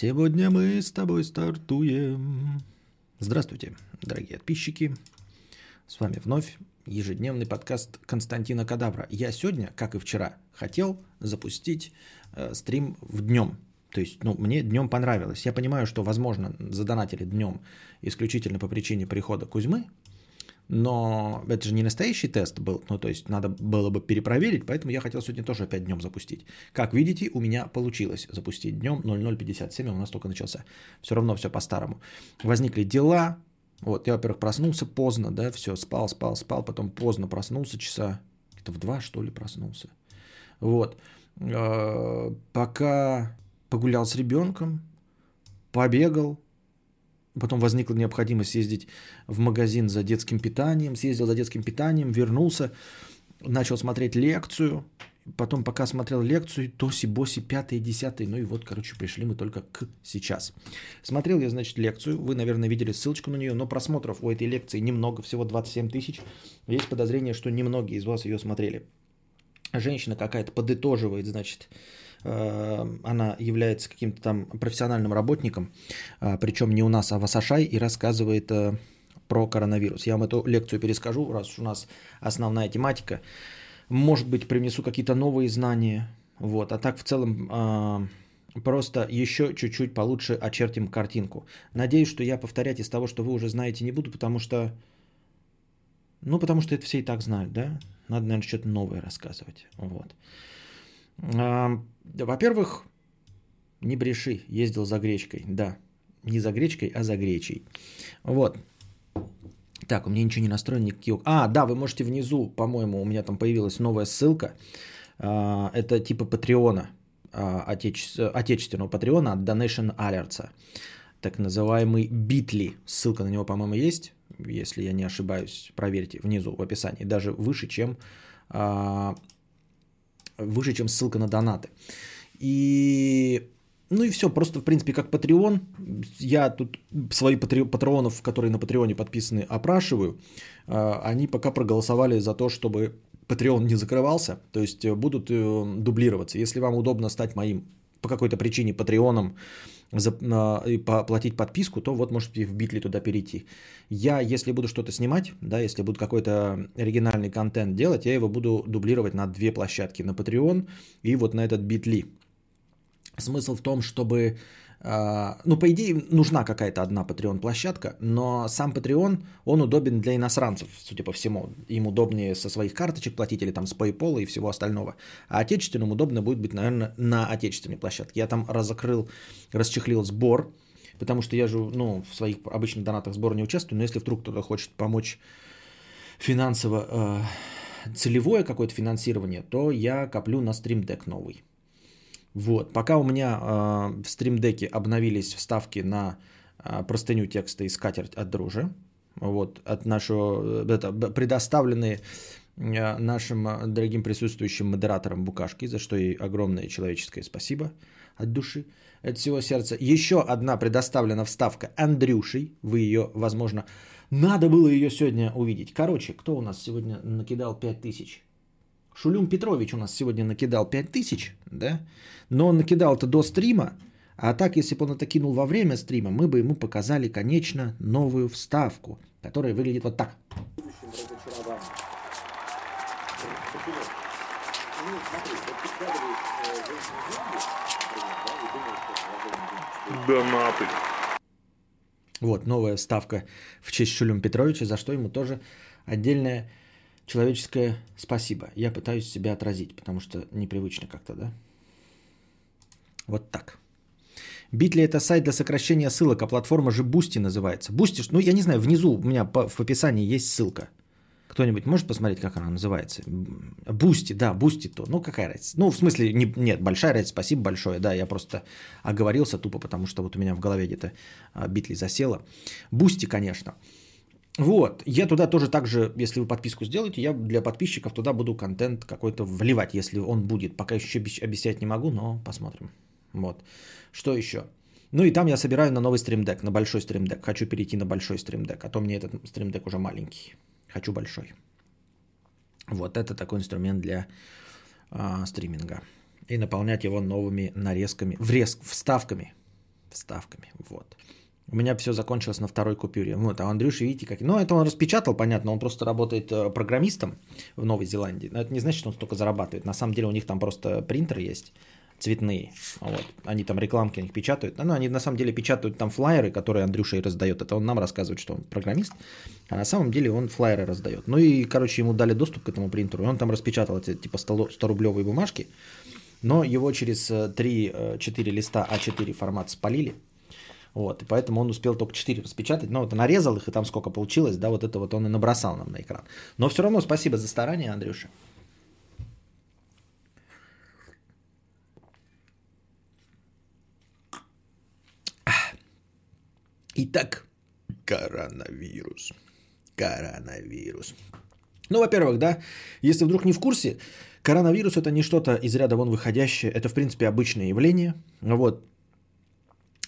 Сегодня мы с тобой стартуем. Здравствуйте, дорогие подписчики. С вами вновь ежедневный подкаст Константина Кадавра. Я сегодня, как и вчера, хотел запустить э, стрим в днем. То есть, ну, мне днем понравилось. Я понимаю, что, возможно, задонатили днем исключительно по причине прихода Кузьмы, но это же не настоящий тест был, ну то есть надо было бы перепроверить, поэтому я хотел сегодня тоже опять днем запустить. Как видите, у меня получилось запустить днем 0057, у нас только начался. Все равно все по-старому. Возникли дела, вот я, во-первых, проснулся поздно, да, все, спал, спал, спал, потом поздно проснулся, часа, это в два что ли проснулся. Вот, э, пока погулял с ребенком, побегал, Потом возникла необходимость съездить в магазин за детским питанием. Съездил за детским питанием, вернулся, начал смотреть лекцию. Потом, пока смотрел лекцию, тоси, боси, пятый, десятый. Ну и вот, короче, пришли мы только к сейчас. Смотрел я, значит, лекцию. Вы, наверное, видели ссылочку на нее, но просмотров у этой лекции немного, всего 27 тысяч. Есть подозрение, что немногие из вас ее смотрели. Женщина какая-то подытоживает, значит, она является каким-то там профессиональным работником, э, причем не у нас, а в Асашай, и рассказывает э, про коронавирус. Я вам эту лекцию перескажу, раз у нас основная тематика. Может быть, принесу какие-то новые знания. Вот. А так в целом просто еще чуть-чуть получше очертим картинку. Надеюсь, что я повторять из того, что вы уже знаете, не буду, потому что... Ну, потому что это все и так знают, да? Надо, наверное, что-то новое рассказывать. Вот. Во-первых, не бреши, ездил за гречкой. Да, не за гречкой, а за гречей. Вот. Так, у меня ничего не настроено, никакие... А, да, вы можете внизу, по-моему, у меня там появилась новая ссылка. А, это типа Патреона, а, отече... отечественного Патреона от Donation Alerts. Так называемый Битли. Ссылка на него, по-моему, есть. Если я не ошибаюсь, проверьте внизу в описании. Даже выше, чем а, выше, чем ссылка на донаты. И ну и все, просто в принципе как Patreon. Я тут свои патреонов, которые на Патреоне подписаны, опрашиваю. А, они пока проголосовали за то, чтобы Patreon не закрывался, то есть э, будут э, дублироваться. Если вам удобно стать моим по какой-то причине патреоном и платить подписку, то вот можете в Битли туда перейти. Я, если буду что-то снимать, да, если буду какой-то оригинальный контент делать, я его буду дублировать на две площадки, на Patreon и вот на этот Битли. Смысл в том, чтобы а, ну, по идее, нужна какая-то одна Patreon площадка, но сам Patreon, он удобен для иностранцев, судя по всему. Им удобнее со своих карточек платить или там с PayPal и всего остального. А отечественным удобно будет быть, наверное, на отечественной площадке. Я там разокрыл, расчехлил сбор, потому что я же, ну, в своих обычных донатах сбора не участвую, но если вдруг кто-то хочет помочь финансово, э, целевое какое-то финансирование, то я коплю на Stream Deck новый. Вот. Пока у меня э, в стримдеке обновились вставки на э, простыню текста и скатерть от дружи. Вот, от нашего, это, предоставленные э, нашим дорогим присутствующим модераторам Букашки, за что ей огромное человеческое спасибо от души, от всего сердца. Еще одна предоставлена вставка Андрюшей, вы ее, возможно, надо было ее сегодня увидеть. Короче, кто у нас сегодня накидал 5000? Шулюм Петрович у нас сегодня накидал 5000, да? Но он накидал это до стрима, а так, если бы он это кинул во время стрима, мы бы ему показали, конечно, новую вставку, которая выглядит вот так. Донаты. Вот, новая вставка в честь Шулюм Петровича, за что ему тоже отдельная человеческое спасибо. Я пытаюсь себя отразить, потому что непривычно как-то, да? Вот так. Bitly это сайт для сокращения ссылок, а платформа же Boosty называется. Boosty, ну я не знаю, внизу у меня в описании есть ссылка. Кто-нибудь может посмотреть, как она называется? Boosty, да, Boosty то. Ну, какая разница? Ну, в смысле, не, нет, большая разница, спасибо большое, да, я просто оговорился тупо, потому что вот у меня в голове где-то а, Bitly засела. Boosty, конечно. Вот, я туда тоже также, если вы подписку сделаете, я для подписчиков туда буду контент какой-то вливать, если он будет. Пока еще обещать не могу, но посмотрим. Вот. Что еще? Ну и там я собираю на новый Stream Deck, на большой Stream Deck. Хочу перейти на большой Stream Deck, а то мне этот Stream Deck уже маленький. Хочу большой. Вот это такой инструмент для а, стриминга. И наполнять его новыми нарезками, врез, вставками. Вставками, вот. У меня все закончилось на второй купюре. Вот, а у Андрюши, видите, как... Ну, это он распечатал, понятно, он просто работает э, программистом в Новой Зеландии. Но это не значит, что он столько зарабатывает. На самом деле у них там просто принтеры есть цветные. Вот. Они там рекламки них печатают. Ну, они на самом деле печатают там флайеры, которые Андрюша и раздает. Это он нам рассказывает, что он программист. А на самом деле он флайеры раздает. Ну и, короче, ему дали доступ к этому принтеру. И он там распечатал эти типа 100-рублевые бумажки. Но его через 3-4 э, листа А4 формат спалили. Вот, и поэтому он успел только 4 распечатать. Но вот нарезал их, и там сколько получилось, да, вот это вот он и набросал нам на экран. Но все равно спасибо за старание, Андрюша. Итак, коронавирус. Коронавирус. Ну, во-первых, да, если вдруг не в курсе, коронавирус это не что-то из ряда вон выходящее, это, в принципе, обычное явление. Вот,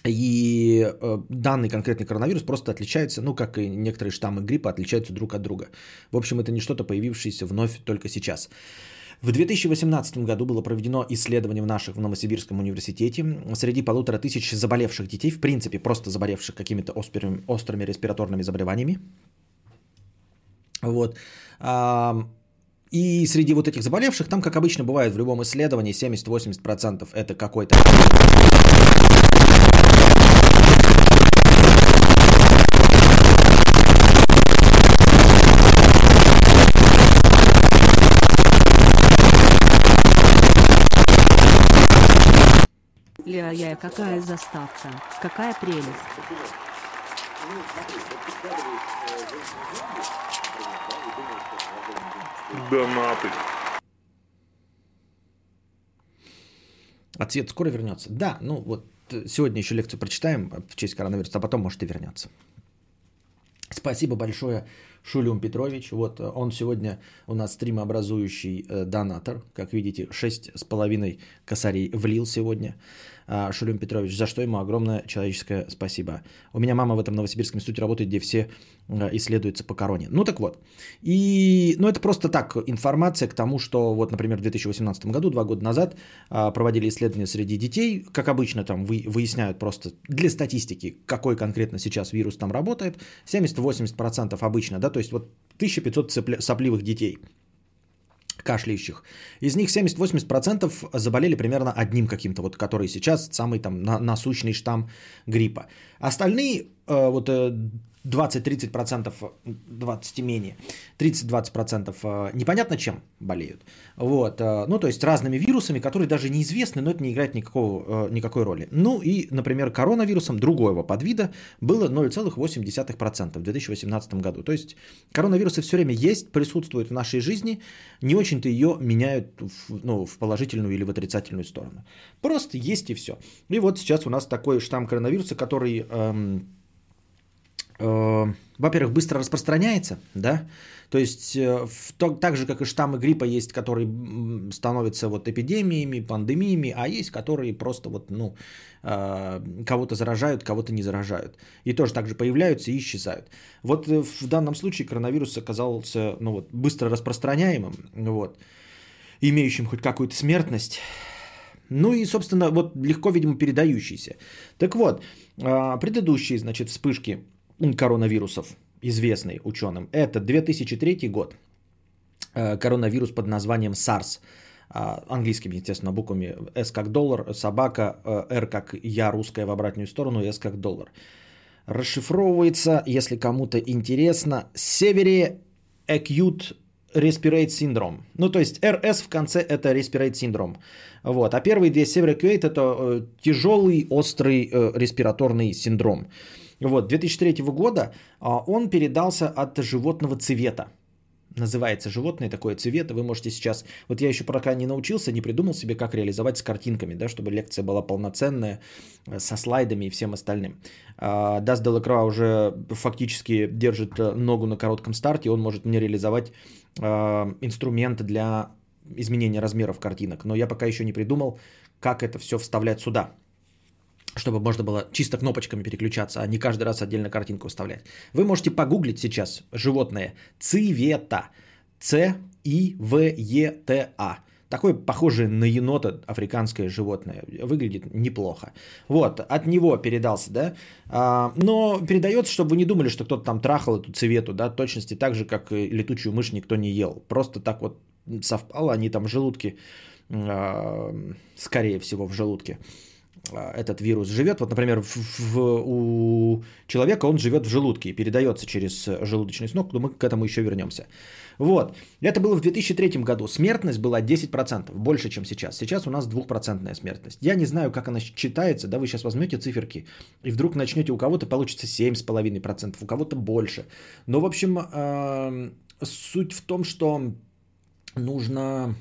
и э, данный конкретный коронавирус просто отличается, ну, как и некоторые штаммы гриппа, отличаются друг от друга. В общем, это не что-то появившееся вновь только сейчас. В 2018 году было проведено исследование в наших в Новосибирском университете. Среди полутора тысяч заболевших детей, в принципе, просто заболевших какими-то острыми, острыми респираторными заболеваниями. Вот. И среди вот этих заболевших, там, как обычно бывает в любом исследовании, 70-80% это какой-то Ля-я, какая заставка, какая прелесть. Донаты. А цвет скоро вернется? Да, ну вот э, сегодня еще лекцию прочитаем в честь коронавируса, а потом, может, и вернется. Спасибо большое, Шулюм Петрович. Вот э, он сегодня у нас стримообразующий э, донатор. Как видите, 6,5 косарей влил сегодня. А, Шулюм Петрович, за что ему огромное человеческое спасибо. У меня мама в этом Новосибирском институте работает, где все а, исследуются по короне. Ну так вот. И, ну это просто так, информация к тому, что вот, например, в 2018 году, два года назад, а, проводили исследования среди детей. Как обычно, там выясняют просто для статистики, какой конкретно сейчас вирус там работает. 70-80% обычно, да, то есть вот 1500 сопливых детей – кашляющих. Из них 70-80% заболели примерно одним каким-то, вот который сейчас самый там насущный штамм гриппа. Остальные, э, вот э, 20-30%, 20 и менее, 30-20% э, непонятно чем болеют. Вот, э, ну, то есть разными вирусами, которые даже неизвестны, но это не играет никакого, э, никакой роли. Ну и, например, коронавирусом другого подвида было 0,8% в 2018 году. То есть коронавирусы все время есть, присутствуют в нашей жизни, не очень-то ее меняют в, ну, в положительную или в отрицательную сторону. Просто есть и все. И вот сейчас у нас такой штамм коронавируса, который... Эм, во-первых, быстро распространяется, да, то есть э, в, так же, как и штаммы гриппа есть, которые становятся вот эпидемиями, пандемиями, а есть, которые просто вот, ну, э, кого-то заражают, кого-то не заражают. И тоже так же появляются и исчезают. Вот в данном случае коронавирус оказался, ну вот, быстро распространяемым, вот, имеющим хоть какую-то смертность, ну и, собственно, вот легко, видимо, передающийся. Так вот, предыдущие, значит, вспышки коронавирусов, известный ученым. Это 2003 год. Э, коронавирус под названием SARS. А, английскими, естественно, буквами S как доллар, собака, э, R как я, русская в обратную сторону, S как доллар. Расшифровывается, если кому-то интересно, Севере Acute Respirate Syndrome. Ну, то есть RS в конце это Respirate Syndrome. Вот. А первые две Severe Acute это э, тяжелый, острый респираторный синдром. Вот, 2003 года а, он передался от животного цвета. Называется животное такое цвета. Вы можете сейчас... Вот я еще пока не научился, не придумал себе, как реализовать с картинками, да, чтобы лекция была полноценная, э, со слайдами и всем остальным. Даст Делакруа уже фактически держит э, ногу на коротком старте, он может мне реализовать а, инструменты для изменения размеров картинок. Но я пока еще не придумал, как это все вставлять сюда чтобы можно было чисто кнопочками переключаться, а не каждый раз отдельно картинку вставлять. Вы можете погуглить сейчас животное цвета. Ц-И-В-Е-Т-А. Такое похожее на енота африканское животное. Выглядит неплохо. Вот, от него передался, да. А, но передается, чтобы вы не думали, что кто-то там трахал эту цвету, да, точности так же, как и летучую мышь никто не ел. Просто так вот совпало, они там в желудке, а, скорее всего, в желудке этот вирус живет. Вот, например, в, в, у человека он живет в желудке и передается через желудочный сног, но мы к этому еще вернемся. Вот. Это было в 2003 году. Смертность была 10%, больше, чем сейчас. Сейчас у нас 2% смертность. Я не знаю, как она считается. Да, вы сейчас возьмете циферки и вдруг начнете, у кого-то получится 7,5%, у кого-то больше. Но, в общем, суть в том, что нужно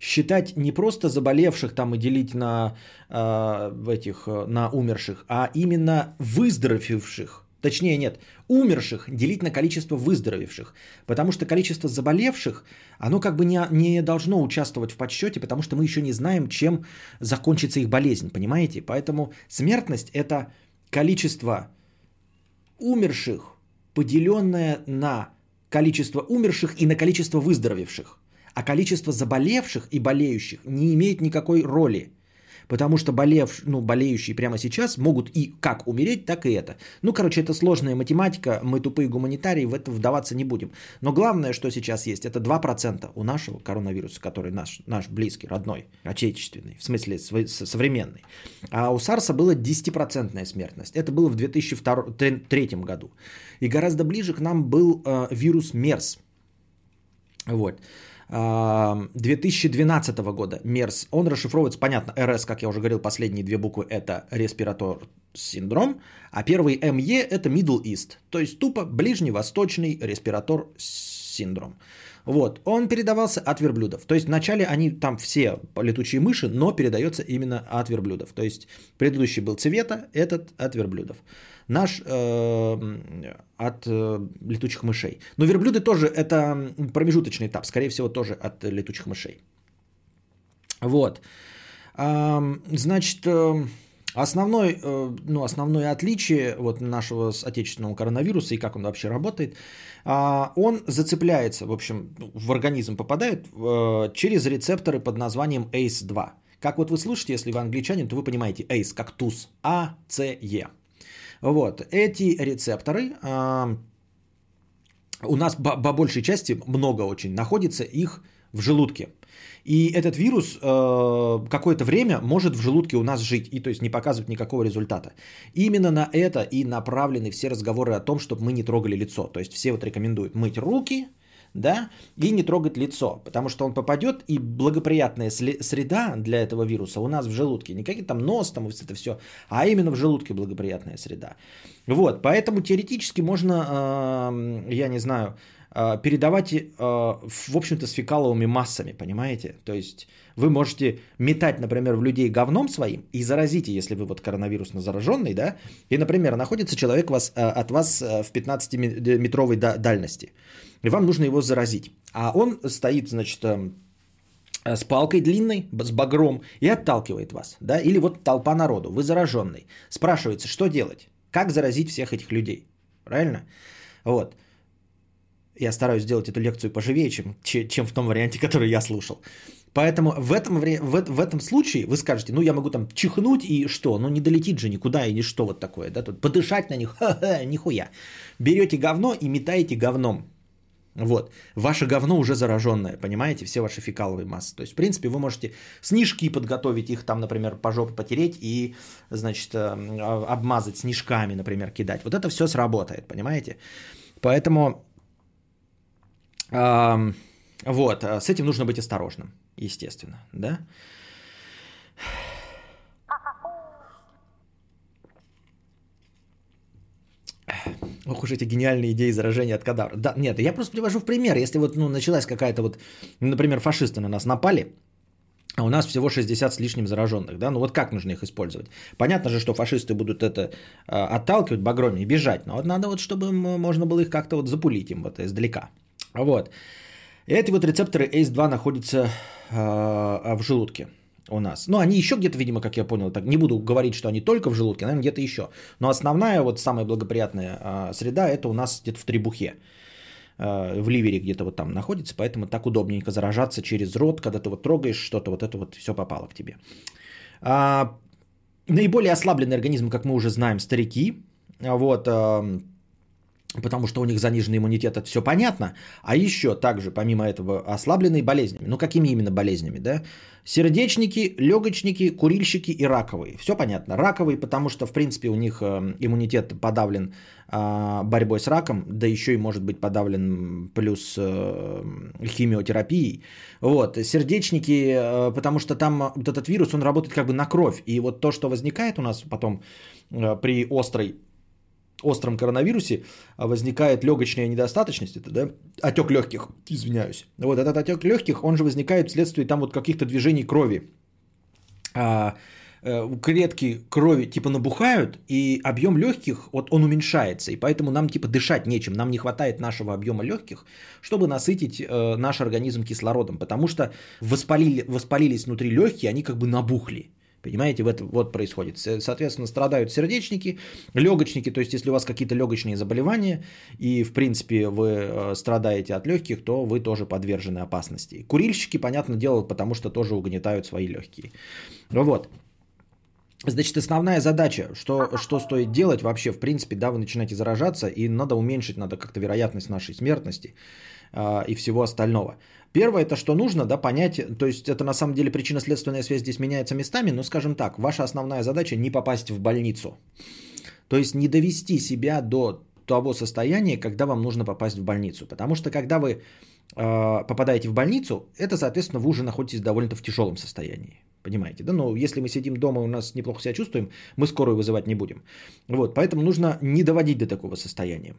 считать не просто заболевших там и делить на э, этих на умерших, а именно выздоровевших. Точнее, нет, умерших делить на количество выздоровевших. Потому что количество заболевших, оно как бы не, не должно участвовать в подсчете, потому что мы еще не знаем, чем закончится их болезнь, понимаете? Поэтому смертность – это количество умерших, поделенное на количество умерших и на количество выздоровевших. А количество заболевших и болеющих не имеет никакой роли. Потому что болев, ну, болеющие прямо сейчас могут и как умереть, так и это. Ну, короче, это сложная математика, мы тупые гуманитарии, в это вдаваться не будем. Но главное, что сейчас есть, это 2% у нашего коронавируса, который наш, наш близкий, родной, отечественный, в смысле современный. А у Сарса была 10% смертность. Это было в 2003 году. И гораздо ближе к нам был э, вирус МЕРС. Вот. 2012 года МЕРС, он расшифровывается, понятно, РС, как я уже говорил, последние две буквы это респиратор синдром, а первый МЕ это Middle East, то есть тупо ближневосточный респиратор синдром. Вот, он передавался от верблюдов. То есть вначале они там все летучие мыши, но передается именно от верблюдов. То есть предыдущий был цвета, этот от верблюдов наш э, от э, летучих мышей. Но верблюды тоже это промежуточный этап, скорее всего, тоже от летучих мышей. Вот. Значит, э, основной, ну, основное отличие вот нашего отечественного коронавируса и как он вообще работает, э, он зацепляется, в общем, в организм попадает через рецепторы под названием ACE2. Как вот вы слышите, если вы англичанин, то вы понимаете ACE, как туз, А, С, Е. Вот, эти рецепторы э, у нас по, по большей части много очень находится их в желудке. И этот вирус э, какое-то время может в желудке у нас жить и то есть не показывать никакого результата. Именно на это и направлены все разговоры о том, чтобы мы не трогали лицо. То есть все вот рекомендуют мыть руки, да, и не трогать лицо, потому что он попадет, и благоприятная среда для этого вируса у нас в желудке, не какие там нос, там это все, а именно в желудке благоприятная среда. Вот, поэтому теоретически можно, я не знаю, э, передавать, э, в общем-то, с фекаловыми массами, понимаете? То есть вы можете метать, например, в людей говном своим и заразите, если вы вот коронавирусно зараженный, да, и, например, находится человек вас, от вас в 15-метровой дальности и вам нужно его заразить. А он стоит, значит, эм, с палкой длинной, с багром, и отталкивает вас, да, или вот толпа народу, вы зараженный. Спрашивается, что делать? Как заразить всех этих людей? Правильно? Вот. Я стараюсь сделать эту лекцию поживее, чем, чем в том варианте, который я слушал. Поэтому в этом, в, в этом случае вы скажете, ну я могу там чихнуть и что, ну не долетит же никуда и ничто вот такое, да, тут подышать на них, ха-ха, нихуя. Берете говно и метаете говном. Вот. Ваше говно уже зараженное, понимаете, все ваши фекаловые массы. То есть, в принципе, вы можете снежки подготовить, их там, например, по жопе потереть и, значит, э, обмазать снежками, например, кидать. Вот это все сработает, понимаете? Поэтому, э, вот, с этим нужно быть осторожным, естественно, да? Ох уж эти гениальные идеи заражения от кадавра. Да, нет, я просто привожу в пример. Если вот ну, началась какая-то вот, например, фашисты на нас напали, а у нас всего 60 с лишним зараженных, да, ну вот как нужно их использовать? Понятно же, что фашисты будут это а, отталкивать багроми и бежать, но вот надо вот, чтобы можно было их как-то вот запулить им вот издалека. Вот. Эти вот рецепторы ACE2 находятся а, в желудке у нас. Ну, они еще где-то, видимо, как я понял, так не буду говорить, что они только в желудке, наверное, где-то еще. Но основная, вот самая благоприятная э, среда, это у нас где-то в требухе. в ливере где-то вот там находится, поэтому так удобненько заражаться через рот, когда ты вот трогаешь что-то, вот это вот все попало к тебе. А, наиболее ослабленный организм, как мы уже знаем, старики, вот, потому что у них заниженный иммунитет, это все понятно. А еще также, помимо этого, ослабленные болезнями. Ну, какими именно болезнями, да? Сердечники, легочники, курильщики и раковые. Все понятно. Раковые, потому что, в принципе, у них э, иммунитет подавлен а, борьбой с раком, да еще и может быть подавлен плюс э, химиотерапией. Вот. Сердечники, э, потому что там вот этот вирус, он работает как бы на кровь. И вот то, что возникает у нас потом при острой остром коронавирусе а, возникает легочная недостаточность, это да, отек легких, извиняюсь. Вот этот отек легких, он же возникает вследствие там вот каких-то движений крови. А, э, клетки крови типа набухают, и объем легких, вот он уменьшается, и поэтому нам типа дышать нечем, нам не хватает нашего объема легких, чтобы насытить э, наш организм кислородом, потому что воспалили, воспалились внутри легкие, они как бы набухли. Понимаете, в этом вот происходит. Соответственно, страдают сердечники, легочники, то есть если у вас какие-то легочные заболевания и, в принципе, вы э, страдаете от легких, то вы тоже подвержены опасности. Курильщики, понятно дело, потому что тоже угнетают свои легкие. Вот. Значит, основная задача, что, что стоит делать вообще, в принципе, да, вы начинаете заражаться, и надо уменьшить, надо как-то вероятность нашей смертности э, и всего остального. Первое, это что нужно, да, понять, то есть это на самом деле причинно-следственная связь здесь меняется местами, но скажем так, ваша основная задача не попасть в больницу. То есть не довести себя до того состояния, когда вам нужно попасть в больницу. Потому что когда вы э, попадаете в больницу, это, соответственно, вы уже находитесь довольно-то в тяжелом состоянии. Понимаете, да? Но если мы сидим дома у нас неплохо себя чувствуем, мы скорую вызывать не будем. Вот, поэтому нужно не доводить до такого состояния.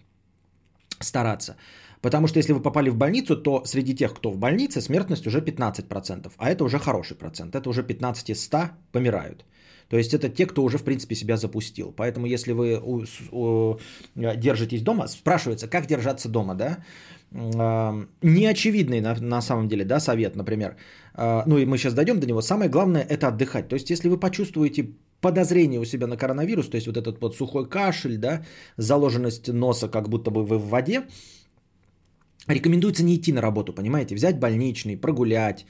Стараться. Потому что если вы попали в больницу, то среди тех, кто в больнице, смертность уже 15%. А это уже хороший процент. Это уже 15 из 100 помирают. То есть это те, кто уже, в принципе, себя запустил. Поэтому если вы держитесь дома, спрашивается, как держаться дома, да? Неочевидный на, на самом деле, да, совет, например. Э, ну и мы сейчас дойдем до него. Самое главное это отдыхать. То есть если вы почувствуете подозрение у себя на коронавирус, то есть вот этот вот сухой кашель, да, заложенность носа, как будто бы вы в воде, рекомендуется не идти на работу, понимаете, взять больничный, прогулять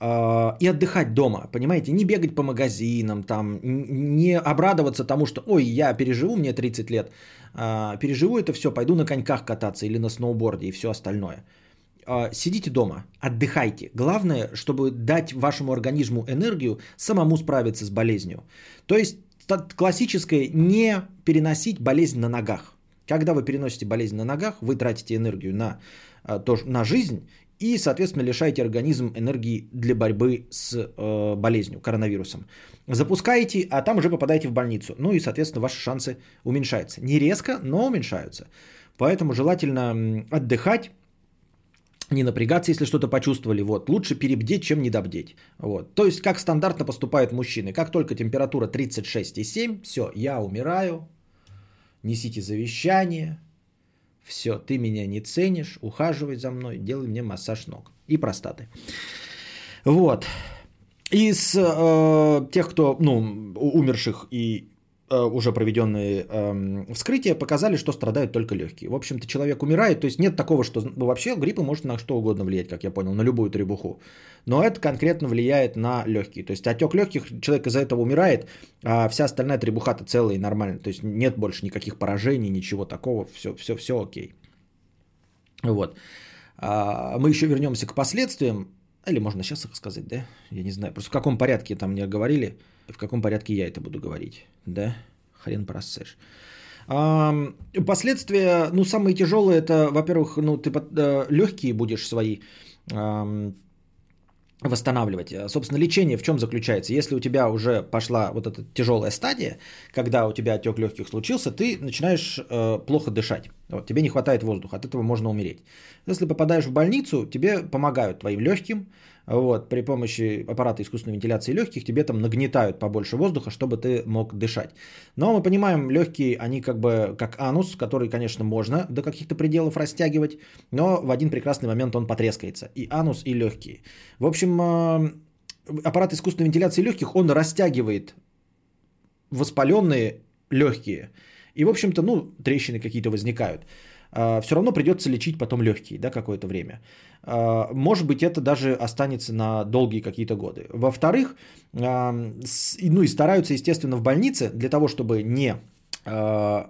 э, и отдыхать дома, понимаете, не бегать по магазинам, там, не обрадоваться тому, что, ой, я переживу, мне 30 лет, э, переживу это все, пойду на коньках кататься или на сноуборде и все остальное. Э, сидите дома, отдыхайте. Главное, чтобы дать вашему организму энергию самому справиться с болезнью. То есть классическое не переносить болезнь на ногах. Когда вы переносите болезнь на ногах, вы тратите энергию на, на жизнь и, соответственно, лишаете организм энергии для борьбы с э, болезнью, коронавирусом. Запускаете, а там уже попадаете в больницу. Ну и, соответственно, ваши шансы уменьшаются. Не резко, но уменьшаются. Поэтому желательно отдыхать, не напрягаться, если что-то почувствовали. Вот. Лучше перебдеть, чем недобдеть. Вот. То есть, как стандартно поступают мужчины. Как только температура 36,7, все, я умираю, несите завещание, все, ты меня не ценишь, ухаживай за мной, делай мне массаж ног и простаты. Вот. Из э, тех, кто, ну, умерших и уже проведенные э, вскрытия показали, что страдают только легкие. В общем-то, человек умирает, то есть нет такого, что ну, вообще грипп может на что угодно влиять, как я понял, на любую требуху. Но это конкретно влияет на легкие. То есть отек легких, человек из-за этого умирает, а вся остальная требуха-то целая и нормальная. То есть нет больше никаких поражений, ничего такого, все, все, все окей. Вот. А, мы еще вернемся к последствиям. Или можно сейчас их сказать, да? Я не знаю. Просто в каком порядке там мне говорили в каком порядке я это буду говорить, да? Хрен просышь. Последствия, ну, самые тяжелые, это, во-первых, ну, ты э, легкие будешь свои восстанавливать. Собственно, лечение в чем заключается? Если у тебя уже пошла вот эта тяжелая стадия, когда у тебя отек легких случился, ты начинаешь э, плохо дышать. Вот, тебе не хватает воздуха, от этого можно умереть. Если попадаешь в больницу, тебе помогают твоим легким, вот, при помощи аппарата искусственной вентиляции легких тебе там нагнетают побольше воздуха, чтобы ты мог дышать. Но мы понимаем, легкие, они как бы как анус, который, конечно, можно до каких-то пределов растягивать, но в один прекрасный момент он потрескается. И анус, и легкие. В общем, э, аппарат искусственной вентиляции легких, он растягивает воспаленные легкие. И, в общем-то, ну, трещины какие-то возникают. Э, все равно придется лечить потом легкие, да, какое-то время. Э, может быть, это даже останется на долгие какие-то годы. Во-вторых, ну и стараются, естественно, в больнице для того, чтобы не э,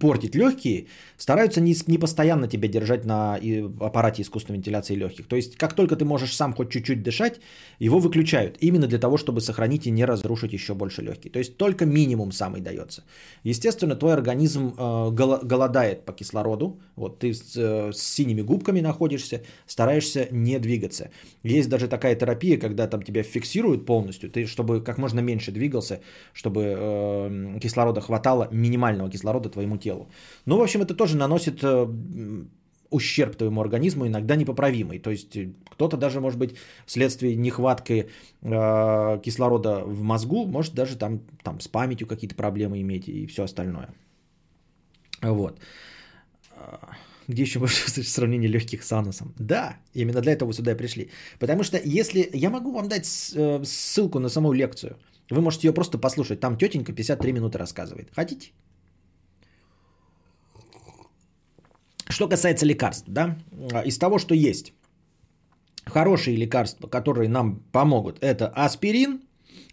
портить легкие, стараются не, не постоянно тебя держать на аппарате искусственной вентиляции легких. То есть, как только ты можешь сам хоть чуть-чуть дышать, его выключают. Именно для того, чтобы сохранить и не разрушить еще больше легкие. То есть, только минимум самый дается. Естественно, твой организм э, голодает по кислороду. Вот ты с, э, с синими губками находишься, стараешься не двигаться. Есть даже такая терапия, когда там тебя фиксируют полностью, ты, чтобы как можно меньше двигался, чтобы э, кислорода хватало, минимального кислорода твоему телу. Ну, в общем, это тоже наносит э, ущерб твоему организму, иногда непоправимый. То есть э, кто-то даже, может быть, вследствие нехватки э, кислорода в мозгу, может даже там, там с памятью какие-то проблемы иметь и все остальное. Вот. А, где еще можно услышать сравнение легких с анусом? Да, именно для этого сюда и пришли. Потому что если... Я могу вам дать э, ссылку на саму лекцию. Вы можете ее просто послушать. Там тетенька 53 минуты рассказывает. Хотите? Что касается лекарств, да, из того, что есть, хорошие лекарства, которые нам помогут, это аспирин,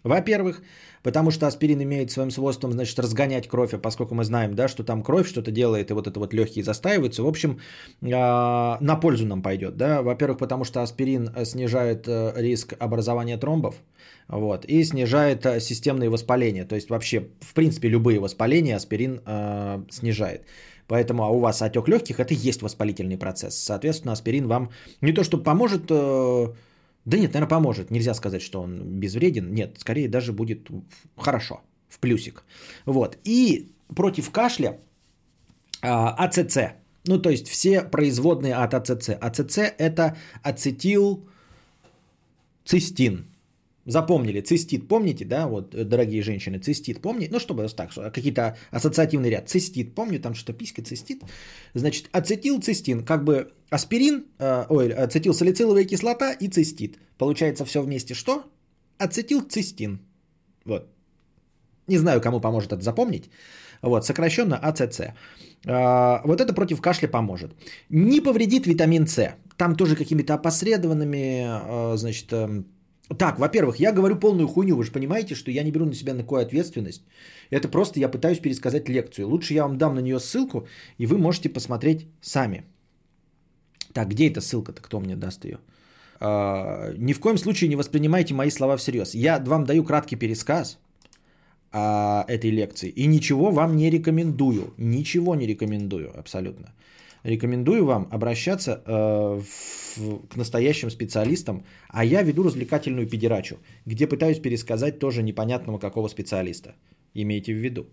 во-первых, потому что аспирин имеет своим свойством, значит, разгонять кровь, а поскольку мы знаем, да, что там кровь что-то делает, и вот это вот легкие застаиваются, в общем, а, на пользу нам пойдет, да, во-первых, потому что аспирин э, снижает э, риск образования тромбов, вот, и снижает э, системные воспаления, то есть вообще, в принципе, любые воспаления аспирин э, снижает. Поэтому, а у вас отек легких, это и есть воспалительный процесс. Соответственно, аспирин вам не то, что поможет, э, да нет, наверное, поможет. Нельзя сказать, что он безвреден. Нет, скорее даже будет хорошо, в плюсик. Вот. И против кашля а, АЦЦ. Ну, то есть все производные от АЦЦ. АЦЦ это ацетилцистин. Запомнили, цистит, помните, да, вот, э, дорогие женщины, цистит, помните, ну, чтобы так, какие-то ассоциативный ряд, цистит, помню, там что-то писька, цистит, значит, ацетилцистин, как бы аспирин, э, ой, ацетилсалициловая кислота и цистит, получается все вместе что? Ацетилцистин, вот, не знаю, кому поможет это запомнить, вот, сокращенно АЦЦ. А, вот это против кашля поможет. Не повредит витамин С. Там тоже какими-то опосредованными, а, значит, эм, так, во-первых, я говорю полную хуйню, вы же понимаете, что я не беру на себя никакую ответственность. Это просто я пытаюсь пересказать лекцию. Лучше я вам дам на нее ссылку, и вы можете посмотреть сами. Так, где эта ссылка-то, кто мне даст ее? А, ни в коем случае не воспринимайте мои слова всерьез. Я вам даю краткий пересказ а, этой лекции, и ничего вам не рекомендую. Ничего не рекомендую абсолютно рекомендую вам обращаться э, к настоящим специалистам, а я веду развлекательную педерачу, где пытаюсь пересказать тоже непонятного какого специалиста. Имейте в виду.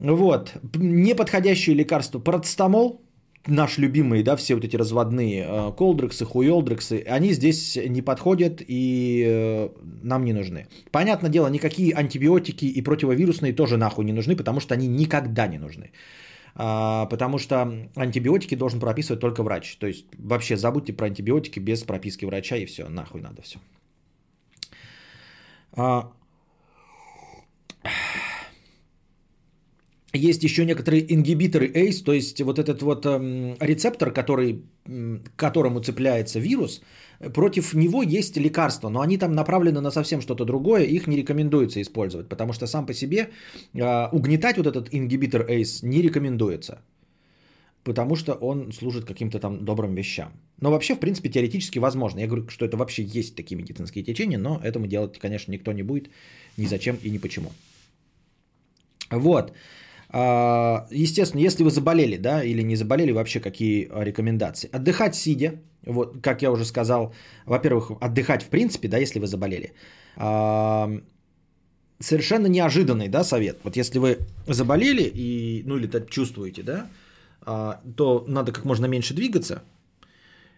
Вот. Неподходящие лекарства. Парацетамол, наш любимый, да, все вот эти разводные э, колдрексы, хуелдрексы, они здесь не подходят и э, нам не нужны. Понятное дело, никакие антибиотики и противовирусные тоже нахуй не нужны, потому что они никогда не нужны. А, потому что антибиотики должен прописывать только врач. То есть вообще забудьте про антибиотики без прописки врача и все, нахуй надо все. А, есть еще некоторые ингибиторы ACE, то есть вот этот вот эм, рецептор, который, к которому цепляется вирус, против него есть лекарства, но они там направлены на совсем что-то другое, их не рекомендуется использовать, потому что сам по себе э, угнетать вот этот ингибитор ACE не рекомендуется, потому что он служит каким-то там добрым вещам. Но вообще, в принципе, теоретически возможно. Я говорю, что это вообще есть такие медицинские течения, но этому делать, конечно, никто не будет ни зачем и ни почему. Вот. А, естественно, если вы заболели, да, или не заболели, вообще какие рекомендации? Отдыхать сидя, вот, как я уже сказал, во-первых, отдыхать в принципе, да, если вы заболели. А, совершенно неожиданный, да, совет. Вот если вы заболели и, ну, или чувствуете, да, а, то надо как можно меньше двигаться.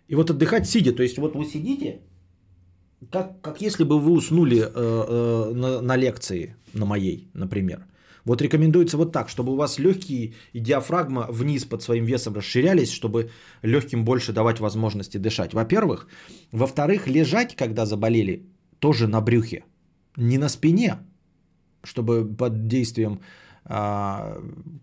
И вот отдыхать сидя, то есть вот вы сидите, как, как если бы вы уснули э, э, на, на лекции, на моей, например. Вот рекомендуется вот так, чтобы у вас легкие и диафрагма вниз под своим весом расширялись, чтобы легким больше давать возможности дышать. Во-первых. Во-вторых, лежать, когда заболели, тоже на брюхе. Не на спине, чтобы под действием а,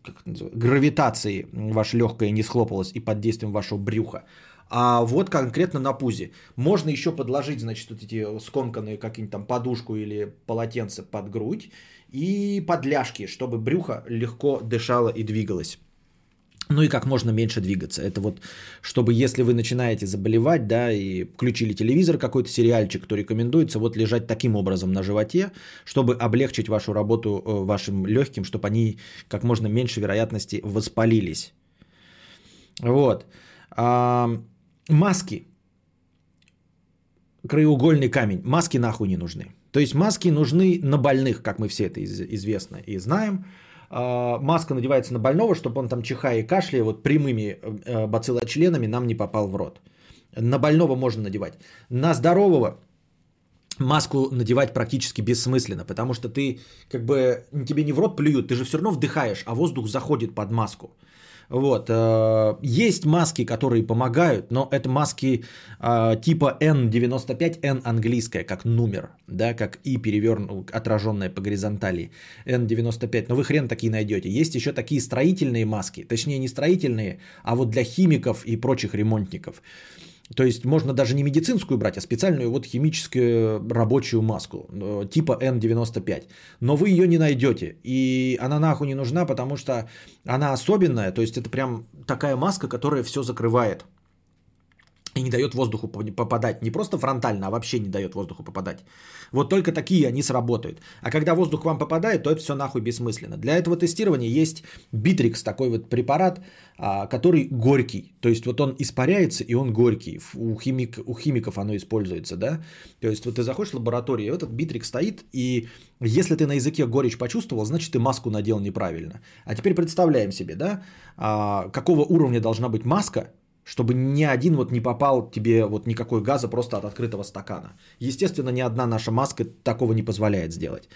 как гравитации ваше легкое не схлопалось и под действием вашего брюха. А вот конкретно на пузе. Можно еще подложить, значит, вот эти скомканные какие-нибудь там подушку или полотенце под грудь и под ляжки, чтобы брюхо легко дышало и двигалось. Ну и как можно меньше двигаться. Это вот, чтобы если вы начинаете заболевать, да, и включили телевизор, какой-то сериальчик, то рекомендуется вот лежать таким образом на животе, чтобы облегчить вашу работу э, вашим легким, чтобы они как можно меньше вероятности воспалились. Вот. А, маски. Краеугольный камень. Маски нахуй не нужны. То есть маски нужны на больных, как мы все это известно и знаем. А, маска надевается на больного, чтобы он там чихая и кашляя вот прямыми э, бациллочленами нам не попал в рот. На больного можно надевать. На здорового маску надевать практически бессмысленно, потому что ты как бы тебе не в рот плюют, ты же все равно вдыхаешь, а воздух заходит под маску. Вот. Э, есть маски, которые помогают, но это маски э, типа N95, N английская, как номер, да, как И переверну, отраженная по горизонтали, N95, но вы хрен такие найдете. Есть еще такие строительные маски, точнее не строительные, а вот для химиков и прочих ремонтников. То есть можно даже не медицинскую брать, а специальную вот химическую рабочую маску э, типа N95. Но вы ее не найдете. И она нахуй не нужна, потому что она особенная. То есть это прям такая маска, которая все закрывает и не дает воздуху попадать. Не просто фронтально, а вообще не дает воздуху попадать. Вот только такие они сработают. А когда воздух вам попадает, то это все нахуй бессмысленно. Для этого тестирования есть Bitrex, такой вот препарат, а, который горький. То есть вот он испаряется и он горький. У, химик, у химиков оно используется, да. То есть вот ты заходишь в лабораторию, этот Bitrex стоит, и если ты на языке горечь почувствовал, значит ты маску надел неправильно. А теперь представляем себе, да, а, какого уровня должна быть маска, чтобы ни один вот не попал тебе вот никакой газа просто от открытого стакана. Естественно, ни одна наша маска такого не позволяет сделать.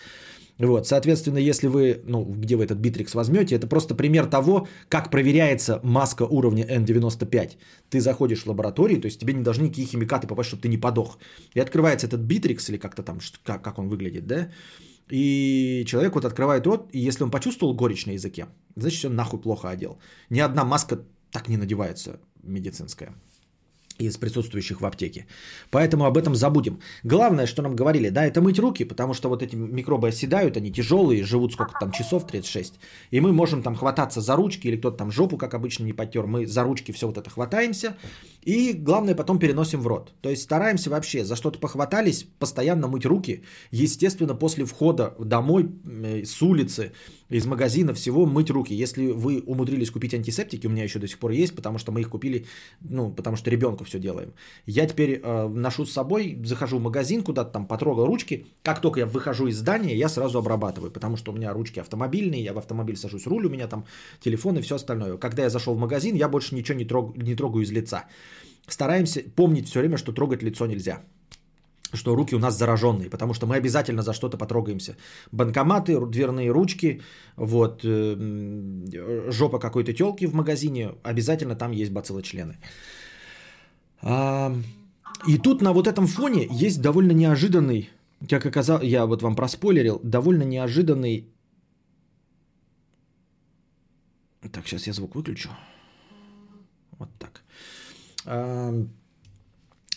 Вот, соответственно, если вы, ну, где вы этот битрикс возьмете, это просто пример того, как проверяется маска уровня N95. Ты заходишь в лабораторию, то есть тебе не должны никакие химикаты попасть, чтобы ты не подох. И открывается этот битрикс, или как-то там, как, как он выглядит, да, и человек вот открывает рот, и если он почувствовал горечь на языке, значит, он нахуй плохо одел. Ни одна маска так не надевается медицинская из присутствующих в аптеке. Поэтому об этом забудем. Главное, что нам говорили, да, это мыть руки, потому что вот эти микробы оседают, они тяжелые, живут сколько там часов, 36. И мы можем там хвататься за ручки, или кто-то там жопу, как обычно, не потер. Мы за ручки все вот это хватаемся. И главное, потом переносим в рот. То есть стараемся вообще, за что-то похватались, постоянно мыть руки. Естественно, после входа домой, э, с улицы, из магазина всего мыть руки. Если вы умудрились купить антисептики, у меня еще до сих пор есть, потому что мы их купили, ну, потому что ребенку все делаем. Я теперь э, ношу с собой, захожу в магазин, куда-то там потрогал ручки. Как только я выхожу из здания, я сразу обрабатываю, потому что у меня ручки автомобильные, я в автомобиль сажусь, руль у меня там, телефон и все остальное. Когда я зашел в магазин, я больше ничего не, трог, не трогаю из лица. Стараемся помнить все время, что трогать лицо нельзя что руки у нас зараженные, потому что мы обязательно за что-то потрогаемся. Банкоматы, дверные ручки, вот, э, жопа какой-то телки в магазине, обязательно там есть бациллочлены. И тут на вот этом фоне есть довольно неожиданный, как оказалось, я вот вам проспойлерил, довольно неожиданный... Так, сейчас я звук выключу. Вот так.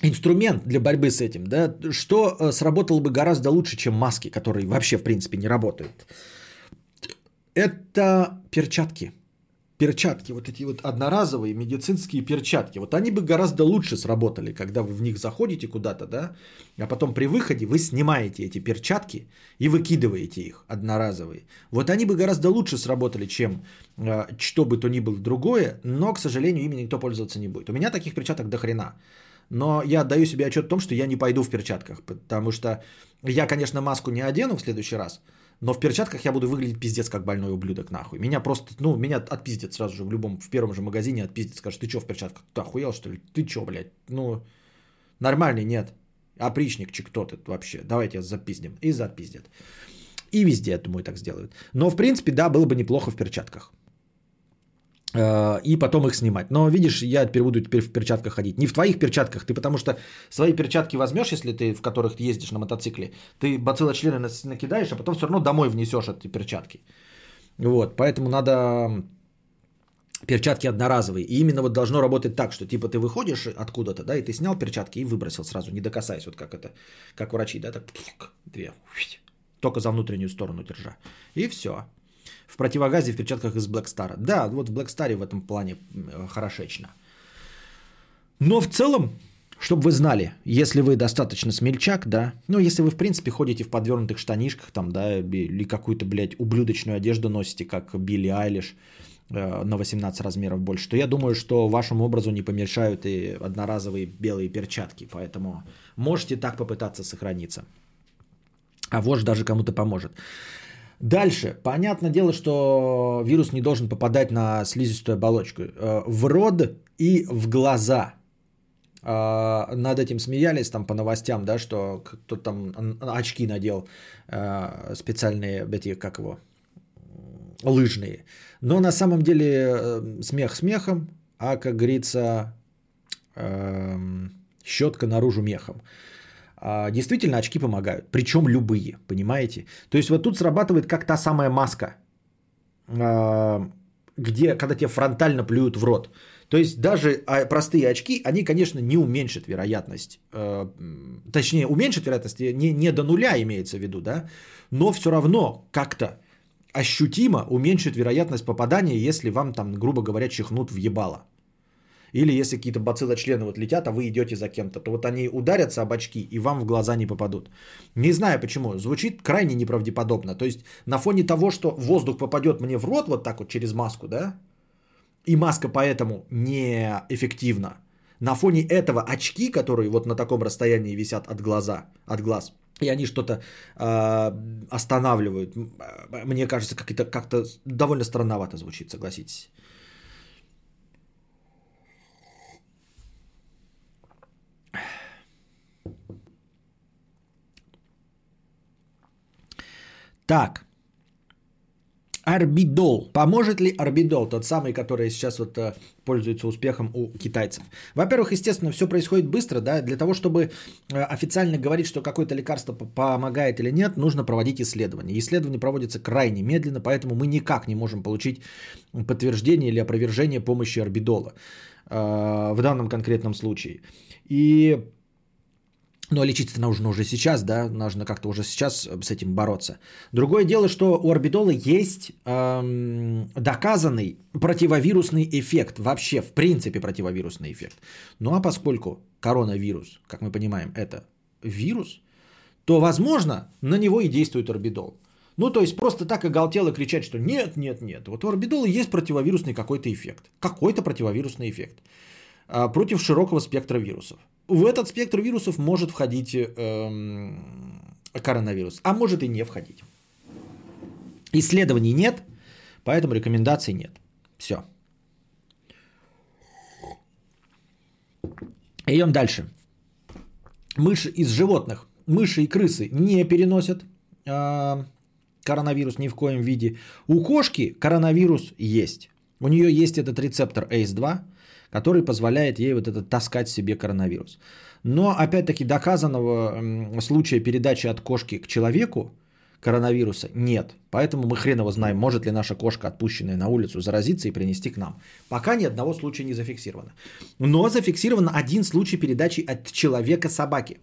Инструмент для борьбы с этим, да, что э, сработало бы гораздо лучше, чем маски, которые вообще, в принципе, не работают. Это перчатки – перчатки, вот эти вот одноразовые медицинские перчатки, вот они бы гораздо лучше сработали, когда вы в них заходите куда-то, да, а потом при выходе вы снимаете эти перчатки и выкидываете их одноразовые. Вот они бы гораздо лучше сработали, чем э, что бы то ни было другое, но, к сожалению, ими никто пользоваться не будет. У меня таких перчаток до хрена. Но я отдаю себе отчет в том, что я не пойду в перчатках, потому что я, конечно, маску не одену в следующий раз, но в перчатках я буду выглядеть пиздец как больной ублюдок нахуй. Меня просто, ну, меня отпиздят сразу же в любом, в первом же магазине отпиздят, скажут, ты что в перчатках? Ты охуел что ли? Ты что, блядь? Ну, нормальный нет. Опричник, че кто ты вообще? Давайте запиздим. И запиздят. И везде, я думаю, так сделают. Но, в принципе, да, было бы неплохо в перчатках. Э, и потом их снимать. Но видишь, я теперь буду теперь в перчатках ходить. Не в твоих перчатках, ты потому что свои перчатки возьмешь, если ты в которых ездишь на мотоцикле, ты бациллочлены накидаешь, а потом все равно домой внесешь эти перчатки. Вот, поэтому надо перчатки одноразовые. И именно вот должно работать так, что типа ты выходишь откуда-то, да, и ты снял перчатки и выбросил сразу, не докасаясь, вот как это, как врачи, да, так две, только за внутреннюю сторону держа. И все. В противогазе в перчатках из Black Star. Да, вот в Black Star в этом плане хорошечно. Но в целом, чтобы вы знали, если вы достаточно смельчак, да, ну, если вы, в принципе, ходите в подвернутых штанишках, там, да, или какую-то, блядь, ублюдочную одежду носите, как Билли Айлиш, э, на 18 размеров больше, то я думаю, что вашему образу не помешают и одноразовые белые перчатки, поэтому можете так попытаться сохраниться. А вождь даже кому-то поможет. Дальше. Понятное дело, что вирус не должен попадать на слизистую оболочку. Э, в рот и в глаза. Э, над этим смеялись там по новостям, да, что кто-то там очки надел э, специальные, эти, как его, лыжные. Но на самом деле смех смехом, а, как говорится, эм, щетка наружу мехом. А, действительно очки помогают, причем любые, понимаете? То есть вот тут срабатывает как та самая маска, а, где, когда тебе фронтально плюют в рот. То есть даже а, простые очки, они, конечно, не уменьшат вероятность, точнее, уменьшат вероятность, не, не до нуля имеется в виду, да, но все равно как-то ощутимо уменьшит вероятность попадания, если вам там, грубо говоря, чихнут в ебало. Или если какие-то бациллочлены вот летят, а вы идете за кем-то, то вот они ударятся об очки и вам в глаза не попадут. Не знаю почему, звучит крайне неправдеподобно. То есть на фоне того, что воздух попадет мне в рот вот так вот через маску, да, и маска поэтому неэффективна. На фоне этого очки, которые вот на таком расстоянии висят от глаза, от глаз, и они что-то э, останавливают. Мне кажется, как это как-то довольно странновато звучит, согласитесь. Так. Арбидол. Поможет ли арбидол, тот самый, который сейчас вот э, пользуется успехом у китайцев? Во-первых, естественно, все происходит быстро, да, для того, чтобы э, официально говорить, что какое-то лекарство помогает или нет, нужно проводить исследования. Исследования проводятся крайне медленно, поэтому мы никак не можем получить подтверждение или опровержение помощи арбидола э, в данном конкретном случае. И но лечиться нужно уже сейчас, да, нужно как-то уже сейчас с этим бороться. Другое дело, что у орбидола есть эм, доказанный противовирусный эффект, вообще в принципе противовирусный эффект. Ну а поскольку коронавирус, как мы понимаем, это вирус, то, возможно, на него и действует орбидол. Ну, то есть просто так оголтело кричать, что нет, нет, нет. Вот у орбидола есть противовирусный какой-то эффект. Какой-то противовирусный эффект. А, против широкого спектра вирусов. В этот спектр вирусов может входить эм, коронавирус, а может и не входить. Исследований нет, поэтому рекомендаций нет. Все. Идем дальше. Мыши из животных, мыши и крысы не переносят э, коронавирус ни в коем виде. У кошки коронавирус есть. У нее есть этот рецептор ACE2, который позволяет ей вот это таскать себе коронавирус. Но опять-таки доказанного случая передачи от кошки к человеку коронавируса нет. Поэтому мы хреново знаем, может ли наша кошка, отпущенная на улицу, заразиться и принести к нам. Пока ни одного случая не зафиксировано. Но зафиксирован один случай передачи от человека собаки.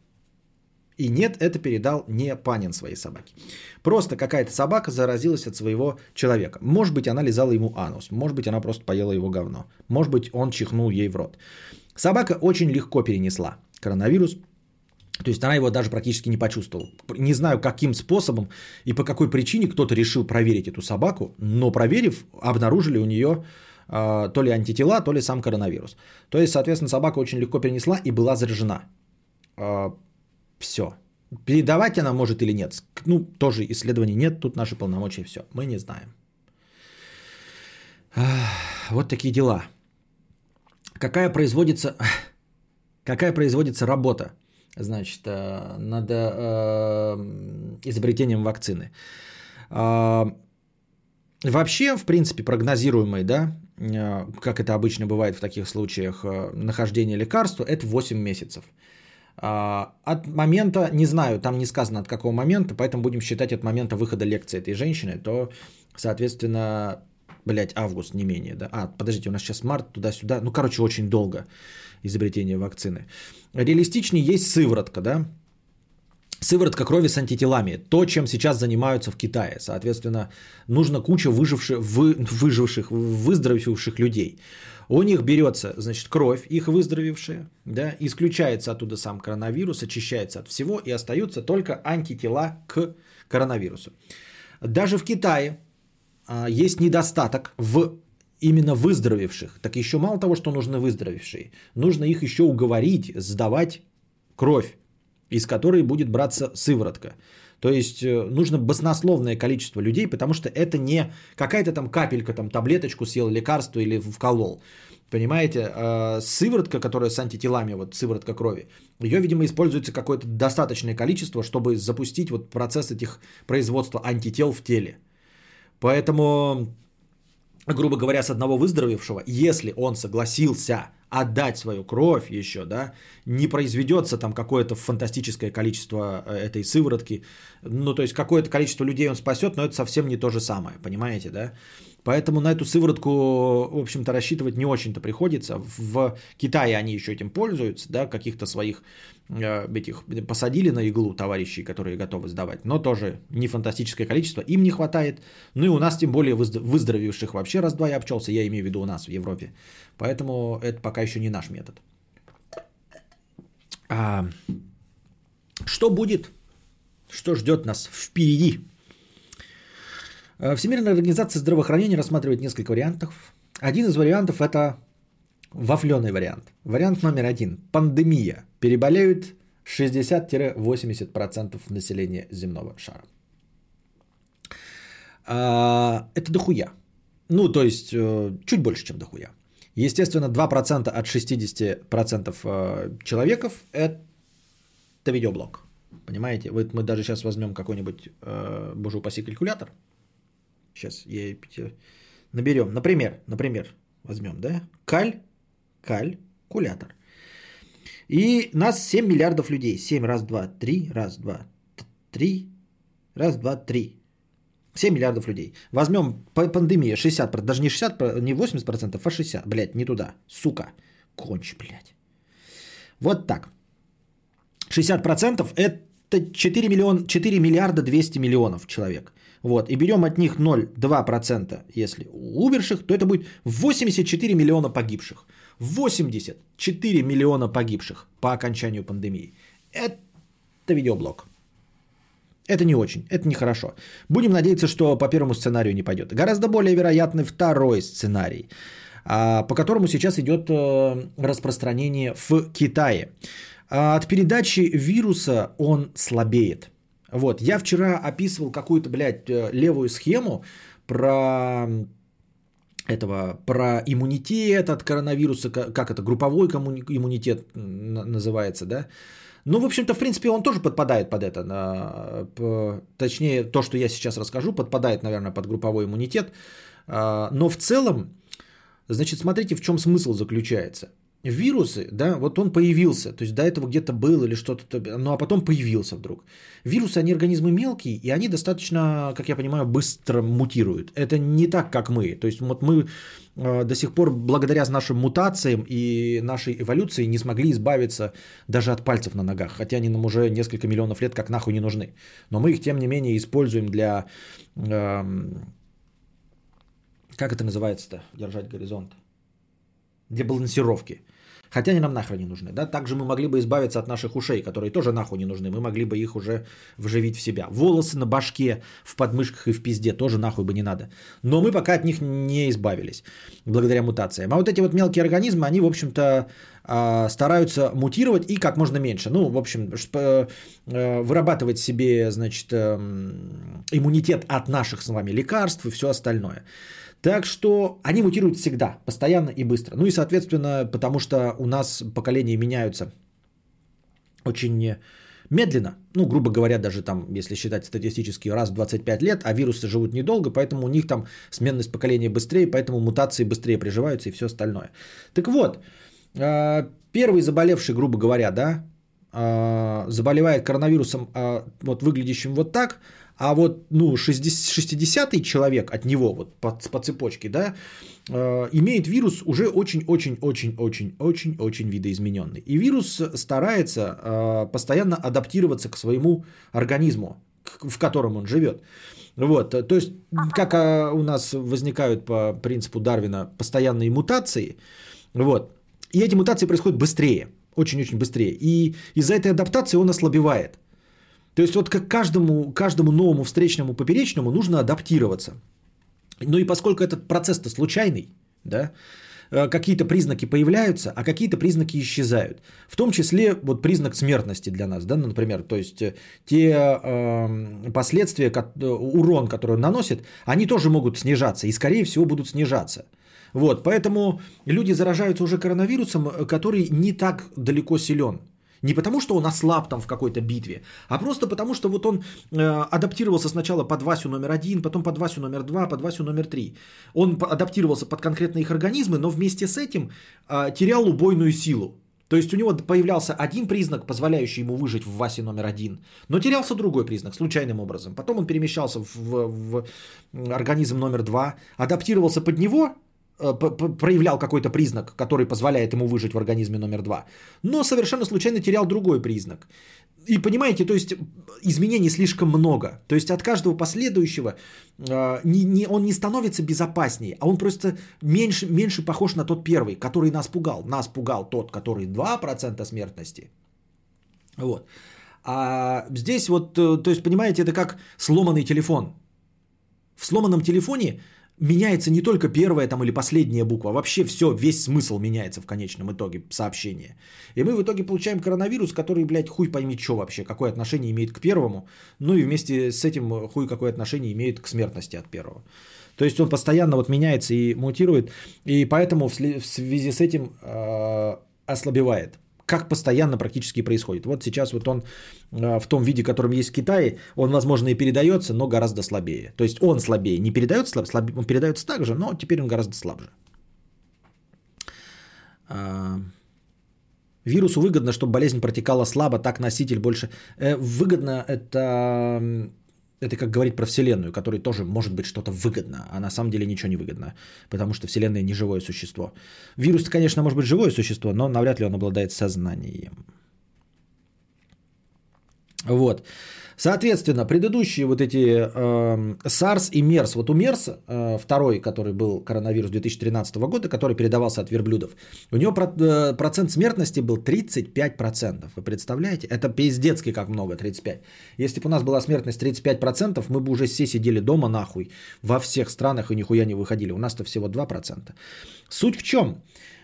И нет, это передал не Панин своей собаке. Просто какая-то собака заразилась от своего человека. Может быть, она лизала ему анус. Может быть, она просто поела его говно. Может быть, он чихнул ей в рот. Собака очень легко перенесла коронавирус. То есть она его даже практически не почувствовала. Не знаю, каким способом и по какой причине кто-то решил проверить эту собаку, но проверив, обнаружили у нее э, то ли антитела, то ли сам коронавирус. То есть, соответственно, собака очень легко перенесла и была заражена. Э, все. Передавать она может или нет. Ну, тоже исследований нет, тут наши полномочия все. Мы не знаем. Вот такие дела. Какая производится, какая производится работа, значит, э, над э, изобретением вакцины. Э, вообще, в принципе, прогнозируемый, да, как это обычно бывает в таких случаях, нахождение лекарства, это 8 месяцев. А, от момента, не знаю, там не сказано от какого момента, поэтому будем считать от момента выхода лекции этой женщины, то Соответственно, блядь, август не менее, да. А, подождите, у нас сейчас март, туда-сюда. Ну, короче, очень долго изобретение вакцины. Реалистичнее есть сыворотка, да. Сыворотка крови с антителами. То, чем сейчас занимаются в Китае. Соответственно, нужно куча выживших, вы, выживших, выздоровевших людей. У них берется, значит, кровь, их выздоровевшая, да, исключается оттуда сам коронавирус, очищается от всего, и остаются только антитела к коронавирусу. Даже в Китае а, есть недостаток в именно выздоровевших. Так еще мало того, что нужны выздоровевшие, нужно их еще уговорить сдавать кровь, из которой будет браться сыворотка. То есть э, нужно баснословное количество людей, потому что это не какая-то там капелька, там таблеточку съел лекарство или вколол. Понимаете, э, сыворотка, которая с антителами, вот сыворотка крови, ее, видимо, используется какое-то достаточное количество, чтобы запустить вот процесс этих производства антител в теле. Поэтому, грубо говоря, с одного выздоровевшего, если он согласился отдать свою кровь еще, да, не произведется там какое-то фантастическое количество э, этой сыворотки, ну, то есть какое-то количество людей он спасет, но это совсем не то же самое, понимаете, да? Поэтому на эту сыворотку, в общем-то, рассчитывать не очень-то приходится. В Китае они еще этим пользуются, да, каких-то своих э, этих посадили на иглу товарищей, которые готовы сдавать, но тоже не фантастическое количество, им не хватает. Ну и у нас тем более выздоровевших вообще раз-два я общался, я имею в виду у нас в Европе. Поэтому это пока еще не наш метод. А, что будет? Что ждет нас впереди? Э, Всемирная организация здравоохранения рассматривает несколько вариантов. Один из вариантов это вафленый вариант. Вариант номер один. Пандемия. Переболеют 60-80% населения земного шара. А, это дохуя. Ну, то есть, э, чуть больше, чем дохуя. Естественно, 2% от 60% э, человеков – это видеоблог. Понимаете? Вот мы даже сейчас возьмем какой-нибудь, боже упаси, калькулятор – Сейчас я наберем. Например, например, возьмем, да? Каль, калькулятор. И нас 7 миллиардов людей. 7, раз, два, три, раз, два, три, раз, два, три. 7 миллиардов людей. Возьмем пандемия 60, даже не 60, не 80%, а 60. Блядь, не туда. Сука. Кончи, блядь. Вот так. 60% это 4, миллион, 4 миллиарда 200 миллионов человек. Вот, и берем от них 0,2%, если умерших, то это будет 84 миллиона погибших. 84 миллиона погибших по окончанию пандемии. Это видеоблог. Это не очень, это нехорошо. Будем надеяться, что по первому сценарию не пойдет. Гораздо более вероятный второй сценарий, а, по которому сейчас идет э, распространение в Китае. А, от передачи вируса он слабеет. Вот, я вчера описывал какую-то, блядь, э, левую схему про этого, про иммунитет от коронавируса, как это, групповой иммунитет называется, да? Ну, в общем-то, в принципе, он тоже подпадает под это. Точнее, то, что я сейчас расскажу, подпадает, наверное, под групповой иммунитет. А, но в целом, значит, смотрите, в чем смысл заключается вирусы, да, вот он появился, то есть до этого где-то был или что-то, ну а потом появился вдруг. Вирусы, они организмы мелкие, и они достаточно, как я понимаю, быстро мутируют. Это не так, как мы. То есть вот мы э, до сих пор благодаря нашим мутациям и нашей эволюции не смогли избавиться даже от пальцев на ногах, хотя они нам уже несколько миллионов лет как нахуй не нужны. Но мы их, тем не менее, используем для... Э, как это называется-то? Держать горизонт для балансировки. Хотя они нам нахрен не нужны. Да? Также мы могли бы избавиться от наших ушей, которые тоже нахуй не нужны. Мы могли бы их уже вживить в себя. Волосы на башке, в подмышках и в пизде тоже нахуй бы не надо. Но мы пока от них не избавились. Благодаря мутациям. А вот эти вот мелкие организмы, они, в общем-то, а, стараются мутировать и как можно меньше. Ну, в общем, э, вырабатывать себе, значит, эм, иммунитет от наших с вами лекарств и все остальное. Так что они мутируют всегда, постоянно и быстро. Ну и, соответственно, потому что у нас поколения меняются очень медленно, ну, грубо говоря, даже там, если считать статистически, раз в 25 лет, а вирусы живут недолго, поэтому у них там сменность поколения быстрее, поэтому мутации быстрее приживаются и все остальное. Так вот, а, первый заболевший, грубо говоря, да, а, заболевает коронавирусом, а, вот выглядящим вот так, А вот, ну, 60-й человек от него, вот по, по цепочке, да, э, имеет вирус уже очень-очень-очень-очень-очень-очень видоизмененный. И вирус старается э, постоянно адаптироваться к своему организму, к, в котором он живет. Вот, то есть, как а, у нас возникают по принципу Дарвина постоянные мутации, вот, и эти мутации происходят быстрее, очень-очень быстрее. И из-за этой адаптации он ослабевает. То есть вот как каждому, каждому новому встречному поперечному нужно адаптироваться. Ну и поскольку этот процесс-то случайный, да, э, какие-то признаки появляются, а какие-то признаки исчезают. В том числе вот признак смертности для нас, да, например, то есть э, те э, последствия, э, урон, который он наносит, они тоже могут снижаться и, скорее всего, будут снижаться. Вот, поэтому люди заражаются уже коронавирусом, который не так далеко силен. Не потому, что он ослаб там в какой-то битве, а просто потому, что вот он э, адаптировался сначала под Васю номер один, потом под Васю номер два, под Васю номер три. Он адаптировался под конкретные их организмы, но вместе с этим э, терял убойную силу. То есть у него появлялся один признак, позволяющий ему выжить в Васе номер один, но терялся другой признак, случайным образом. Потом он перемещался в, в, организм номер два, адаптировался под него, проявлял какой-то признак, который позволяет ему выжить в организме номер два, но совершенно случайно терял другой признак. И понимаете, то есть изменений слишком много. То есть от каждого последующего э, не, не, он не становится безопаснее, а он просто меньше, меньше похож на тот первый, который нас пугал. Нас пугал тот, который 2% смертности. Вот. А здесь вот, э, то есть, понимаете, это как сломанный телефон. В сломанном телефоне меняется не только первая там или последняя буква, вообще все, весь смысл меняется в конечном итоге сообщения. И мы в итоге получаем коронавирус, который, блядь, хуй пойми что вообще, какое отношение имеет к первому, ну и вместе с этим хуй какое отношение имеет к смертности от первого. То есть он постоянно вот меняется и мутирует, и поэтому в связи с этим э, ослабевает как постоянно практически происходит. Вот сейчас вот он э, в том виде, котором есть в Китае, он, возможно, и передается, но гораздо слабее. То есть он слабее, не передается слаб, слаб, он передается так же, но теперь он гораздо слабже. А, вирусу выгодно, чтобы болезнь протекала слабо, так носитель больше... Э, выгодно это это как говорить про Вселенную, которой тоже может быть что-то выгодно, а на самом деле ничего не выгодно, потому что Вселенная не живое существо. Вирус, конечно, может быть живое существо, но навряд ли он обладает сознанием. Вот. Соответственно, предыдущие вот эти э, SARS и MERS, вот у MERS, э, второй, который был коронавирус 2013 года, который передавался от верблюдов, у него про, э, процент смертности был 35%. Вы представляете? Это пиздецкий как много, 35%. Если бы у нас была смертность 35%, мы бы уже все сидели дома нахуй во всех странах и нихуя не выходили. У нас-то всего 2%. Суть в чем?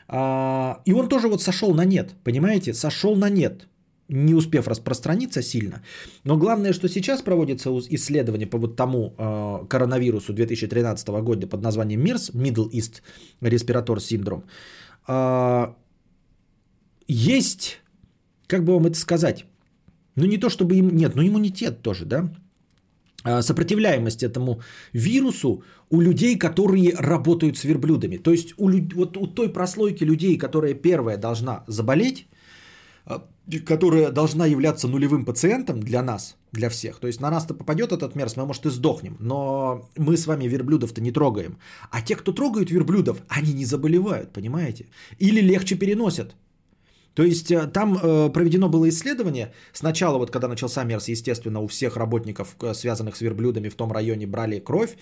А, и он тоже вот сошел на нет, понимаете? Сошел на нет не успев распространиться сильно. Но главное, что сейчас проводится исследование по вот тому э, коронавирусу 2013 года под названием МИРС, Middle East Respiratory Syndrome, э, есть, как бы вам это сказать, ну не то чтобы им, нет, но иммунитет тоже, да, а, сопротивляемость этому вирусу у людей, которые работают с верблюдами. То есть у, вот у той прослойки людей, которая первая должна заболеть, а, которая должна являться нулевым пациентом для нас, для всех. То есть на нас-то попадет этот мерз, мы, может, и сдохнем, но мы с вами верблюдов-то не трогаем. А те, кто трогают верблюдов, они не заболевают, понимаете? Или легче переносят. То есть э, там э, проведено было исследование. Сначала, вот когда начался мерз, естественно, у всех работников, э, связанных с верблюдами в том районе, брали кровь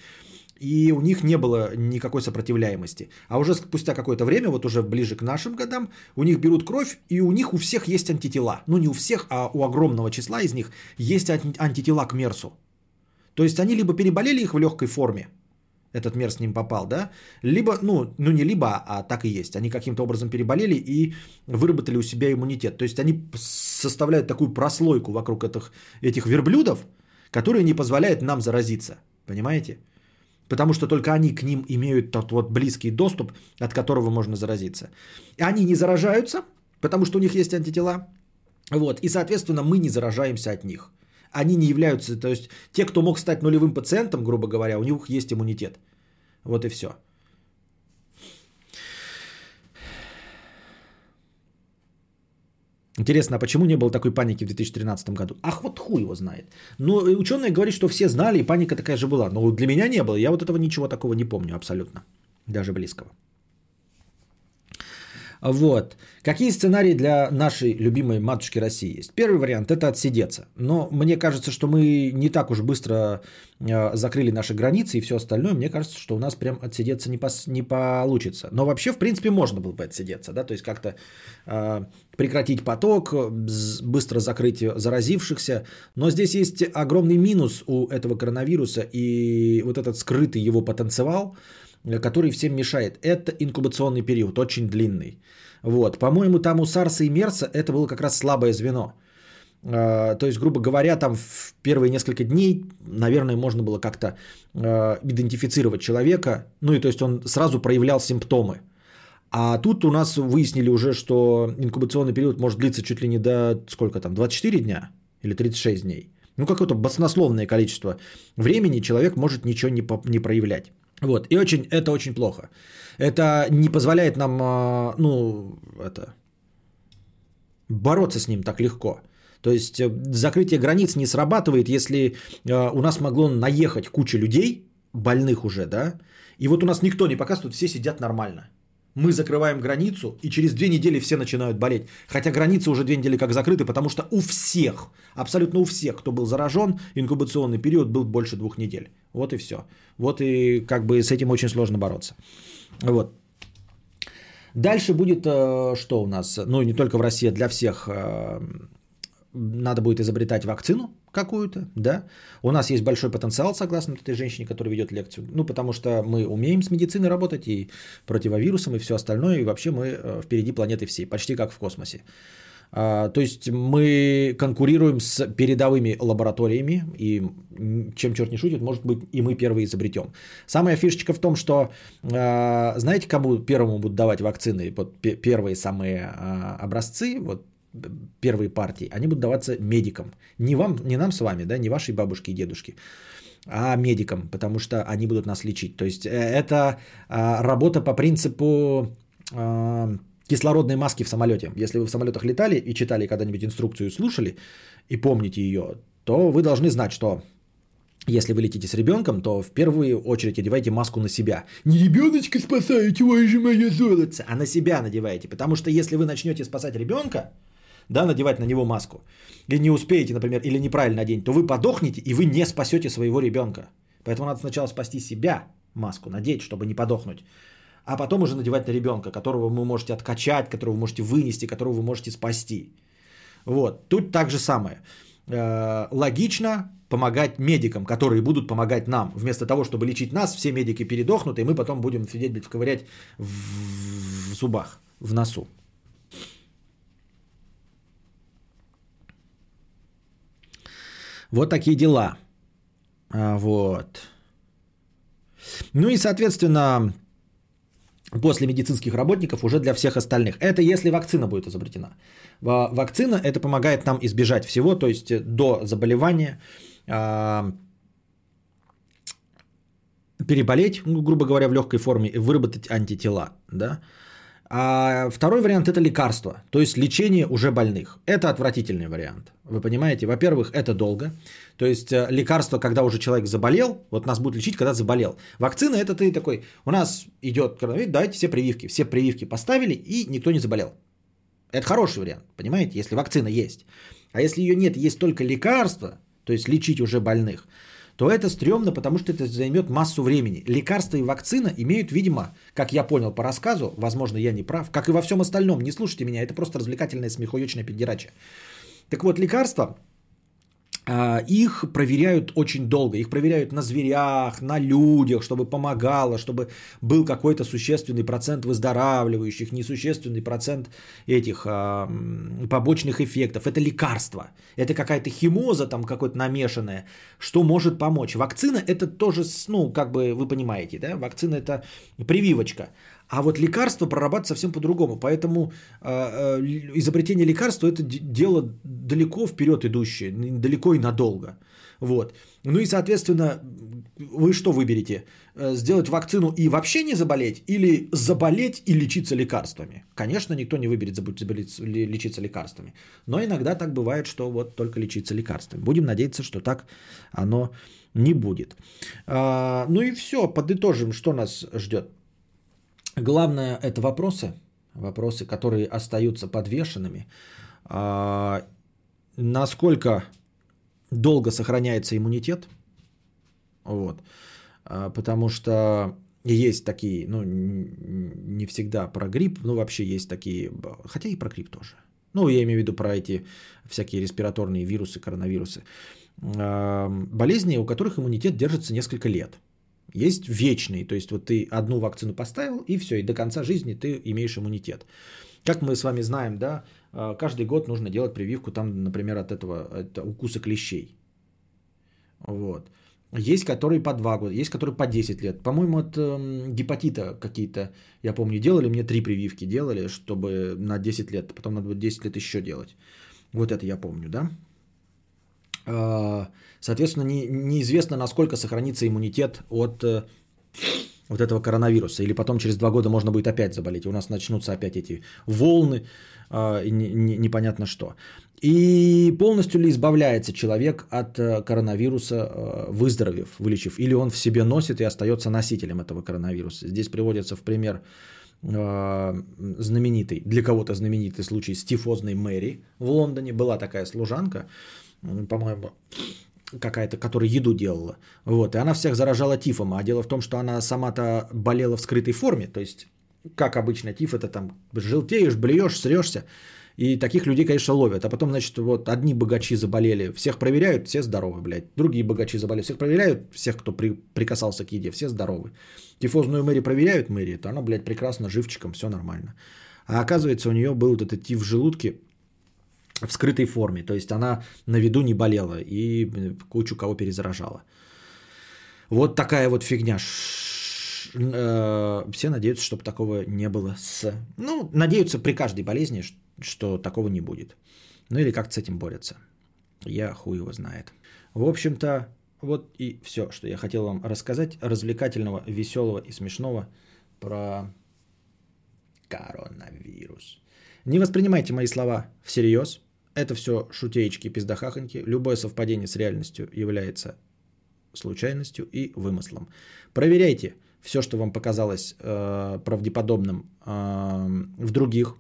и у них не было никакой сопротивляемости. А уже спустя какое-то время, вот уже ближе к нашим годам, у них берут кровь, и у них у всех есть антитела. Ну не у всех, а у огромного числа из них есть антитела к Мерсу. То есть они либо переболели их в легкой форме, этот Мерс с ним попал, да, либо, ну, ну не либо, а так и есть. Они каким-то образом переболели и выработали у себя иммунитет. То есть они составляют такую прослойку вокруг этих, этих верблюдов, которая не позволяет нам заразиться. Понимаете? Потому что только они к ним имеют тот вот близкий доступ, от которого можно заразиться. И они не заражаются, потому что у них есть антитела. Вот, и, соответственно, мы не заражаемся от них. Они не являются, то есть те, кто мог стать нулевым пациентом, грубо говоря, у них есть иммунитет. Вот и все. Интересно, а почему не было такой паники в 2013 году? Ах, вот хуй его знает. Ну, ученые говорят, что все знали, и паника такая же была. Но для меня не было. Я вот этого ничего такого не помню абсолютно. Даже близкого. Вот. Какие сценарии для нашей любимой матушки России есть? Первый вариант – это отсидеться. Но мне кажется, что мы не так уж быстро э, закрыли наши границы и все остальное. Мне кажется, что у нас прям отсидеться не, пос, не получится. Но вообще, в принципе, можно было бы отсидеться. Да? То есть как-то э, прекратить поток, быстро закрыть заразившихся. Но здесь есть огромный минус у этого коронавируса и вот этот скрытый его потенциал – который всем мешает. Это инкубационный период, очень длинный. Вот. По-моему, там у Сарса и Мерса это было как раз слабое звено. А, то есть, грубо говоря, там в первые несколько дней, наверное, можно было как-то а, идентифицировать человека. Ну и то есть он сразу проявлял симптомы. А тут у нас выяснили уже, что инкубационный период может длиться чуть ли не до сколько там, 24 дня или 36 дней. Ну, какое-то баснословное количество времени человек может ничего не, по- не проявлять. Вот, и очень, это очень плохо. Это не позволяет нам, а, ну, это, бороться с ним так легко. То есть э, закрытие границ не срабатывает, если э, у нас могло наехать куча людей, больных уже, да, и вот у нас никто не показывает, все сидят нормально мы закрываем границу, и через две недели все начинают болеть. Хотя границы уже две недели как закрыты, потому что у всех, абсолютно у всех, кто был заражен, инкубационный период был больше двух недель. Вот и все. Вот и как бы с этим очень сложно бороться. Вот. Дальше будет э, что у нас? Ну, не только в России, а для всех э, надо будет изобретать вакцину какую-то, да. У нас есть большой потенциал, согласно этой женщине, которая ведет лекцию. Ну, потому что мы умеем с медициной работать и противовирусом, и все остальное. И вообще мы э, впереди планеты всей, почти как в космосе. А, то есть мы конкурируем с передовыми лабораториями, и чем черт не шутит, может быть, и мы первые изобретем. Самая фишечка в том, что а, знаете, кому первому будут давать вакцины, вот первые самые а, образцы, вот первые партии, они будут даваться медикам. Не вам, не нам с вами, да, не вашей бабушке и дедушке, а медикам, потому что они будут нас лечить. То есть э, это а, работа по принципу а, кислородной маски в самолете. Если вы в самолетах летали и читали когда-нибудь инструкцию, слушали и помните ее, то вы должны знать, что если вы летите с ребенком, то в первую очередь одевайте маску на себя. Не ребеночка спасаете, ой же мое золото, а на себя надевайте. Потому что если вы начнете спасать ребенка, да, надевать на него маску, и не успеете, например, или неправильно одень, то вы подохнете, и вы не спасете своего ребенка. Поэтому надо сначала спасти себя, маску надеть, чтобы не подохнуть, а потом уже надевать на ребенка, которого вы можете откачать, которого вы можете вынести, которого вы можете спасти. Вот, тут так же самое. Э, логично помогать медикам, которые будут помогать нам. Вместо того, чтобы лечить нас, все медики передохнут, и мы потом будем сидеть, блядь, ковырять в зубах, в носу. Вот такие дела. А, вот. Ну и, соответственно, после медицинских работников уже для всех остальных. Это если вакцина будет изобретена. Вакцина это помогает нам избежать всего, то есть до заболевания а, переболеть, грубо говоря, в легкой форме и выработать антитела. Да? А второй вариант это лекарство, то есть лечение уже больных. Это отвратительный вариант. Вы понимаете, во-первых, это долго. То есть э, лекарство, когда уже человек заболел, вот нас будут лечить, когда заболел. Вакцина это ты такой, у нас идет коронавирус, давайте все прививки. Все прививки поставили и никто не заболел. Это хороший вариант, понимаете, если вакцина есть. А если ее нет, есть только лекарство, то есть лечить уже больных, то это стрёмно, потому что это займет массу времени. Лекарства и вакцина имеют, видимо, как я понял по рассказу, возможно, я не прав, как и во всем остальном, не слушайте меня, это просто развлекательная смехуёчная педерача. Так вот, лекарства их проверяют очень долго. Их проверяют на зверях, на людях, чтобы помогало, чтобы был какой-то существенный процент выздоравливающих, несущественный процент этих а, побочных эффектов. Это лекарство. Это какая-то химоза там какой-то намешанная, что может помочь. Вакцина это тоже, ну, как бы вы понимаете, да, вакцина это прививочка. А вот лекарство прорабатывать совсем по-другому. Поэтому э, изобретение лекарства это дело далеко вперед идущее, далеко и надолго. Вот. Ну и, соответственно, вы что выберете? Э, сделать вакцину и вообще не заболеть? Или заболеть и лечиться лекарствами? Конечно, никто не выберет заболеть, лечиться лекарствами. Но иногда так бывает, что вот только лечиться лекарствами. Будем надеяться, что так оно не будет. А, ну и все, подытожим, что нас ждет. Главное это вопросы, вопросы, которые остаются подвешенными. А, насколько долго сохраняется иммунитет? Вот. А, потому что есть такие, ну, не всегда про грипп, ну, вообще есть такие, хотя и про грипп тоже. Ну, я имею в виду про эти всякие респираторные вирусы, коронавирусы. Болезни, у которых иммунитет держится несколько лет. Есть вечный, то есть вот ты одну вакцину поставил, и все, и до конца жизни ты имеешь иммунитет. Как мы с вами знаем, да, а, каждый год нужно делать прививку там, например, от этого от укуса клещей. Вот. Есть которые по 2 года, есть которые по 10 лет. По-моему, от э, гепатита какие-то, я помню, делали, мне три прививки делали, чтобы на 10 лет, потом надо будет 10 лет еще делать. Вот это я помню, да? А, соответственно, не, неизвестно, насколько сохранится иммунитет от э, вот этого коронавируса. Или потом через два года можно будет опять заболеть. У нас начнутся опять эти волны, а, непонятно что. И полностью ли избавляется человек от э, коронавируса, э, выздоровев, вылечив, или он в себе носит и остается носителем этого коронавируса. Здесь приводится в пример знаменитый, для кого-то знаменитый случай с тифозной Мэри в Лондоне. Была такая служанка, по-моему, какая-то, которая еду делала. Вот, и она всех заражала тифом. А дело в том, что она сама-то болела в скрытой форме. То есть, как обычно, тиф это там желтеешь, блюешь, срешься. И таких людей, конечно, ловят. А потом, значит, вот одни богачи заболели, всех проверяют, все здоровы, блядь. Другие богачи заболели, всех проверяют, всех, кто при, прикасался к еде, все здоровы. Тифозную Мэри проверяют Мэри, то она, блядь, прекрасно, живчиком, все нормально. А оказывается, у нее был вот этот тиф в желудке, в скрытой форме. То есть она на виду не болела и кучу кого перезаражала. Вот такая вот фигня. Э, все надеются, чтобы такого не было с... Ну, надеются при каждой болезни, что такого не будет. Ну или как с этим борются. Я хуй его знает. В общем-то, вот и все, что я хотел вам рассказать. Развлекательного, веселого и смешного про коронавирус. Не воспринимайте мои слова всерьез. Это все шутеечки, пиздахахоньки. Любое совпадение с реальностью является случайностью и вымыслом. Проверяйте все, что вам показалось э, правдеподобным э, в других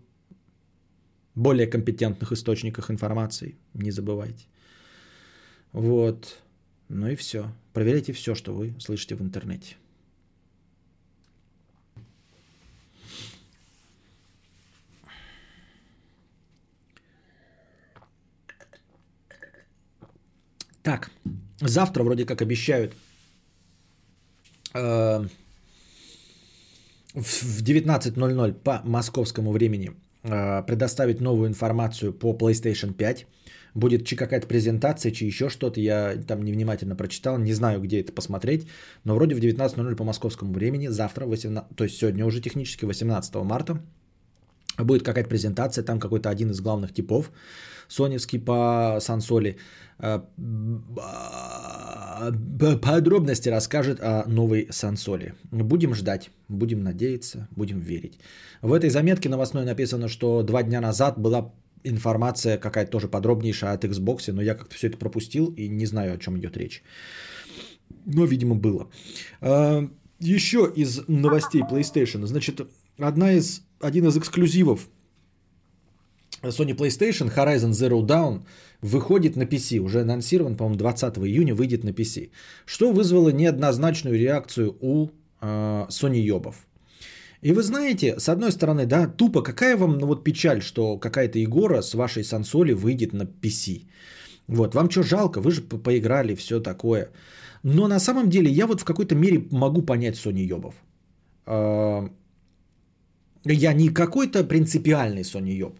более компетентных источниках информации. Не забывайте. Вот. Ну и все. Проверяйте все, что вы слышите в интернете. Так, завтра вроде как обещают э, в 19.00 по московскому времени э, предоставить новую информацию по PlayStation 5. Будет чи какая-то презентация, чи еще что-то. Я там невнимательно прочитал, не знаю, где это посмотреть. Но вроде в 19.00 по московскому времени, завтра, 18, то есть сегодня уже технически 18 марта, будет какая-то презентация, там какой-то один из главных типов соневский по сансоли э, подробности расскажет о новой сансоли. Будем ждать, будем надеяться, будем верить. В этой заметке новостной написано, что два дня назад была информация какая-то тоже подробнейшая от Xbox, но я как-то все это пропустил и не знаю, о чем идет речь. Но, видимо, было. Э, еще из новостей PlayStation. Значит, одна из, один из эксклюзивов Sony PlayStation Horizon Zero Dawn выходит на PC. Уже анонсирован, по-моему, 20 июня выйдет на PC. Что вызвало неоднозначную реакцию у э, Sony Йобов. И вы знаете, с одной стороны, да, тупо, какая вам ну, вот печаль, что какая-то игора с вашей сансоли выйдет на PC. Вот, вам что жалко, вы же поиграли, все такое. Но на самом деле я вот в какой-то мере могу понять Sony Йобов. Э, я не какой-то принципиальный Йоб.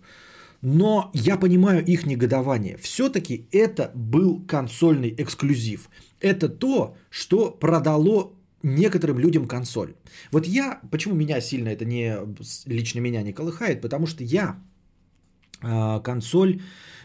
Но я понимаю их негодование. Все-таки это был консольный эксклюзив. Это то, что продало некоторым людям консоль. Вот я, почему меня сильно это не, лично меня не колыхает, потому что я э, консоль,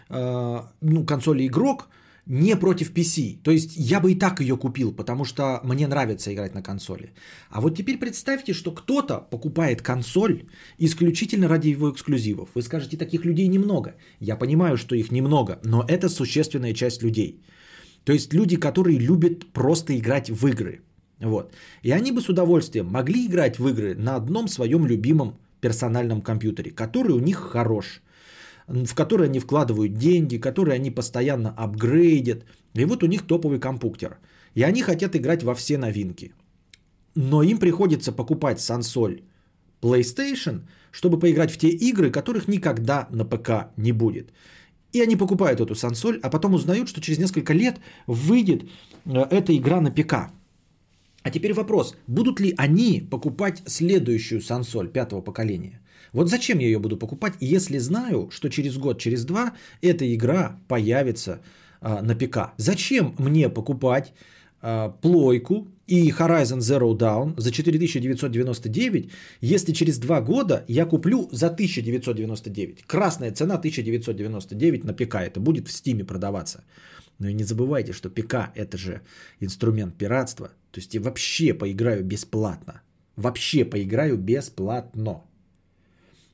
э, ну, консоль игрок, не против PC. То есть я бы и так ее купил, потому что мне нравится играть на консоли. А вот теперь представьте, что кто-то покупает консоль исключительно ради его эксклюзивов. Вы скажете, таких людей немного. Я понимаю, что их немного, но это существенная часть людей. То есть люди, которые любят просто играть в игры. Вот. И они бы с удовольствием могли играть в игры на одном своем любимом персональном компьютере, который у них хорош, в который они вкладывают деньги, который они постоянно апгрейдят. И вот у них топовый компьютер. И они хотят играть во все новинки. Но им приходится покупать сансоль PlayStation, чтобы поиграть в те игры, которых никогда на ПК не будет. И они покупают эту сансоль, а потом узнают, что через несколько лет выйдет э, эта игра на ПК. А теперь вопрос, будут ли они покупать следующую сансоль пятого поколения? Вот зачем я ее буду покупать, если знаю, что через год, через два эта игра появится а, на ПК? Зачем мне покупать а, плойку и Horizon Zero Dawn за 4999, если через два года я куплю за 1999? Красная цена 1999 на ПК, это будет в Стиме продаваться. Но и не забывайте, что ПК это же инструмент пиратства. То есть я вообще поиграю бесплатно. Вообще поиграю бесплатно.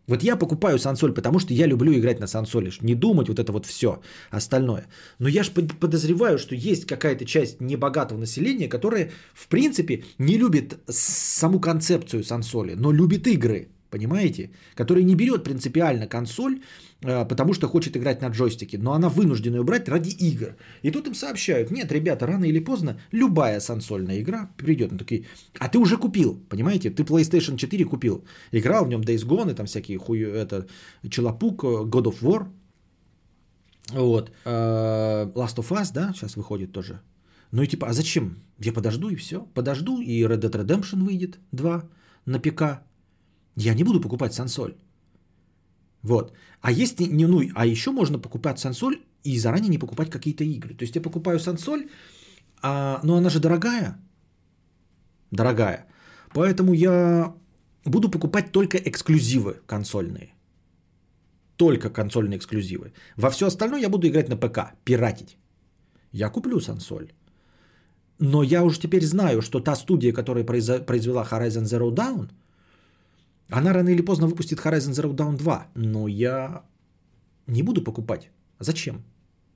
Вот я покупаю сансоль, потому что я люблю играть на сансоле, не думать вот это вот все остальное. Но я же подозреваю, что есть какая-то часть небогатого населения, которая в принципе не любит саму концепцию сансоли, но любит игры понимаете? Который не берет принципиально консоль, потому что хочет играть на джойстике, но она вынуждена ее брать ради игр. И тут им сообщают, нет, ребята, рано или поздно любая сансольная игра придет. Ну, такие, а ты уже купил, понимаете? Ты PlayStation 4 купил, играл в нем Days Gone, и там всякие хуй, это, Челопук, God of War, вот, э, Last of Us, да, сейчас выходит тоже. Ну и типа, а зачем? Я подожду и все. Подожду, и Red Dead Redemption выйдет 2 на ПК. Я не буду покупать сансоль. Вот. А есть не, ну, а еще можно покупать сансоль и заранее не покупать какие-то игры. То есть я покупаю сансоль, а, но она же дорогая. Дорогая. Поэтому я буду покупать только эксклюзивы консольные. Только консольные эксклюзивы. Во все остальное я буду играть на ПК, пиратить. Я куплю сансоль. Но я уже теперь знаю, что та студия, которая произвела Horizon Zero Dawn – она рано или поздно выпустит Horizon Zero Dawn 2, но я не буду покупать. Зачем?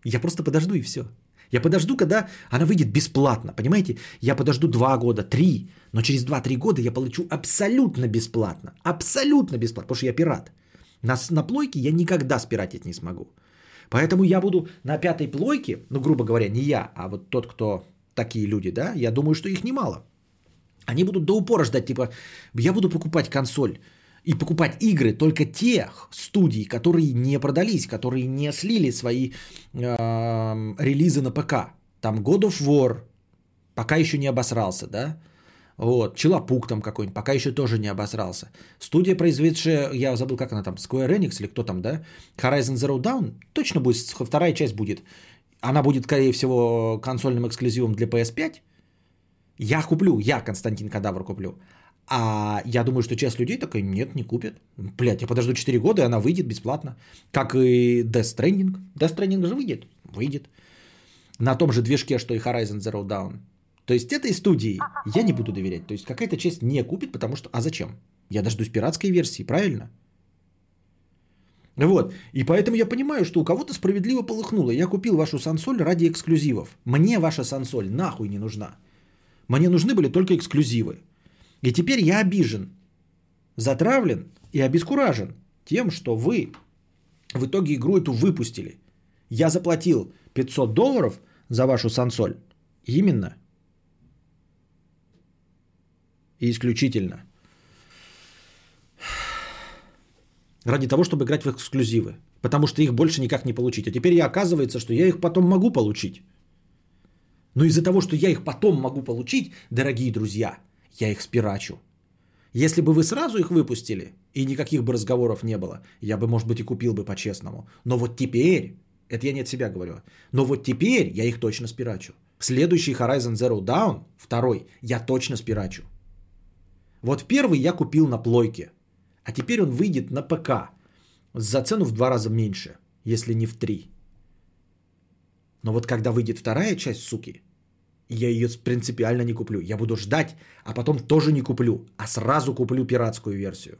Я просто подожду и все. Я подожду, когда она выйдет бесплатно, понимаете? Я подожду 2 года, 3, но через 2-3 года я получу абсолютно бесплатно. Абсолютно бесплатно, потому что я пират. На, на плойке я никогда спиратить не смогу. Поэтому я буду на пятой плойке, ну, грубо говоря, не я, а вот тот, кто такие люди, да, я думаю, что их немало. Они будут до упора ждать, типа, я буду покупать консоль и покупать игры только тех студий, которые не продались, которые не слили свои э, релизы на ПК. Там God of War пока еще не обосрался, да? Вот, Челопук там какой-нибудь, пока еще тоже не обосрался. Студия, произведшая, я забыл, как она там, Square Enix или кто там, да? Horizon Zero Dawn, точно будет, вторая часть будет. Она будет, скорее всего, консольным эксклюзивом для PS5, я куплю, я Константин Кадавр куплю. А я думаю, что часть людей такой, нет, не купит. Блять, я подожду 4 года, и она выйдет бесплатно. Как и Death Stranding. Death Stranding же выйдет. Выйдет. На том же движке, что и Horizon Zero Dawn. То есть этой студии я не буду доверять. То есть какая-то часть не купит, потому что... А зачем? Я дождусь пиратской версии, правильно? Вот. И поэтому я понимаю, что у кого-то справедливо полыхнуло. Я купил вашу сансоль ради эксклюзивов. Мне ваша сансоль нахуй не нужна. Мне нужны были только эксклюзивы. И теперь я обижен, затравлен и обескуражен тем, что вы в итоге игру эту выпустили. Я заплатил 500 долларов за вашу сансоль. Именно. И исключительно. Ради того, чтобы играть в эксклюзивы. Потому что их больше никак не получить. А теперь я оказывается, что я их потом могу получить. Но из-за того, что я их потом могу получить, дорогие друзья, я их спирачу. Если бы вы сразу их выпустили, и никаких бы разговоров не было, я бы, может быть, и купил бы по-честному. Но вот теперь, это я не от себя говорю, но вот теперь я их точно спирачу. Следующий Horizon Zero Dawn, второй, я точно спирачу. Вот первый я купил на плойке, а теперь он выйдет на ПК за цену в два раза меньше, если не в три. Но вот когда выйдет вторая часть, суки, я ее принципиально не куплю. Я буду ждать, а потом тоже не куплю, а сразу куплю пиратскую версию.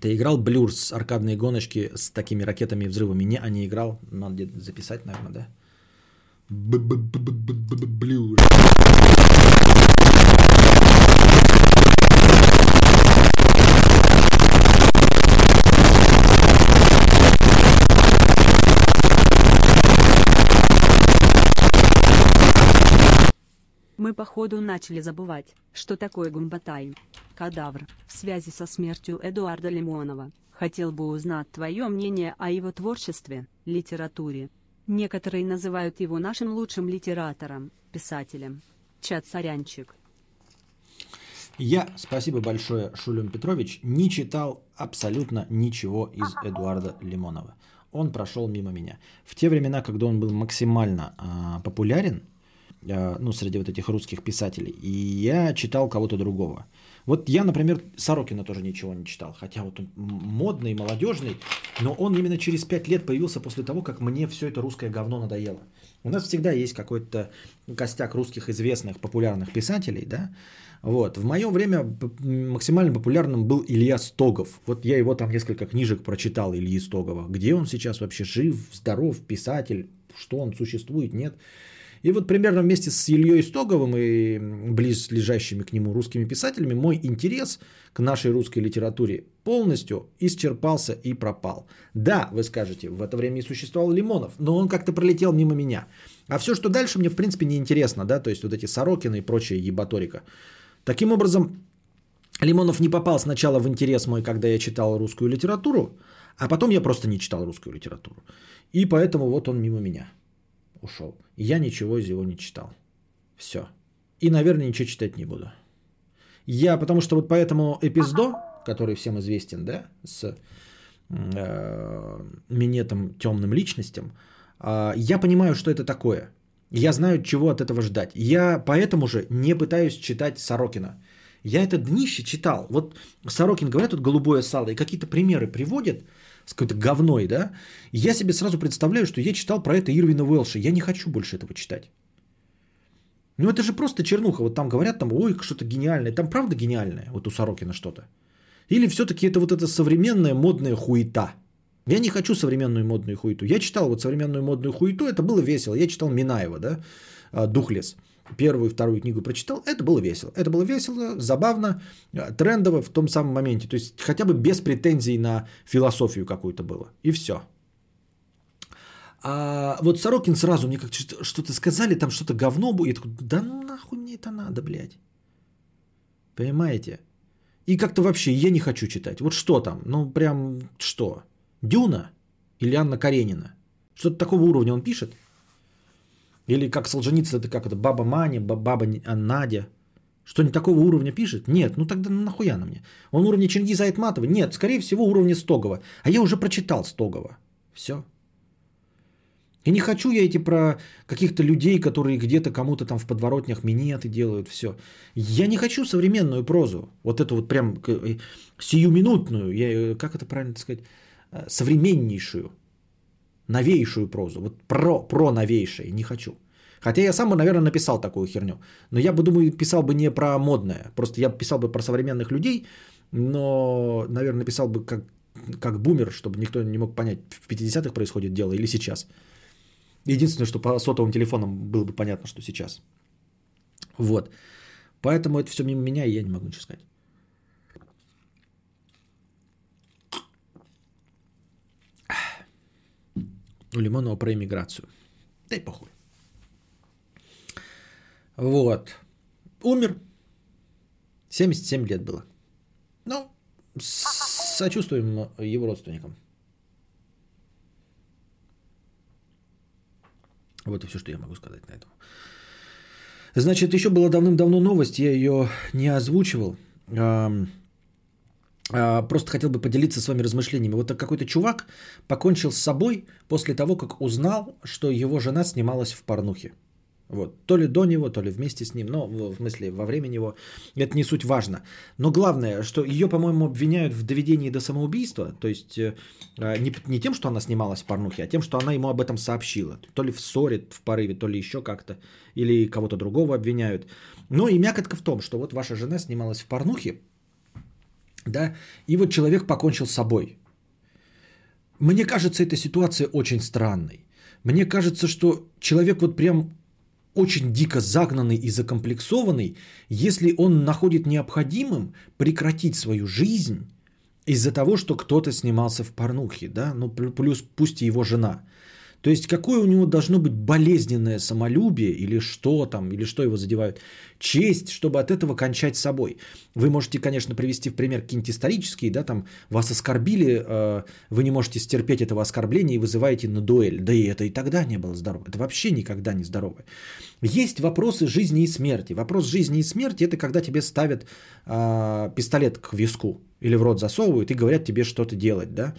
Ты играл Блюрс, аркадные гоночки с такими ракетами и взрывами? Не, а не играл. Надо записать, наверное, да? Блюрс. Мы походу начали забывать, что такое Гумбатай. Кадавр, в связи со смертью Эдуарда Лимонова, хотел бы узнать твое мнение о его творчестве, литературе. Некоторые называют его нашим лучшим литератором, писателем. Чат Сорянчик. Я, спасибо большое, Шулем Петрович, не читал абсолютно ничего из Эдуарда Лимонова. Он прошел мимо меня. В те времена, когда он был максимально а, популярен, ну, среди вот этих русских писателей, и я читал кого-то другого. Вот я, например, Сорокина тоже ничего не читал, хотя вот он модный, молодежный, но он именно через пять лет появился после того, как мне все это русское говно надоело. У нас всегда есть какой-то костяк русских известных популярных писателей, да, вот. В мое время максимально популярным был Илья Стогов. Вот я его там несколько книжек прочитал, Ильи Стогова. Где он сейчас вообще жив, здоров, писатель, что он существует, нет. И вот примерно вместе с Ильей Стоговым и близлежащими к нему русскими писателями мой интерес к нашей русской литературе полностью исчерпался и пропал. Да, вы скажете, в это время и существовал Лимонов, но он как-то пролетел мимо меня. А все, что дальше, мне в принципе не интересно, да, то есть вот эти Сорокины и прочая ебаторика. Таким образом, Лимонов не попал сначала в интерес мой, когда я читал русскую литературу, а потом я просто не читал русскую литературу. И поэтому вот он мимо меня ушел. Я ничего из его не читал. Все. И, наверное, ничего читать не буду. Я, потому что вот по этому эпиздо, который всем известен, да, с э, минетом темным личностям, э, я понимаю, что это такое. Я знаю, чего от этого ждать. Я поэтому же не пытаюсь читать Сорокина. Я это днище читал. Вот Сорокин говорят, тут голубое сало, и какие-то примеры приводят с какой-то говной, да. Я себе сразу представляю, что я читал про это Ирвина Уэлша. Я не хочу больше этого читать. Ну это же просто чернуха. Вот там говорят, там, ой, что-то гениальное. Там правда гениальное, вот у Сорокина что-то. Или все-таки это вот эта современная модная хуета. Я не хочу современную модную хуету. Я читал вот современную модную хуету, это было весело. Я читал Минаева, да, а, Духлес. Первую и вторую книгу прочитал, это было весело. Это было весело, забавно, а, трендово в том самом моменте. То есть хотя бы без претензий на философию какую-то было. И все. А вот Сорокин сразу мне как что-то сказали, там что-то говно будет. Да нахуй мне это надо, блядь. Понимаете? И как-то вообще я не хочу читать. Вот что там? Ну прям что? Дюна или Анна Каренина? Что-то такого уровня он пишет? Или как Солженицын, это как это, баба Маня, баба Надя? Что-нибудь такого уровня пишет? Нет, ну тогда нахуя на мне? Он уровня Чингиза Айтматова? Нет, скорее всего уровня Стогова. А я уже прочитал Стогова. Все. И не хочу я эти про каких-то людей, которые где-то кому-то там в подворотнях минеты делают, все. Я не хочу современную прозу. Вот эту вот прям э, сиюминутную, я, э, как это правильно сказать, Э, современнейшую, новейшую прозу. Вот про, про новейшее не хочу. Хотя я сам наверное, написал такую херню. Но я бы, думаю, писал бы не про модное. Просто я писал бы про современных людей, но, наверное, написал бы как, как бумер, чтобы никто не мог понять, в 50-х происходит дело или сейчас. Единственное, что по сотовым телефонам было бы понятно, что сейчас. Вот. Поэтому это все мимо меня, и я не могу ничего сказать. У Лимонова про иммиграцию. Да и похуй. Вот. Умер. 77 лет было. Ну, сочувствуем его родственникам. Вот и все, что я могу сказать на этом. Значит, еще была давным-давно новость, я ее не озвучивал. А, просто хотел бы поделиться с вами размышлениями. Вот какой-то чувак покончил с собой после того, как узнал, что его жена снималась в порнухе. Вот. То ли до него, то ли вместе с ним, но в смысле во время него. Это не суть важно. Но главное, что ее, по-моему, обвиняют в доведении до самоубийства. То есть э, не, не тем, что она снималась в порнухе, а тем, что она ему об этом сообщила. То ли в ссоре, в порыве, то ли еще как-то. Или кого-то другого обвиняют. Но и мякотка в том, что вот ваша жена снималась в порнухе, да, и вот человек покончил с собой. Мне кажется, эта ситуация очень странной. Мне кажется, что человек вот прям очень дико загнанный и закомплексованный, если он находит необходимым прекратить свою жизнь из-за того, что кто-то снимался в порнухе, да, ну плюс пусть и его жена. То есть какое у него должно быть болезненное самолюбие или что там, или что его задевают, честь, чтобы от этого кончать собой. Вы можете, конечно, привести в пример какие-нибудь исторические, да, там вас оскорбили, э, вы не можете стерпеть этого оскорбления и вызываете на дуэль. Да и это и тогда не было здорово. Это вообще никогда не здорово. Есть вопросы жизни и смерти. Вопрос жизни и смерти это когда тебе ставят э, пистолет к виску или в рот засовывают и говорят тебе что-то делать, да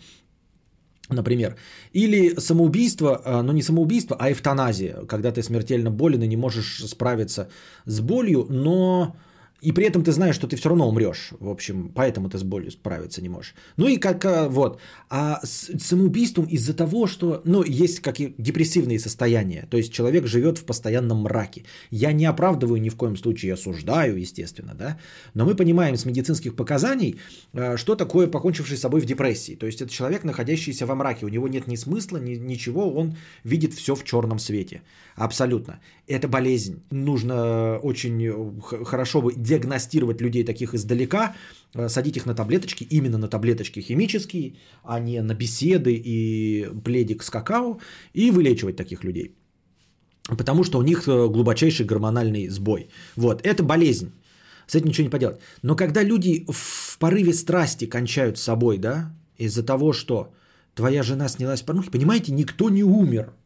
например. Или самоубийство, а, но не самоубийство, а эвтаназия, когда ты смертельно болен и не можешь справиться с болью, но и при этом ты знаешь, что ты все равно умрешь. В общем, поэтому ты с болью справиться не можешь. Ну и как а, вот. А с самоубийством из-за того, что, ну, есть как и депрессивные состояния. То есть человек живет в постоянном мраке. Я не оправдываю ни в коем случае, осуждаю, естественно, да. Но мы понимаем с медицинских показаний, а, что такое покончивший с собой в депрессии. То есть это человек, находящийся во мраке. У него нет ни смысла, ни, ничего. Он видит все в черном свете. Абсолютно. Это болезнь. Нужно очень хорошо бы диагностировать людей таких издалека, э, садить их на таблеточки, именно на таблеточки химические, а не на беседы и пледик с какао, и вылечивать таких людей. Потому что у них э, глубочайший гормональный сбой. Вот, это болезнь. С этим ничего не поделать. Но когда люди в порыве страсти кончают с собой, да, из-за того, что твоя жена снялась в порнухе, понимаете, никто не умер –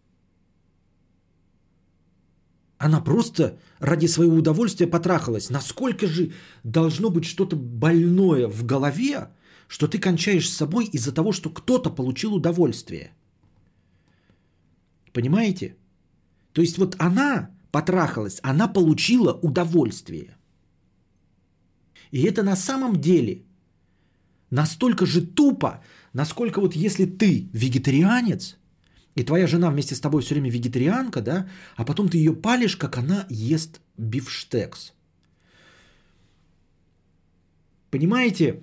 она просто ради своего удовольствия потрахалась. Насколько же должно быть что-то больное в голове, что ты кончаешь с собой из-за того, что кто-то получил удовольствие. Понимаете? То есть вот она потрахалась, она получила удовольствие. И это на самом деле настолько же тупо, насколько вот если ты вегетарианец – и твоя жена вместе с тобой все время вегетарианка, да, а потом ты ее палишь, как она ест бифштекс. Понимаете?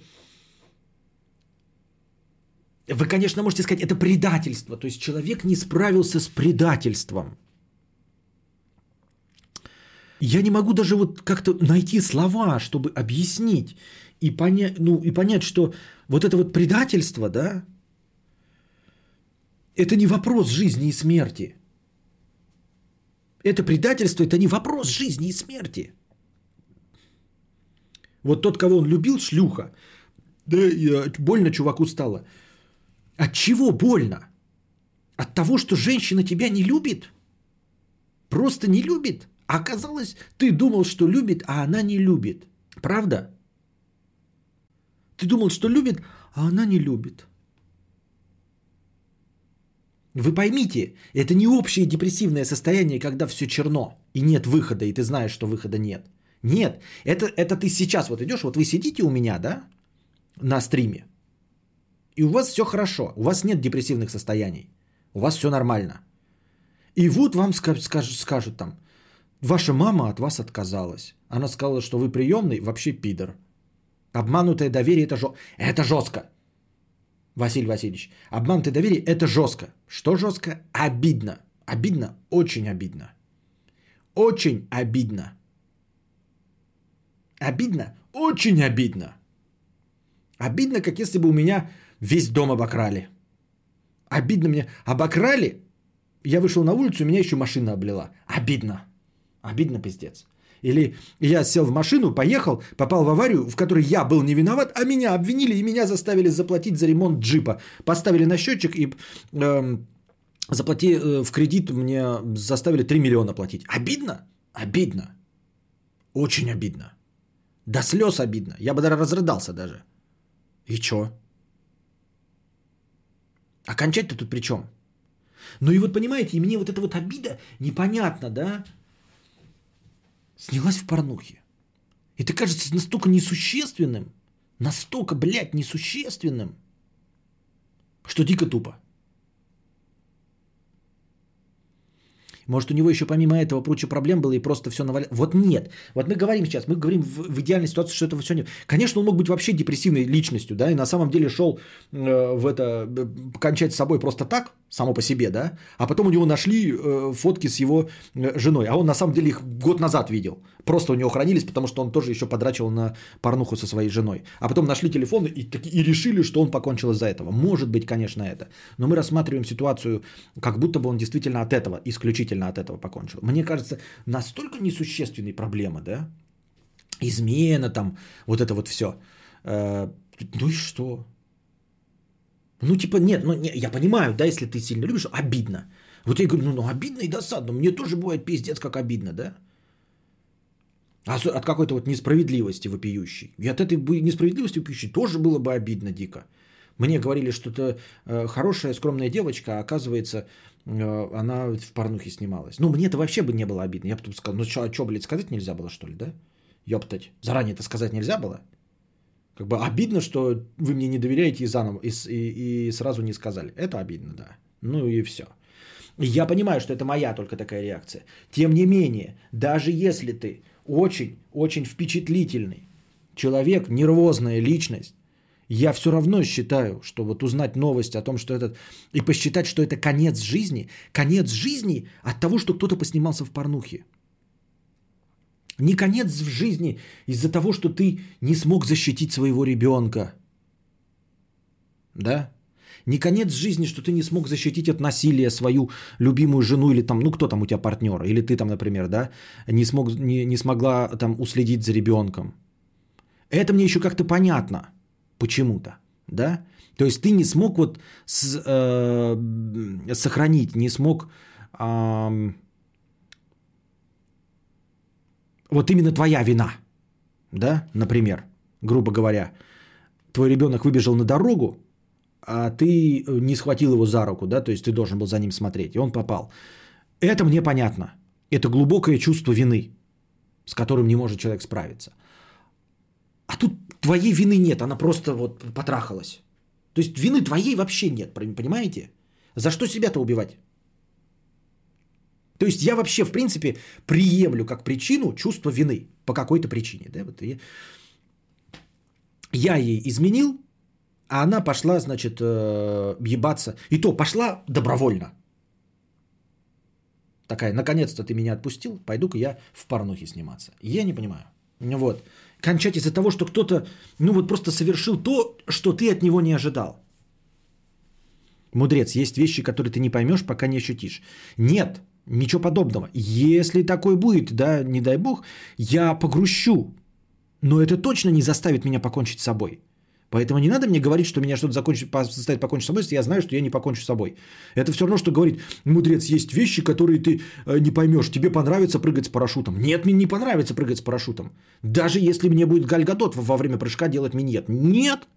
Вы, конечно, можете сказать, это предательство. То есть человек не справился с предательством. Я не могу даже вот как-то найти слова, чтобы объяснить и понять, ну, и понять, что вот это вот предательство, да, это не вопрос жизни и смерти. Это предательство, это не вопрос жизни и смерти. Вот тот, кого он любил, шлюха. Да, больно чуваку стало. От чего больно? От того, что женщина тебя не любит? Просто не любит? А оказалось, ты думал, что любит, а она не любит. Правда? Ты думал, что любит, а она не любит. Вы поймите, это не общее депрессивное состояние, когда все черно и нет выхода, и ты знаешь, что выхода нет. Нет, это, это ты сейчас вот идешь, вот вы сидите у меня, да, на стриме, и у вас все хорошо, у вас нет депрессивных состояний, у вас все нормально. И вот вам скажут, скажут, там, ваша мама от вас отказалась. Она сказала, что вы приемный, вообще пидор. Обманутое доверие это, жё... это жестко. Василий Васильевич, обманутое доверие – это жестко. Что жестко? Обидно. Обидно, очень обидно. Очень обидно. Обидно? Очень обидно. Обидно, как если бы у меня весь дом обокрали. Обидно мне. Обокрали? Я вышел на улицу, меня еще машина облила. Обидно. Обидно, пиздец. Или я сел в машину, поехал, попал в аварию, в которой я был не виноват, а меня обвинили и меня заставили заплатить за ремонт джипа. Поставили на счетчик и э, заплати э, в кредит мне заставили 3 миллиона платить. Обидно? Обидно. Очень обидно. До слез обидно. Я бы даже разрыдался даже. И чё? Окончать-то тут при чем? Ну и вот понимаете, и мне вот эта вот обида непонятно, да? Снялась в порнухе. Это кажется настолько несущественным, настолько, блядь, несущественным, что дико тупо. Может, у него еще помимо этого прочие проблем было и просто все навалялось. Вот нет. Вот мы говорим сейчас, мы говорим в, в идеальной ситуации, что этого все нет. Конечно, он мог быть вообще депрессивной личностью, да, и на самом деле шел э, в это, э, кончать с собой просто так, само по себе, да, а потом у него нашли э, фотки с его э, женой, а он на самом деле их год назад видел. Просто у него хранились, потому что он тоже еще подрачивал на порнуху со своей женой. А потом нашли телефон и, и решили, что он покончил из-за этого. Может быть, конечно, это. Но мы рассматриваем ситуацию, как будто бы он действительно от этого, исключительно от этого покончил. Мне кажется, настолько несущественные проблемы, да, измена там, вот это вот все. Э, ну и что? Ну, типа, нет, ну, не, я понимаю, да, если ты сильно любишь, обидно. Вот я говорю, ну, ну, обидно и досадно. Мне тоже бывает пиздец, как обидно, да? А от какой-то вот несправедливости вопиющей. И от этой несправедливости вопиющей тоже было бы обидно дико. Мне говорили, что это э, хорошая, скромная девочка, а оказывается, э, она в порнухе снималась. Ну, мне это вообще бы не было обидно. Я бы потом сказал, ну, что, а что, блядь, сказать нельзя было, что ли, да? Ёптать. Заранее это сказать нельзя было? Как бы обидно, что вы мне не доверяете и заново, и, и, и сразу не сказали. Это обидно, да. Ну и все. Я понимаю, что это моя только такая реакция. Тем не менее, даже если ты очень-очень впечатлительный человек, нервозная личность, я все равно считаю, что вот узнать новость о том, что этот... И посчитать, что это конец жизни. Конец жизни от того, что кто-то поснимался в порнухе. Не конец в жизни из-за того, что ты не смог защитить своего ребенка. Да? Не конец жизни, что ты не смог защитить от насилия свою любимую жену или там, ну кто там у тебя партнер, или ты там, например, да, не, смог, не, не смогла там уследить за ребенком. Это мне еще как-то понятно почему-то, да? То есть ты не смог вот с, э, сохранить, не смог э, вот именно твоя вина, да, например, грубо говоря, твой ребенок выбежал на дорогу, а ты э, не схватил его за руку, да, то есть ты должен был за ним смотреть, и он попал. Это мне понятно. Это глубокое чувство вины, с которым не может человек справиться. А тут твоей вины нет, она просто вот потрахалась. То есть вины твоей вообще нет, понимаете? За что себя-то убивать? То есть я вообще, в принципе, приемлю как причину чувство вины по какой-то причине. Да? Вот я, я ей изменил, а она пошла, значит, э, ебаться. И то пошла добровольно. Такая, наконец-то ты меня отпустил, пойду-ка я в порнухе сниматься. Я не понимаю. Вот. Кончать из-за того, что кто-то, ну вот просто совершил то, что ты от него не ожидал. Мудрец, есть вещи, которые ты не поймешь, пока не ощутишь. Нет, Ничего подобного. Если такой будет, да, не дай бог, я погрущу. Но это точно не заставит меня покончить с собой. Поэтому не надо мне говорить, что меня что-то закончит, заставит покончить с собой, если я знаю, что я не покончу с собой. Это все равно, что говорит, мудрец, есть вещи, которые ты э, не поймешь. Тебе понравится прыгать с парашютом. Нет, мне не понравится прыгать с парашютом. Даже если мне будет Гальгадот во время прыжка делать минет. Нет,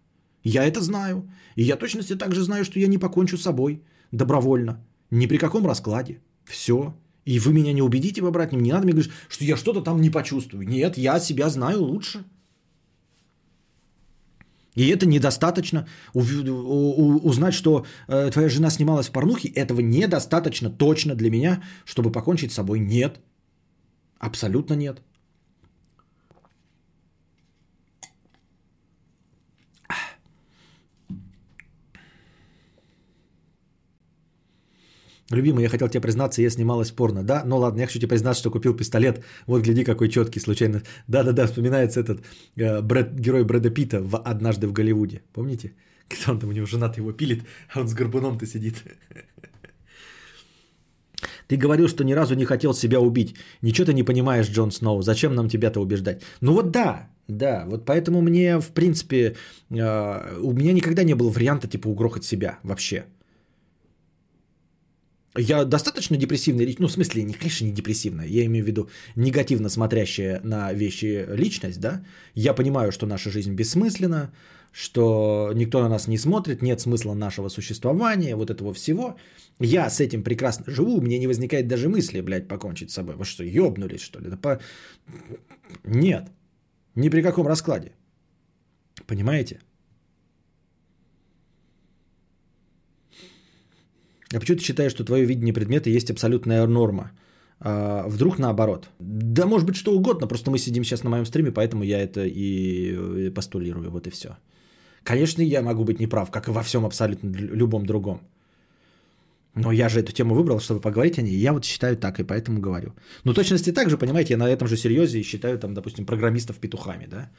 я это знаю. И я точности также знаю, что я не покончу с собой добровольно. Ни при каком раскладе. Все. И вы меня не убедите в обратном. Не надо мне говорить, что я что-то там не почувствую. Нет, я себя знаю лучше. И это недостаточно. Узнать, что э, твоя жена снималась в порнухе, этого недостаточно точно для меня, чтобы покончить с собой. Нет. Абсолютно нет. Любимый, я хотел тебе признаться, я снималась порно. Да, ну ладно, я хочу тебе признаться, что купил пистолет. Вот гляди, какой четкий, случайно. Да-да-да, вспоминается этот э, Брэд, герой Брэда Питта в «Однажды в Голливуде». Помните? Когда он там у него жена его пилит, а он с горбуном-то сидит. Ты говорил, что ни разу не хотел себя убить. Ничего ты не понимаешь, Джон Сноу. Зачем нам тебя-то убеждать? Ну вот да, да. Вот поэтому мне, в принципе, э, у меня никогда не было варианта типа угрохать себя вообще. Я достаточно депрессивная личность, ну, в смысле, не, конечно, не депрессивная, я имею в виду негативно смотрящая на вещи личность, да. Я понимаю, что наша жизнь бессмысленна, что никто на нас не смотрит, нет смысла нашего существования, вот этого всего. Я с этим прекрасно живу, у меня не возникает даже мысли, блядь, покончить с собой. Вы что, ёбнулись, что ли? Да по... Нет, ни при каком раскладе. Понимаете? А почему ты считаешь, что твое видение предмета есть абсолютная норма? А, вдруг наоборот? Да может быть что угодно, просто мы сидим сейчас на моем стриме, поэтому я это и постулирую, вот и все. Конечно, я могу быть неправ, как и во всем абсолютно любом другом. Но я же эту тему выбрал, чтобы поговорить о ней. Я вот считаю так, и поэтому говорю. Ну, точности так же, понимаете, я на этом же серьезе считаю, там, допустим, программистов петухами, да.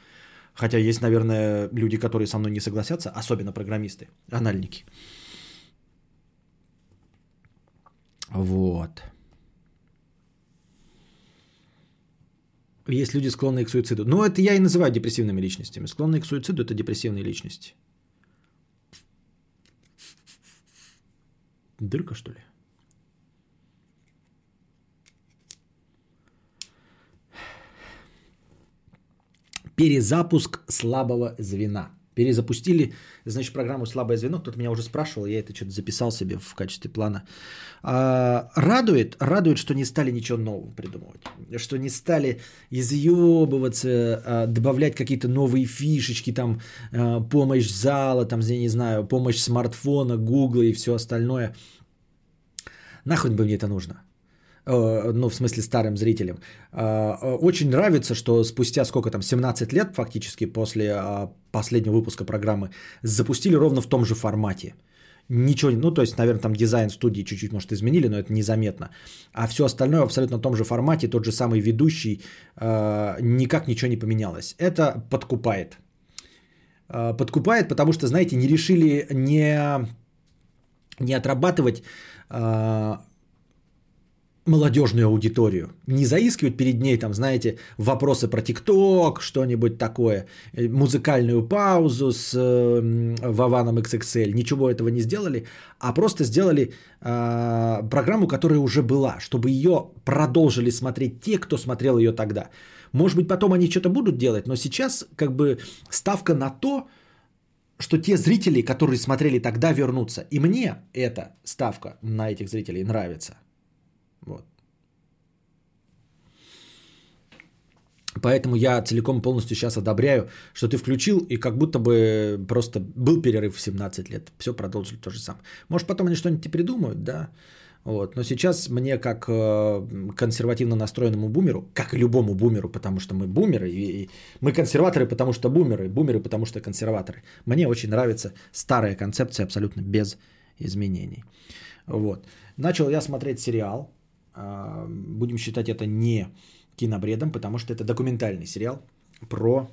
Хотя есть, наверное, люди, которые со мной не согласятся, особенно программисты, анальники. Вот. Есть люди, склонные к суициду. Ну, это я и называю депрессивными личностями. Склонные к суициду – это депрессивные личности. Дырка, что ли? Перезапуск слабого звена. Перезапустили, значит, программу «Слабое звено». Кто-то меня уже спрашивал, я это что-то записал себе в качестве плана. А, радует, радует, что не стали ничего нового придумывать. Что не стали изъебываться, а, добавлять какие-то новые фишечки, там, а, помощь зала, там, я не знаю, помощь смартфона, гугла и все остальное. Нахуй бы мне это нужно? Э, ну, в смысле, старым зрителям. Э, э, очень нравится, что спустя сколько там, 17 лет фактически после последнего выпуска программы запустили ровно в том же формате. Ничего, ну, то есть, наверное, там дизайн студии чуть-чуть, может, изменили, но это незаметно. А все остальное в абсолютно том же формате, тот же самый ведущий, никак ничего не поменялось. Это подкупает. Подкупает, потому что, знаете, не решили не, не отрабатывать молодежную аудиторию. Не заискивать перед ней, там, знаете, вопросы про ТикТок, что-нибудь такое, э, музыкальную паузу с э, Вованом XXL. Ничего этого не сделали, а просто сделали э, программу, которая уже была, чтобы ее продолжили смотреть те, кто смотрел ее тогда. Может быть, потом они что-то будут делать, но сейчас как бы ставка на то, что те зрители, которые смотрели тогда, вернутся. И мне эта ставка на этих зрителей нравится. Вот. Поэтому я целиком полностью сейчас одобряю, что ты включил, и как будто бы просто был перерыв в 17 лет. Все продолжили то же самое. Может, потом они что-нибудь придумают, да. Вот. Но сейчас мне, как э, консервативно настроенному бумеру, как и любому бумеру, потому что мы бумеры, и мы консерваторы, потому что бумеры, бумеры, потому что консерваторы. Мне очень нравится старая концепция абсолютно без изменений. Вот. Начал я смотреть сериал будем считать это не кинобредом, потому что это документальный сериал про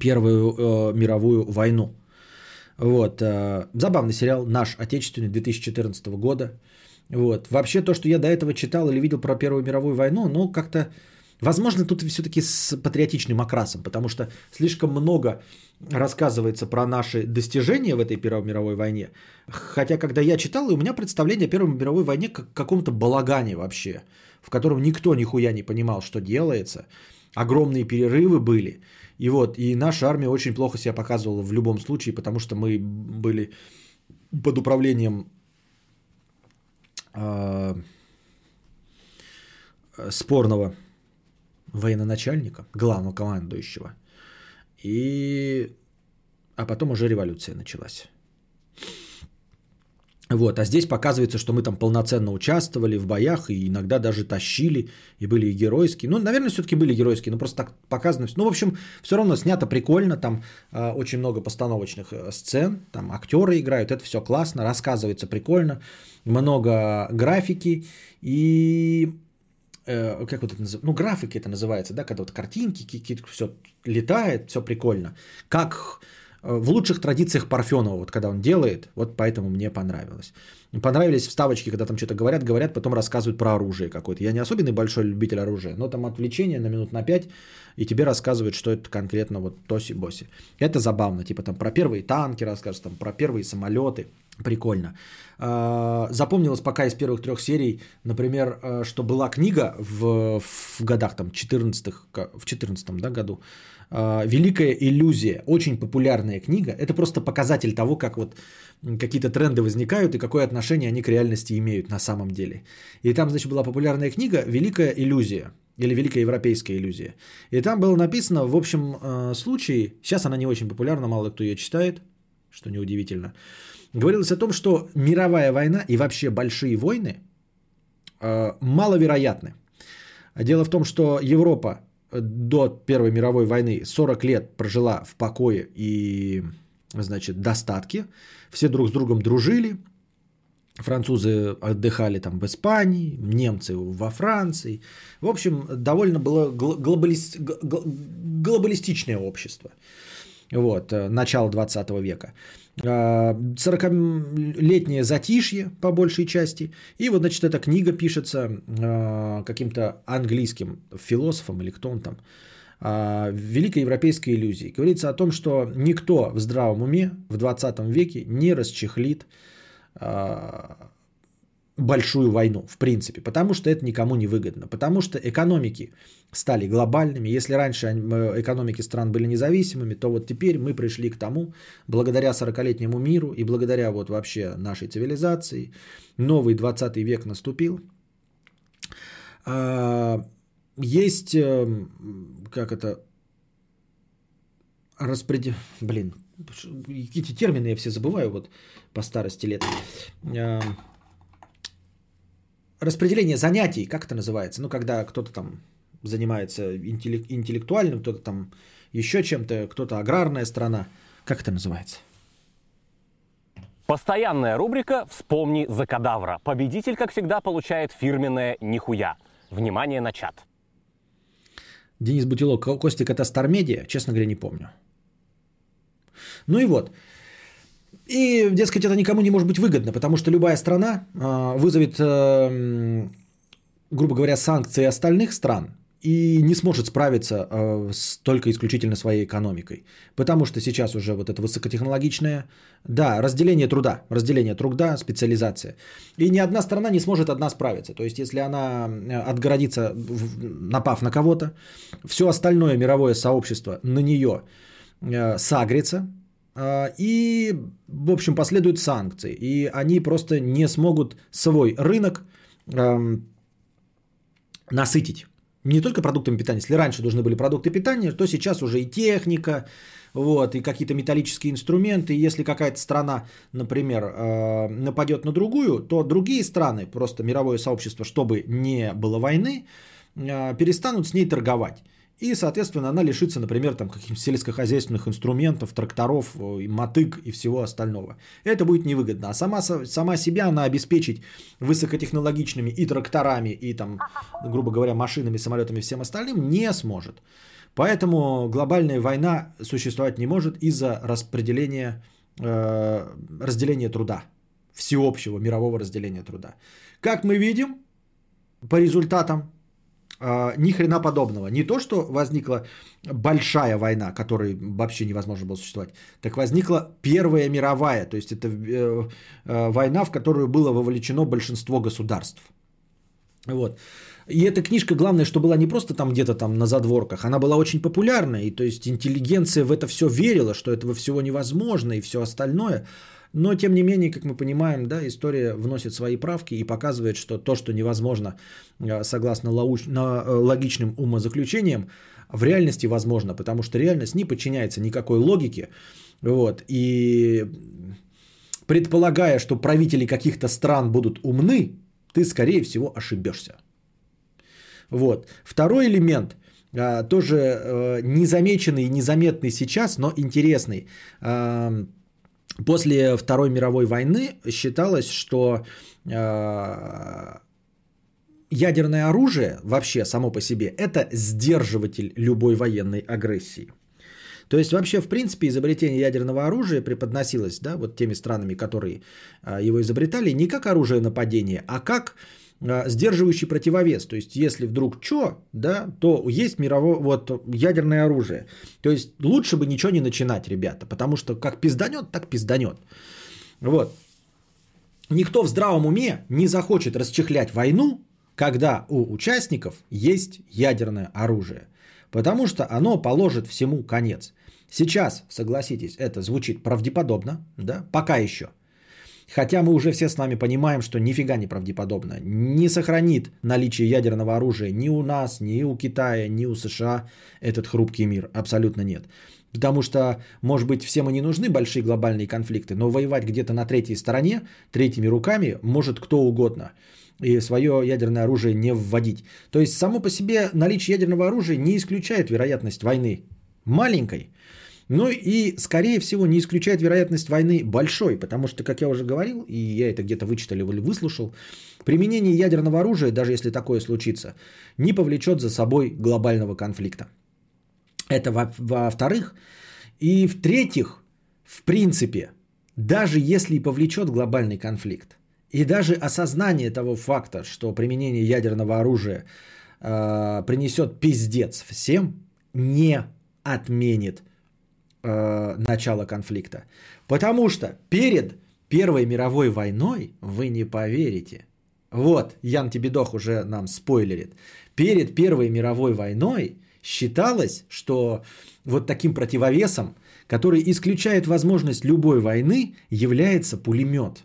Первую э, мировую войну. Вот. Э, забавный сериал, наш, отечественный, 2014 года. Вот. Вообще то, что я до этого читал или видел про Первую мировую войну, ну как-то, возможно, тут все-таки с патриотичным окрасом, потому что слишком много рассказывается про наши достижения в этой Первой мировой войне. Хотя, когда я читал, у меня представление о Первой мировой войне как каком-то балагане вообще, в котором никто нихуя не понимал, что делается. Огромные перерывы были. И вот, и наша армия очень плохо себя показывала в любом случае, потому что мы были под управлением э, спорного военачальника, главного командующего – и... А потом уже революция началась. Вот, а здесь показывается, что мы там полноценно участвовали в боях и иногда даже тащили и были и геройские. Ну, наверное, все-таки были геройские, но просто так показано. Ну, в общем, все равно снято прикольно, там э, очень много постановочных э, сцен, там актеры играют, это все классно, рассказывается прикольно, много графики и Э, как вот это называется, ну, графики это называется, да, когда вот картинки, какие-то, все летает, все прикольно. Как э, в лучших традициях Парфенова, вот когда он делает, вот поэтому мне понравилось. Понравились вставочки, когда там что-то говорят, говорят, потом рассказывают про оружие какое-то. Я не особенный большой любитель оружия, но там отвлечение на минут на пять, и тебе рассказывают, что это конкретно вот тоси-боси. Это забавно, типа там про первые танки расскажут, там про первые самолеты. Прикольно. А, запомнилось пока из первых трех серий, например, э, что была книга в, в годах там 14 в 14 да, году, «Великая иллюзия». Очень популярная книга. Это просто показатель того, как вот какие-то тренды возникают и какое отношение они к реальности имеют на самом деле. И там, значит, была популярная книга «Великая иллюзия» или «Великая европейская иллюзия». И там было написано, в общем э, случае, сейчас она не очень популярна, мало кто ее читает, что неудивительно, говорилось о том, что мировая война и вообще большие войны э, маловероятны. Дело в том, что Европа до Первой мировой войны 40 лет прожила в покое и, значит, достатке. Все друг с другом дружили. Французы отдыхали там в Испании, немцы во Франции. В общем, довольно было глобали... глобалистичное общество. Вот, э, начало 20 века. 40-летнее а, затишье по большей части. И вот, значит, эта книга пишется а, каким-то английским философом или кто он там. А, Великой европейской иллюзии. Говорится о том, что никто в здравом уме в 20 веке не расчехлит большую войну, в принципе, потому что это никому не выгодно, потому что экономики стали глобальными. Если раньше э, экономики стран были независимыми, то вот теперь мы пришли к тому, благодаря 40-летнему миру и благодаря вот вообще нашей цивилизации, новый 20 век наступил. А, есть, э, как это, распредел... Блин, какие-то термины я все забываю вот по старости лет распределение занятий, как это называется? Ну, когда кто-то там занимается интеллектуальным, кто-то там еще чем-то, кто-то аграрная страна. Как это называется? Постоянная рубрика «Вспомни за кадавра». Победитель, как всегда, получает фирменное «Нихуя». Внимание на чат. Денис Бутилок, Костик, это Стармедиа? Честно говоря, не помню. Ну и вот. И, дескать, это никому не может быть выгодно, потому что любая страна а, вызовет, э, грубо говоря, санкции остальных стран и не сможет справиться э, с только исключительно своей экономикой. Потому что сейчас уже вот это высокотехнологичное, да, разделение труда, разделение труда, специализация. И ни одна страна не сможет одна справиться. То есть, если она э, отгородится, напав на кого-то, все остальное мировое сообщество на нее сагрится, и, в общем, последуют санкции. И они просто не смогут свой рынок эм, насытить. Не только продуктами питания. Если раньше должны были продукты питания, то сейчас уже и техника, вот, и какие-то металлические инструменты. Если какая-то страна, например, э, нападет на другую, то другие страны, просто мировое сообщество, чтобы не было войны, э, перестанут с ней торговать. И, соответственно, она лишится, например, там, каких-то сельскохозяйственных инструментов, тракторов, э, мотык и всего остального. Это будет невыгодно. А сама, сама себя она обеспечить высокотехнологичными и тракторами, и, там, грубо говоря, машинами, самолетами и всем остальным не сможет. Поэтому глобальная война существовать не может из-за распределения, э, разделения труда, всеобщего мирового разделения труда. Как мы видим, по результатам ни хрена подобного. Не то, что возникла большая война, которой вообще невозможно было существовать, так возникла Первая мировая, то есть это э, э, война, в которую было вовлечено большинство государств. Вот. И эта книжка, главное, что была не просто там где-то там на задворках, она была очень популярна, и то есть интеллигенция в это все верила, что этого всего невозможно и все остальное. Но, тем не менее, как мы понимаем, да, история вносит свои правки и показывает, что то, что невозможно э, согласно лауч... Э, логичным умозаключениям, в реальности возможно, потому что реальность не подчиняется никакой логике. Вот, и предполагая, что правители каких-то стран будут умны, ты, скорее всего, ошибешься. Вот. Второй элемент э, – тоже незамеченный и незаметный сейчас, но интересный после Второй мировой войны считалось, что э, ядерное оружие вообще само по себе это сдерживатель любой военной агрессии. То есть вообще, в принципе, изобретение ядерного оружия преподносилось, да, вот теми странами, которые а, его изобретали, не как оружие нападения, а как а, сдерживающий противовес. То есть, если вдруг что, да, то есть мировое, вот, ядерное оружие. То есть, лучше бы ничего не начинать, ребята, потому что как пизданет, так пизданет. Вот. Никто в здравом уме не захочет расчехлять войну, когда у участников есть ядерное оружие. Потому что оно положит всему конец. Сейчас, согласитесь, это звучит правдеподобно, да, пока еще. Хотя мы уже все с вами понимаем, что нифига не правдеподобно. Не сохранит наличие ядерного оружия ни у нас, ни у Китая, ни у США этот хрупкий мир. Абсолютно нет. Потому что, может быть, всем и не нужны большие глобальные конфликты, но воевать где-то на третьей стороне, третьими руками может кто угодно. И свое ядерное оружие не вводить. То есть само по себе наличие ядерного оружия не исключает вероятность войны маленькой, ну и, скорее всего, не исключает вероятность войны большой, потому что, как я уже говорил, и я это где-то вычитал или выслушал, применение ядерного оружия, даже если такое случится, не повлечет за собой глобального конфликта. Это во-вторых. И в-третьих, в принципе, даже если и повлечет глобальный конфликт, и даже осознание того факта, что применение ядерного оружия э, принесет пиздец всем, не отменит э, начало конфликта. Потому что перед Первой мировой войной, вы не поверите, вот, Ян Тебедох уже нам спойлерит, перед Первой мировой войной считалось, что вот таким противовесом, который исключает возможность любой войны, является пулемет.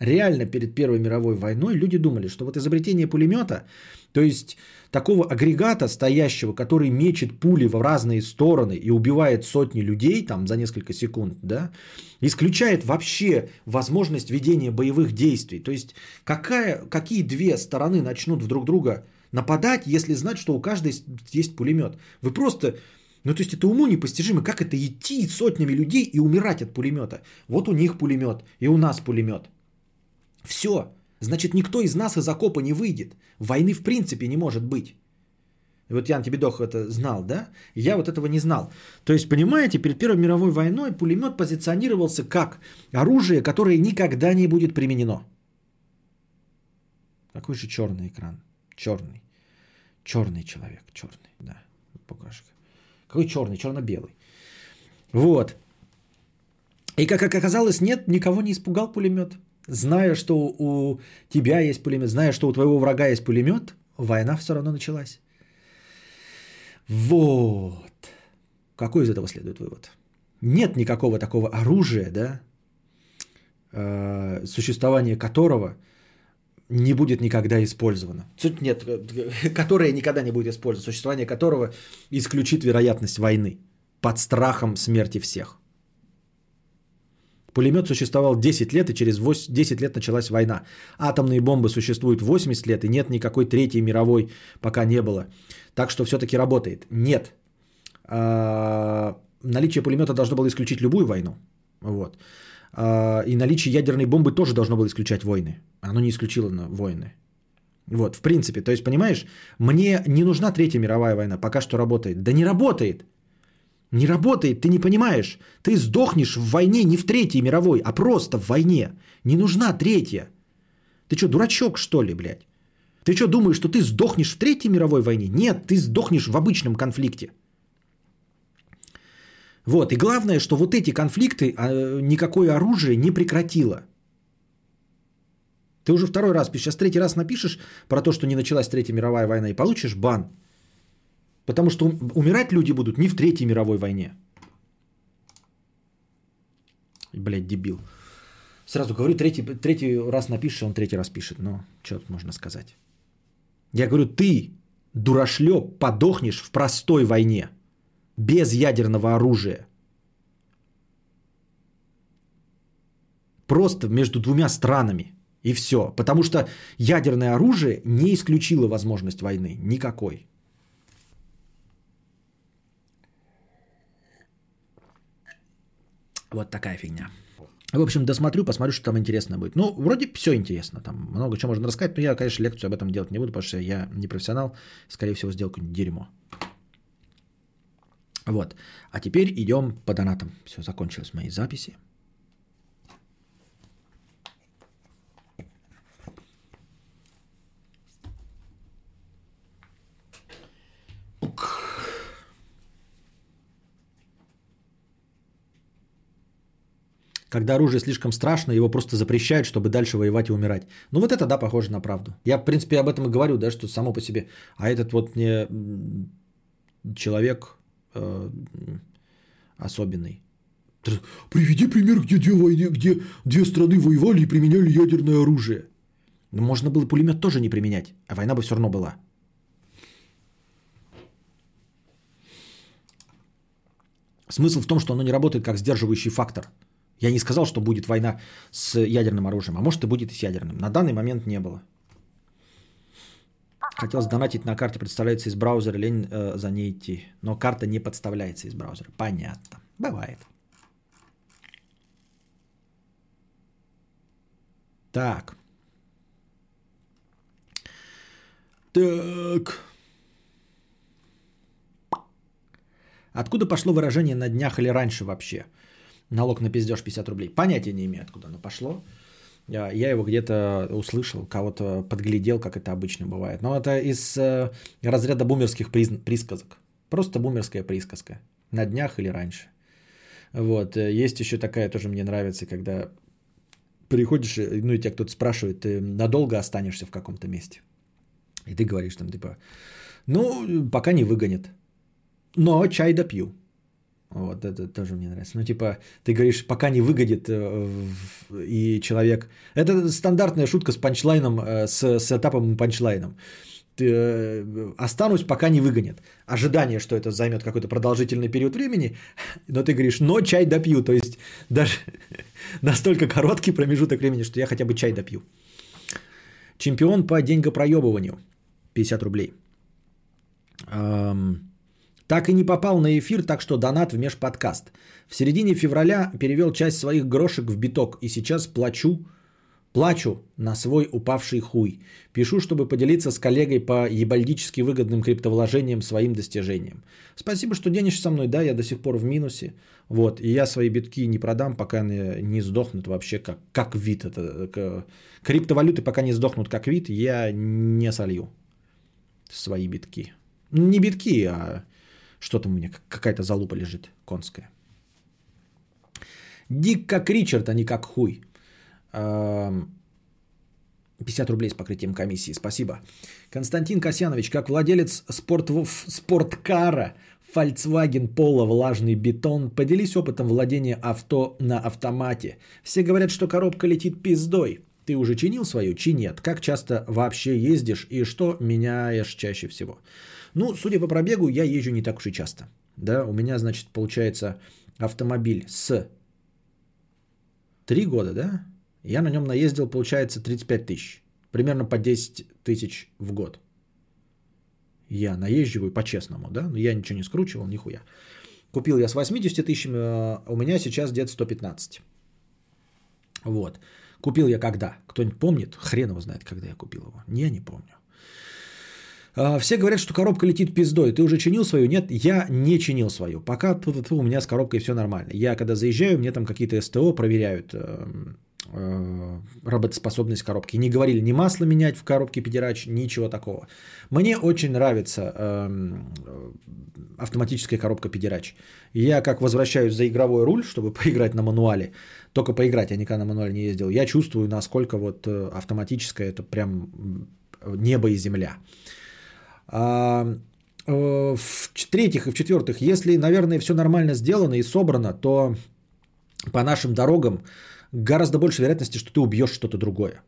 Реально перед Первой мировой войной люди думали, что вот изобретение пулемета, то есть такого агрегата стоящего, который мечет пули в разные стороны и убивает сотни людей там за несколько секунд, да, исключает вообще возможность ведения боевых действий. То есть какая, какие две стороны начнут в друг друга нападать, если знать, что у каждой есть пулемет. Вы просто, ну то есть это уму непостижимо, как это идти сотнями людей и умирать от пулемета. Вот у них пулемет, и у нас пулемет. Все. Значит, никто из нас из окопа не выйдет. Войны в принципе не может быть. Вот Ян Тебедох это знал, да? Я вот этого не знал. То есть, понимаете, перед Первой мировой войной пулемет позиционировался как оружие, которое никогда не будет применено. Какой же черный экран? Черный. Черный человек, черный, да. Покажи. Какой черный? Черно-белый. Вот. И как оказалось, нет, никого не испугал пулемет. Зная, что у тебя есть пулемет, зная, что у твоего врага есть пулемет, война все равно началась. Вот. Какой из этого следует вывод? Нет никакого такого оружия, да, э, существование которого не будет никогда использовано. Нет, которое никогда не будет использовано, существование которого исключит вероятность войны под страхом смерти всех. Пулемет существовал 10 лет, и через 10 лет началась война. Атомные бомбы существуют 80 лет, и нет никакой третьей мировой пока не было. Так что все-таки работает. Нет. А, наличие пулемета должно было исключить любую войну. Вот. А, и наличие ядерной бомбы тоже должно было исключать войны. Оно не исключило войны. Вот, в принципе, то есть, понимаешь, мне не нужна Третья мировая война, пока что работает. Да не работает. Не работает, ты не понимаешь. Ты сдохнешь в войне не в Третьей мировой, а просто в войне. Не нужна третья. Ты что, дурачок, что ли, блядь? Ты что, думаешь, что ты сдохнешь в Третьей мировой войне? Нет, ты сдохнешь в обычном конфликте. Вот, и главное, что вот эти конфликты а, никакое оружие не прекратило. Ты уже второй раз сейчас третий раз напишешь про то, что не началась Третья мировая война и получишь бан. Потому что умирать люди будут не в Третьей мировой войне. Блять, дебил. Сразу говорю, третий, третий раз напишешь, он третий раз пишет. Но что тут можно сказать? Я говорю, ты, дурашлеп, подохнешь в простой войне. Без ядерного оружия. Просто между двумя странами. И все. Потому что ядерное оружие не исключило возможность войны. Никакой. Вот такая фигня. В общем, досмотрю, посмотрю, что там интересно будет. Ну, вроде все интересно, там много чего можно рассказать, но я, конечно, лекцию об этом делать не буду, потому что я не профессионал, скорее всего, какое-нибудь дерьмо. Вот. А теперь идем по донатам. Все, закончились мои записи. Когда оружие слишком страшно, его просто запрещают, чтобы дальше воевать и умирать. Ну вот это, да, похоже на правду. Я, в принципе, об этом и говорю, да, что само по себе. А этот вот не человек э, особенный. Приведи пример, где две, войны, где две страны воевали и применяли ядерное оружие. Но ну, можно было пулемет тоже не применять, а война бы все равно была. Смысл в том, что оно не работает как сдерживающий фактор – я не сказал, что будет война с ядерным оружием, а может и будет и с ядерным. На данный момент не было. Хотел сдонатить на карте, представляется из браузера, лень э, за ней идти. Но карта не подставляется из браузера. Понятно. Бывает. Так. Так. Откуда пошло выражение на днях или раньше вообще? Налог на пиздеж 50 рублей. Понятия не имею, откуда оно пошло. Я его где-то услышал, кого-то подглядел, как это обычно бывает. Но это из э, разряда бумерских присказок. Просто бумерская присказка. На днях или раньше. Вот. Э, есть еще такая, тоже мне нравится, когда приходишь, э, ну и тебя кто-то спрашивает, ты надолго останешься в каком-то месте. И ты говоришь там типа, ну, пока не выгонят. Но чай допью. Вот это тоже мне нравится. Ну, типа, ты говоришь, пока не выгодит, э, и человек... Это стандартная шутка с панчлайном, э, с, с этапом и панчлайном. Ты, э, останусь, пока не выгонят. Ожидание, что это займет какой-то продолжительный период времени, но ты говоришь, но чай допью. То есть даже настолько короткий промежуток времени, что я хотя бы чай допью. Чемпион по деньгопроебыванию. 50 рублей. Um, так и не попал на эфир, так что донат в межподкаст. В середине февраля перевел часть своих грошек в биток и сейчас плачу, плачу на свой упавший хуй. Пишу, чтобы поделиться с коллегой по ебальдически выгодным криптовложениям своим достижением. Спасибо, что денешь со мной, да, я до сих пор в минусе. Вот, и я свои битки не продам, пока не, не сдохнут вообще как, как вид. Это, криптовалюты пока не сдохнут как вид, я не солью свои битки. Не битки, а что там у меня? Какая-то залупа лежит конская. Дик как Ричард, а не как хуй. 50 рублей с покрытием комиссии. Спасибо. Константин Касьянович, как владелец спорт... спорткара Volkswagen Polo влажный бетон, поделись опытом владения авто на автомате. Все говорят, что коробка летит пиздой. Ты уже чинил свою, чи нет? Как часто вообще ездишь и что меняешь чаще всего? Ну, судя по пробегу, я езжу не так уж и часто. Да, у меня, значит, получается автомобиль с 3 года, да? Я на нем наездил, получается, 35 тысяч. Примерно по 10 тысяч в год. Я наезживаю по-честному, да? Но я ничего не скручивал, нихуя. Купил я с 80 тысячами, а у меня сейчас где-то 115. Вот. Купил я когда? Кто-нибудь помнит? Хрен его знает, когда я купил его. Не, не помню. А, все говорят, что коробка летит пиздой. Ты уже чинил свою? Нет, я не чинил свою. Пока у меня с коробкой все нормально. Я когда заезжаю, мне там какие-то СТО проверяют эм, э, работоспособность коробки. Не говорили ни масло менять в коробке Педерач, ничего такого. Мне очень нравится э, автоматическая коробка Педерач. Я как возвращаюсь за игровой руль, чтобы поиграть на мануале, только поиграть, я никогда на мануале не ездил, я чувствую, насколько вот э, автоматическая это прям небо и земля. А, э, в-третьих и в-четвертых, если, наверное, все нормально сделано и собрано, то по нашим дорогам гораздо больше вероятности, что ты убьешь что-то другое.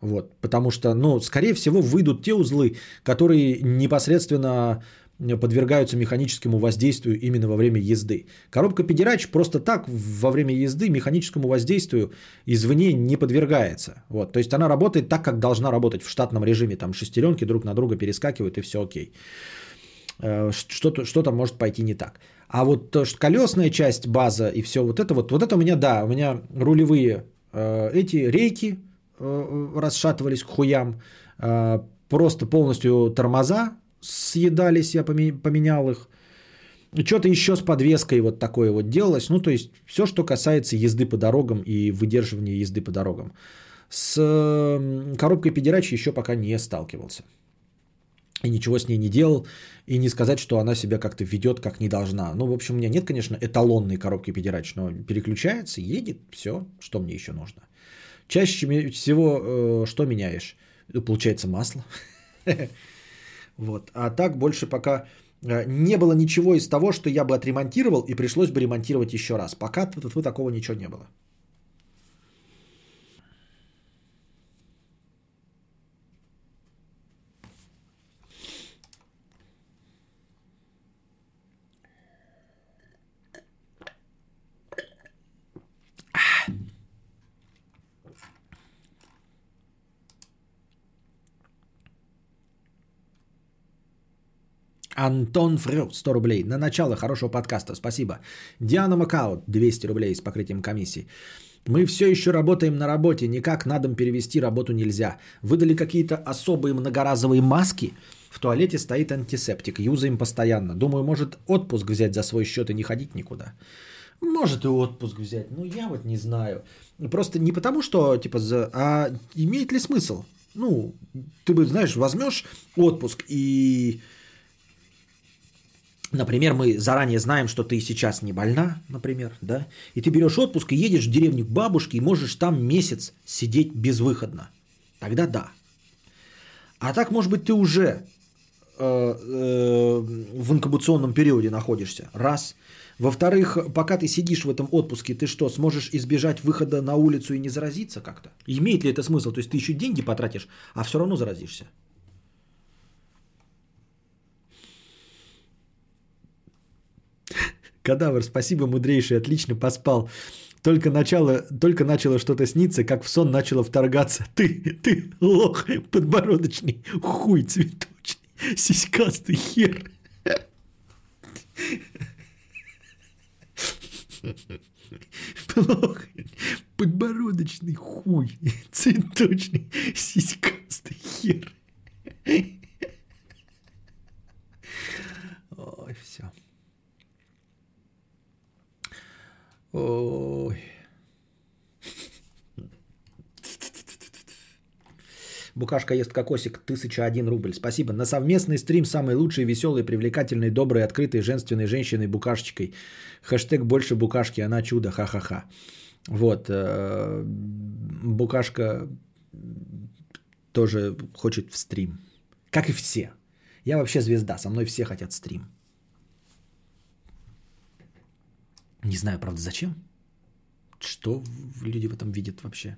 Вот, потому что, ну, скорее всего, выйдут те узлы, которые непосредственно подвергаются механическому воздействию именно во время езды. Коробка Педерач просто так во время езды механическому воздействию извне не подвергается. Вот. То есть она работает так, как должна работать в штатном режиме. Там шестеренки друг на друга перескакивают и все окей. Э, что-то, что-то может пойти не так. А вот то, что колесная часть, база и все вот это вот, вот это у меня, да, у меня рулевые э, эти рейки э, расшатывались к хуям, просто полностью тормоза съедались, я поменял их. Что-то еще с подвеской вот такое вот делалось. Ну, то есть все, что касается езды по дорогам и выдерживания езды по дорогам. С коробкой педерач еще пока не сталкивался. И ничего с ней не делал. И не сказать, что она себя как-то ведет, как не должна. Ну, в общем, у меня нет, конечно, эталонной коробки педерач, но переключается, едет, все, что мне еще нужно. Чаще всего э, что меняешь? Получается масло. Вот. А так больше пока э, не было ничего из того, что я бы отремонтировал и пришлось бы ремонтировать еще раз. Пока такого ничего не было. Антон Фрю, 100 рублей. На начало хорошего подкаста, спасибо. Диана Макао, 200 рублей с покрытием комиссии. Мы все еще работаем на работе, никак на дом перевести работу нельзя. Выдали какие-то особые многоразовые маски. В туалете стоит антисептик, юзаем постоянно. Думаю, может отпуск взять за свой счет и не ходить никуда. Может и отпуск взять, но я вот не знаю. Просто не потому, что, типа, за... а имеет ли смысл? Ну, ты бы, знаешь, возьмешь отпуск и Например, мы заранее знаем, что ты сейчас не больна, например, да, и ты берешь отпуск и едешь в деревню к бабушке и можешь там месяц сидеть безвыходно. Тогда да. А так, может быть, ты уже э, э, в инкубационном периоде находишься. Раз. Во-вторых, пока ты сидишь в этом отпуске, ты что, сможешь избежать выхода на улицу и не заразиться как-то? Имеет ли это смысл? То есть ты еще деньги потратишь, а все равно заразишься. Кадавр, спасибо, мудрейший, отлично поспал. Только, начало, только начало что-то сниться, как в сон начало вторгаться. Ты, ты лох подбородочный, хуй цветочный, сиськастый хер. Плохо. Подбородочный хуй, цветочный, сиськастый хер. Ой, все. Ой. Букашка ест кокосик, 1001 рубль. Спасибо. На совместный стрим самой лучшей, веселой, привлекательной, доброй, открытой, женственной женщиной букашечкой. Хэштег больше букашки, она чудо, ха-ха-ха. Вот. Э, букашка тоже хочет в стрим. Как и все. Я вообще звезда, со мной все хотят стрим. Не знаю, правда, зачем. Что люди в этом видят вообще?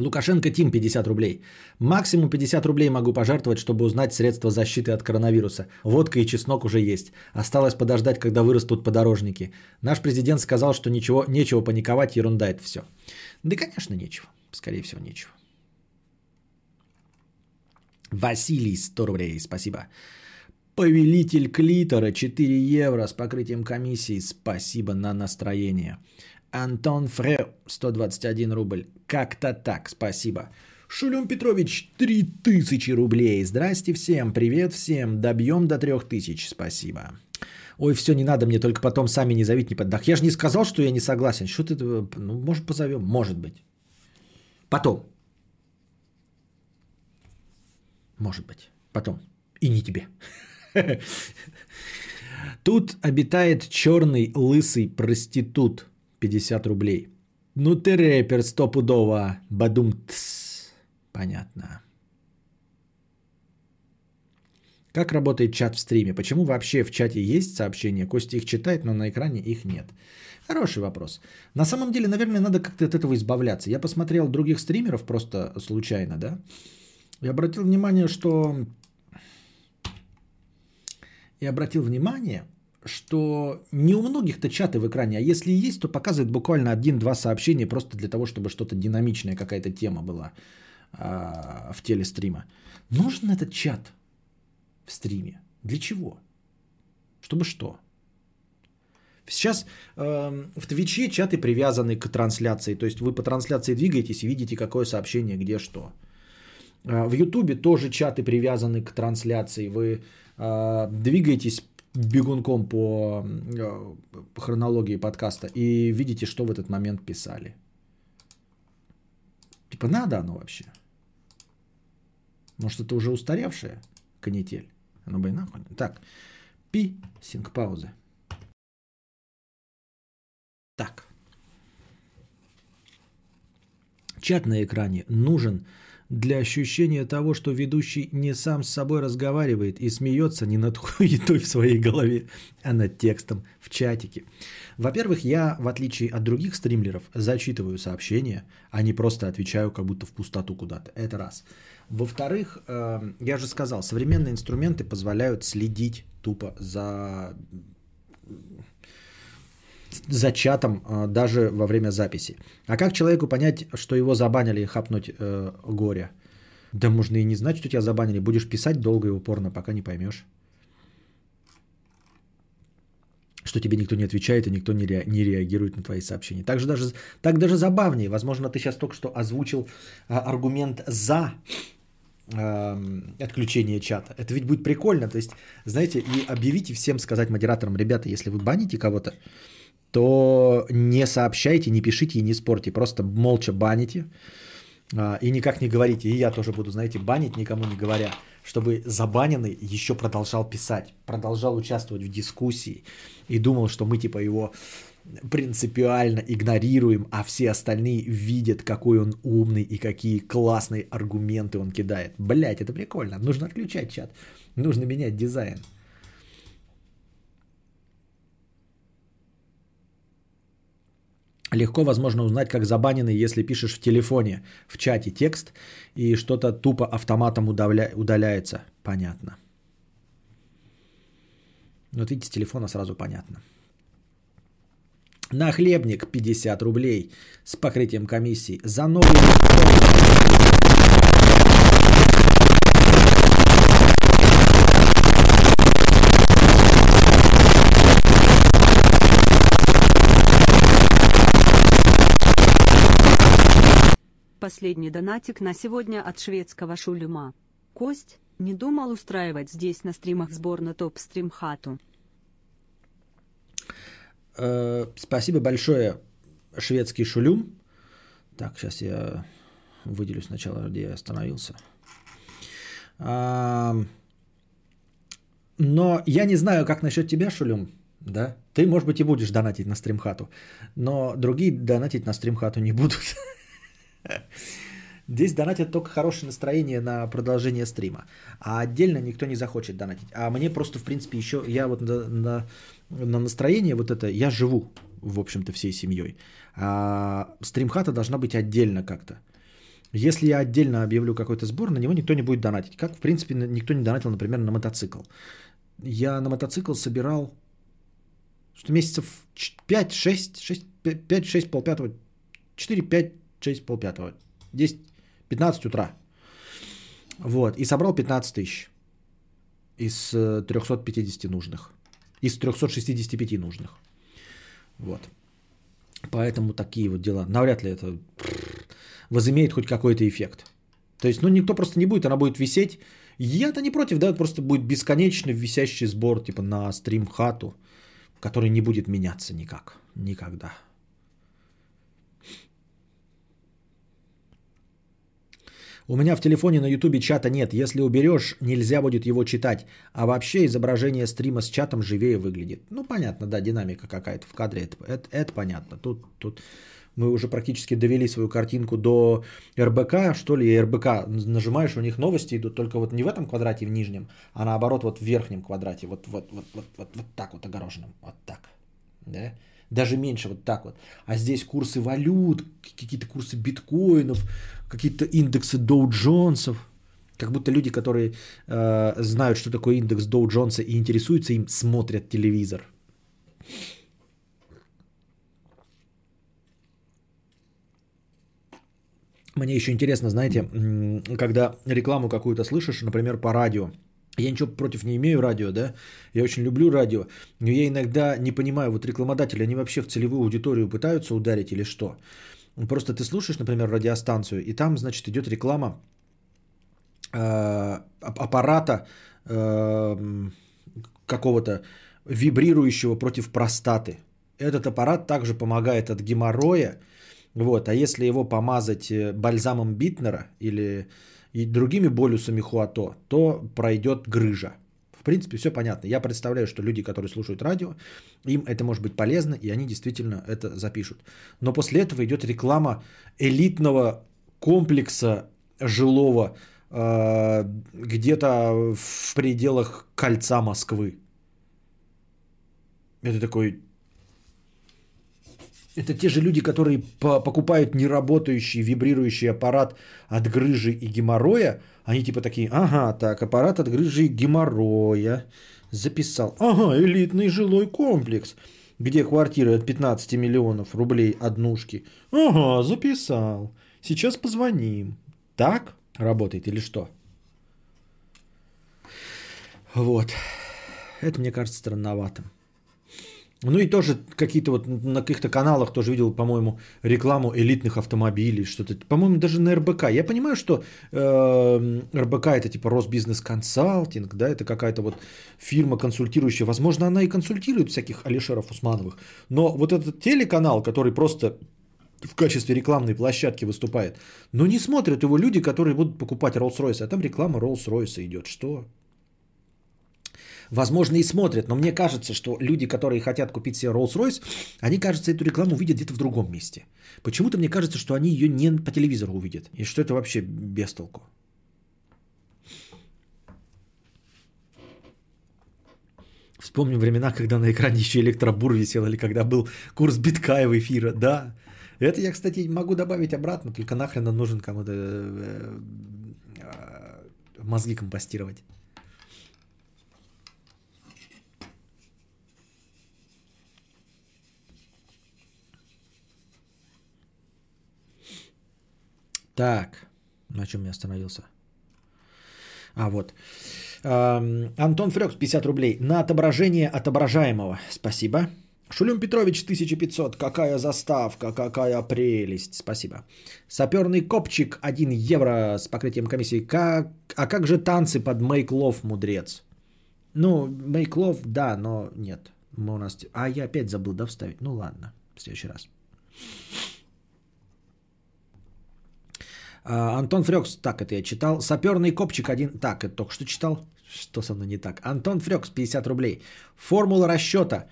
Лукашенко Тим 50 рублей. Максимум 50 рублей могу пожертвовать, чтобы узнать средства защиты от коронавируса. Водка и чеснок уже есть. Осталось подождать, когда вырастут подорожники. Наш президент сказал, что ничего, нечего паниковать, ерунда это все. Да, конечно, нечего. Скорее всего, нечего. Василий, 100 рублей, спасибо. Повелитель клитора, 4 евро с покрытием комиссии, спасибо на настроение. Антон Фре, 121 рубль. Как-то так, спасибо. Шулем Петрович, 3000 рублей. Здрасте всем, привет всем. Добьем до 3000, спасибо. Ой, все, не надо, мне только потом сами не зовите, не поддах. Я же не сказал, что я не согласен. Что ты, ну, может, позовем? Может быть. Потом. Может быть. Потом. И не тебе. Тут обитает черный лысый проститут. 50 рублей. Ну ты рэпер стопудово. Бадум -тс. Понятно. Как работает чат в стриме? Почему вообще в чате есть сообщения? Костя их читает, но на экране их нет. Хороший вопрос. На самом деле, наверное, надо как-то от этого избавляться. Я посмотрел других стримеров просто случайно, да. Я обратил внимание, что... Я обратил внимание, что не у многих-то чаты в экране, а если есть, то показывает буквально один-два сообщения просто для того, чтобы что-то динамичная какая-то тема была а, в теле стрима. Нужен этот чат в стриме? Для чего? Чтобы что? Сейчас э, в Твиче чаты привязаны к трансляции, то есть вы по трансляции двигаетесь и видите, какое сообщение, где что. А, в Ютубе тоже чаты привязаны к трансляции. Вы э, двигаетесь бегунком по, э, по хронологии подкаста и видите, что в этот момент писали. Типа надо оно вообще? Может, это уже устаревшая канитель? Оно бы и нахуй. Так, пи, синк паузы. Так. Чат на экране нужен для ощущения того, что ведущий не сам с собой разговаривает и смеется не над хуетой в своей голове, а над текстом в чатике. Во-первых, я, в отличие от других стримлеров, зачитываю сообщения, а не просто отвечаю как будто в пустоту куда-то. Это раз. Во-вторых, эм, я же сказал, современные инструменты позволяют следить тупо за за чатом а, даже во время записи. А как человеку понять, что его забанили хапнуть э, горе? Да можно и не знать, что тебя забанили. Будешь писать долго и упорно, пока не поймешь. Что тебе никто не отвечает и никто не, ре, не реагирует на твои сообщения. Так, же даже, так даже забавнее. Возможно, ты сейчас только что озвучил а, аргумент за э, отключение чата. Это ведь будет прикольно. То есть, знаете, и объявите всем сказать модераторам, ребята, если вы баните кого-то, то не сообщайте, не пишите и не спорьте. Просто молча баните а, и никак не говорите. И я тоже буду, знаете, банить, никому не говоря, чтобы забаненный еще продолжал писать, продолжал участвовать в дискуссии и думал, что мы типа его принципиально игнорируем, а все остальные видят, какой он умный и какие классные аргументы он кидает. Блять, это прикольно. Нужно отключать чат. Нужно менять дизайн. Легко возможно узнать, как забаненный, если пишешь в телефоне, в чате текст, и что-то тупо автоматом удаля... удаляется. Понятно. Вот видите, с телефона сразу понятно. На хлебник 50 рублей с покрытием комиссии за новый Последний донатик на сегодня от шведского шулюма. Кость, не думал устраивать здесь на стримах сбор на топ стрим хату. Э, спасибо большое, шведский шулюм. Так, сейчас я выделю сначала, где я остановился. Но я не знаю, как насчет тебя, Шулюм, да? Ты, может быть, и будешь донатить на стримхату, но другие донатить на стримхату не будут. Здесь донатят только хорошее настроение на продолжение стрима. А отдельно никто не захочет донатить. А мне просто, в принципе, еще я вот на, на, на настроение вот это, я живу, в общем-то, всей семьей. А стримхата должна быть отдельно как-то. Если я отдельно объявлю какой-то сбор, на него никто не будет донатить. Как, в принципе, никто не донатил, например, на мотоцикл. Я на мотоцикл собирал что месяцев 5, 6, 6 5, 6, полпятого, 4, 5, 6, полпятого, 10, 15 утра. Вот, и собрал 15 тысяч из 350 э, нужных. Из 365 нужных. Вот. Поэтому такие вот дела. Навряд ли это возымеет хоть какой-то эффект. То есть, ну, никто просто не будет, она будет висеть. Я-то не против, да, просто будет бесконечно висящий сбор, типа на стрим хату, который не будет меняться никак. Никогда. У меня в телефоне на ютубе чата нет. Если уберешь, нельзя будет его читать. А вообще изображение стрима с чатом живее выглядит. Ну, понятно, да, динамика какая-то в кадре. Это, это, это понятно. Тут, тут мы уже практически довели свою картинку до РБК, что ли, РБК нажимаешь, у них новости идут только вот не в этом квадрате в нижнем, а наоборот вот в верхнем квадрате, вот, вот, вот, вот, вот, вот так вот огороженном, вот так, да, даже меньше вот так вот. А здесь курсы валют, какие-то курсы биткоинов, какие-то индексы Доу Джонсов. Как будто люди, которые э, знают, что такое индекс Доу Джонса и интересуются им, смотрят телевизор. Мне еще интересно, знаете, когда рекламу какую-то слышишь, например, по радио, я ничего против не имею радио, да, я очень люблю радио, но я иногда не понимаю, вот рекламодатели, они вообще в целевую аудиторию пытаются ударить или что? Просто ты слушаешь, например, радиостанцию, и там, значит, идет реклама э, аппарата э, какого-то вибрирующего против простаты. Этот аппарат также помогает от геморроя. Вот, а если его помазать э, бальзамом Битнера или и другими болюсами Хуато, то пройдет грыжа. В принципе, все понятно. Я представляю, что люди, которые слушают радио, им это может быть полезно, и они действительно это запишут. Но после этого идет реклама элитного комплекса жилого э, где-то в пределах кольца Москвы. Это такой... Это те же люди, которые покупают неработающий вибрирующий аппарат от грыжи и геморроя. Они типа такие, ага, так, аппарат от грыжи и геморроя. Записал. Ага, элитный жилой комплекс, где квартира от 15 миллионов рублей однушки. Ага, записал. Сейчас позвоним. Так работает или что? Вот. Это мне кажется странноватым. Ну и тоже какие-то вот на каких-то каналах тоже видел, по-моему, рекламу элитных автомобилей, что-то. По-моему, даже на РБК. Я понимаю, что э, РБК это типа Росбизнес Консалтинг, да, это какая-то вот фирма консультирующая. Возможно, она и консультирует всяких Алишеров Усмановых. Но вот этот телеканал, который просто в качестве рекламной площадки выступает, но не смотрят его люди, которые будут покупать Rolls-Royce, а там реклама Rolls-Royce идет. Что? Возможно, и смотрят, но мне кажется, что люди, которые хотят купить себе Rolls-Royce, они, кажется, эту рекламу увидят где-то в другом месте. Почему-то мне кажется, что они ее не по телевизору увидят, и что это вообще без толку. Вспомним времена, когда на экране еще электробур висел, или когда был курс биткаева эфира. Да, это я, кстати, могу добавить обратно, только нахрен он нужен кому-то э, э, мозги компостировать. Так, на чем я остановился? А, вот. Антон Фрекс, 50 рублей. На отображение отображаемого. Спасибо. Шулюм Петрович, 1500. Какая заставка, какая прелесть. Спасибо. Саперный копчик, 1 евро с покрытием комиссии. Как... А как же танцы под Make Love, мудрец? Ну, Make Love, да, но нет. Мы у нас... А, я опять забыл, да, вставить? Ну, ладно, в следующий раз. А, Антон Фрекс, так это я читал. Саперный копчик один. Так, это только что читал. Что со мной не так? Антон Фрекс, 50 рублей. Формула расчета.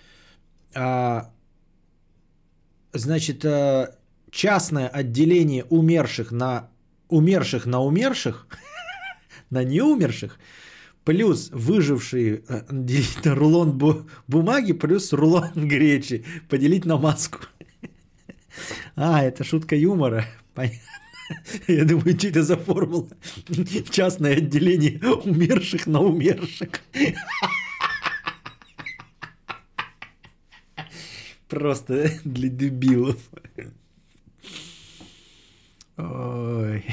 А, значит, а, частное отделение умерших на умерших на умерших, на неумерших, плюс выжившие а, делить на рулон бумаги, плюс рулон гречи, поделить на маску. А, это шутка юмора. Понятно. Я думаю, что это за формула? Частное отделение умерших на умерших. Просто для дебилов. Ой.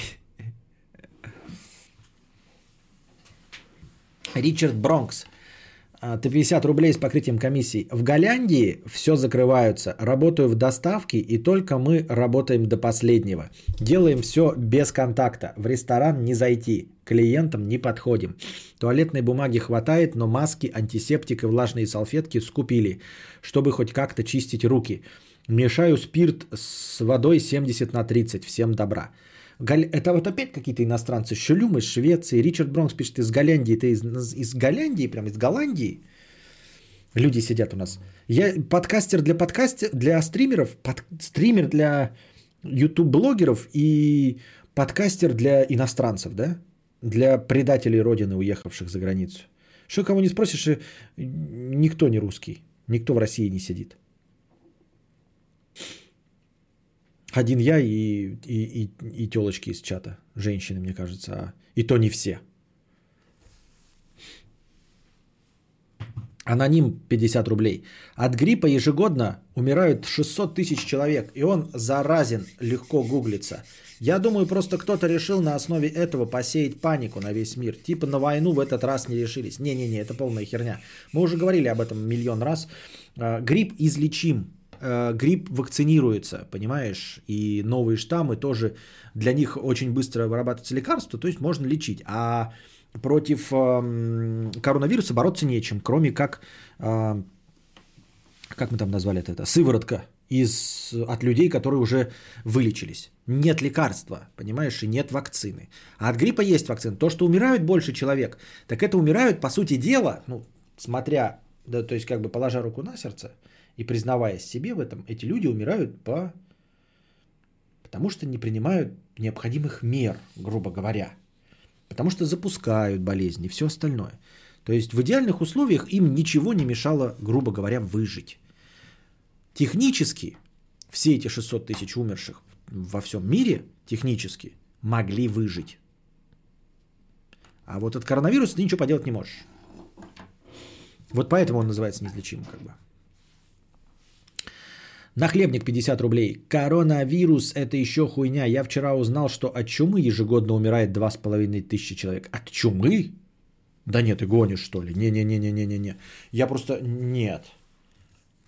Ричард Бронкс. Ты 50 рублей с покрытием комиссии. В Голландии все закрываются. Работаю в доставке, и только мы работаем до последнего. Делаем все без контакта. В ресторан не зайти. Клиентам не подходим. Туалетной бумаги хватает, но маски, антисептик и влажные салфетки скупили, чтобы хоть как-то чистить руки. Мешаю спирт с водой 70 на 30. Всем добра. Это вот опять какие-то иностранцы. Шелюм из Швеции. Ричард Бронкс пишет из Голландии. Ты из, из Голландии, прям из Голландии. Люди сидят у нас. Я подкастер для подкастер, для стримеров, под, стример для YouTube-блогеров и подкастер для иностранцев, да? Для предателей Родины, уехавших за границу. Что кого не спросишь, никто не русский. Никто в России не сидит. Один я и, и, и, и телочки из чата. Женщины, мне кажется. А и то не все. Аноним 50 рублей. От гриппа ежегодно умирают 600 тысяч человек, и он заразен, легко гуглится. Я думаю, просто кто-то решил на основе этого посеять панику на весь мир. Типа на войну в этот раз не решились. Не-не-не, это полная херня. Мы уже говорили об этом миллион раз. А, грипп излечим. Э, грипп вакцинируется, понимаешь, и новые штаммы тоже для них очень быстро вырабатываются лекарства, то есть можно лечить. А против э, коронавируса бороться нечем, кроме как, э, как мы там назвали это, это сыворотка из, от людей, которые уже вылечились. Нет лекарства, понимаешь, и нет вакцины. А от гриппа есть вакцина. То, что умирают больше человек, так это умирают, по сути дела, ну, смотря, да, то есть как бы положа руку на сердце и признаваясь себе в этом, эти люди умирают по... потому что не принимают необходимых мер, грубо говоря. Потому что запускают болезни и все остальное. То есть в идеальных условиях им ничего не мешало, грубо говоря, выжить. Технически все эти 600 тысяч умерших во всем мире технически могли выжить. А вот от коронавируса ты ничего поделать не можешь. Вот поэтому он называется неизлечимым как бы. Нахлебник 50 рублей. Коронавирус – это еще хуйня. Я вчера узнал, что от чумы ежегодно умирает 2,5 тысячи человек. От чумы? Да нет, ты гонишь, что ли? Не-не-не-не-не-не. Я просто... Нет.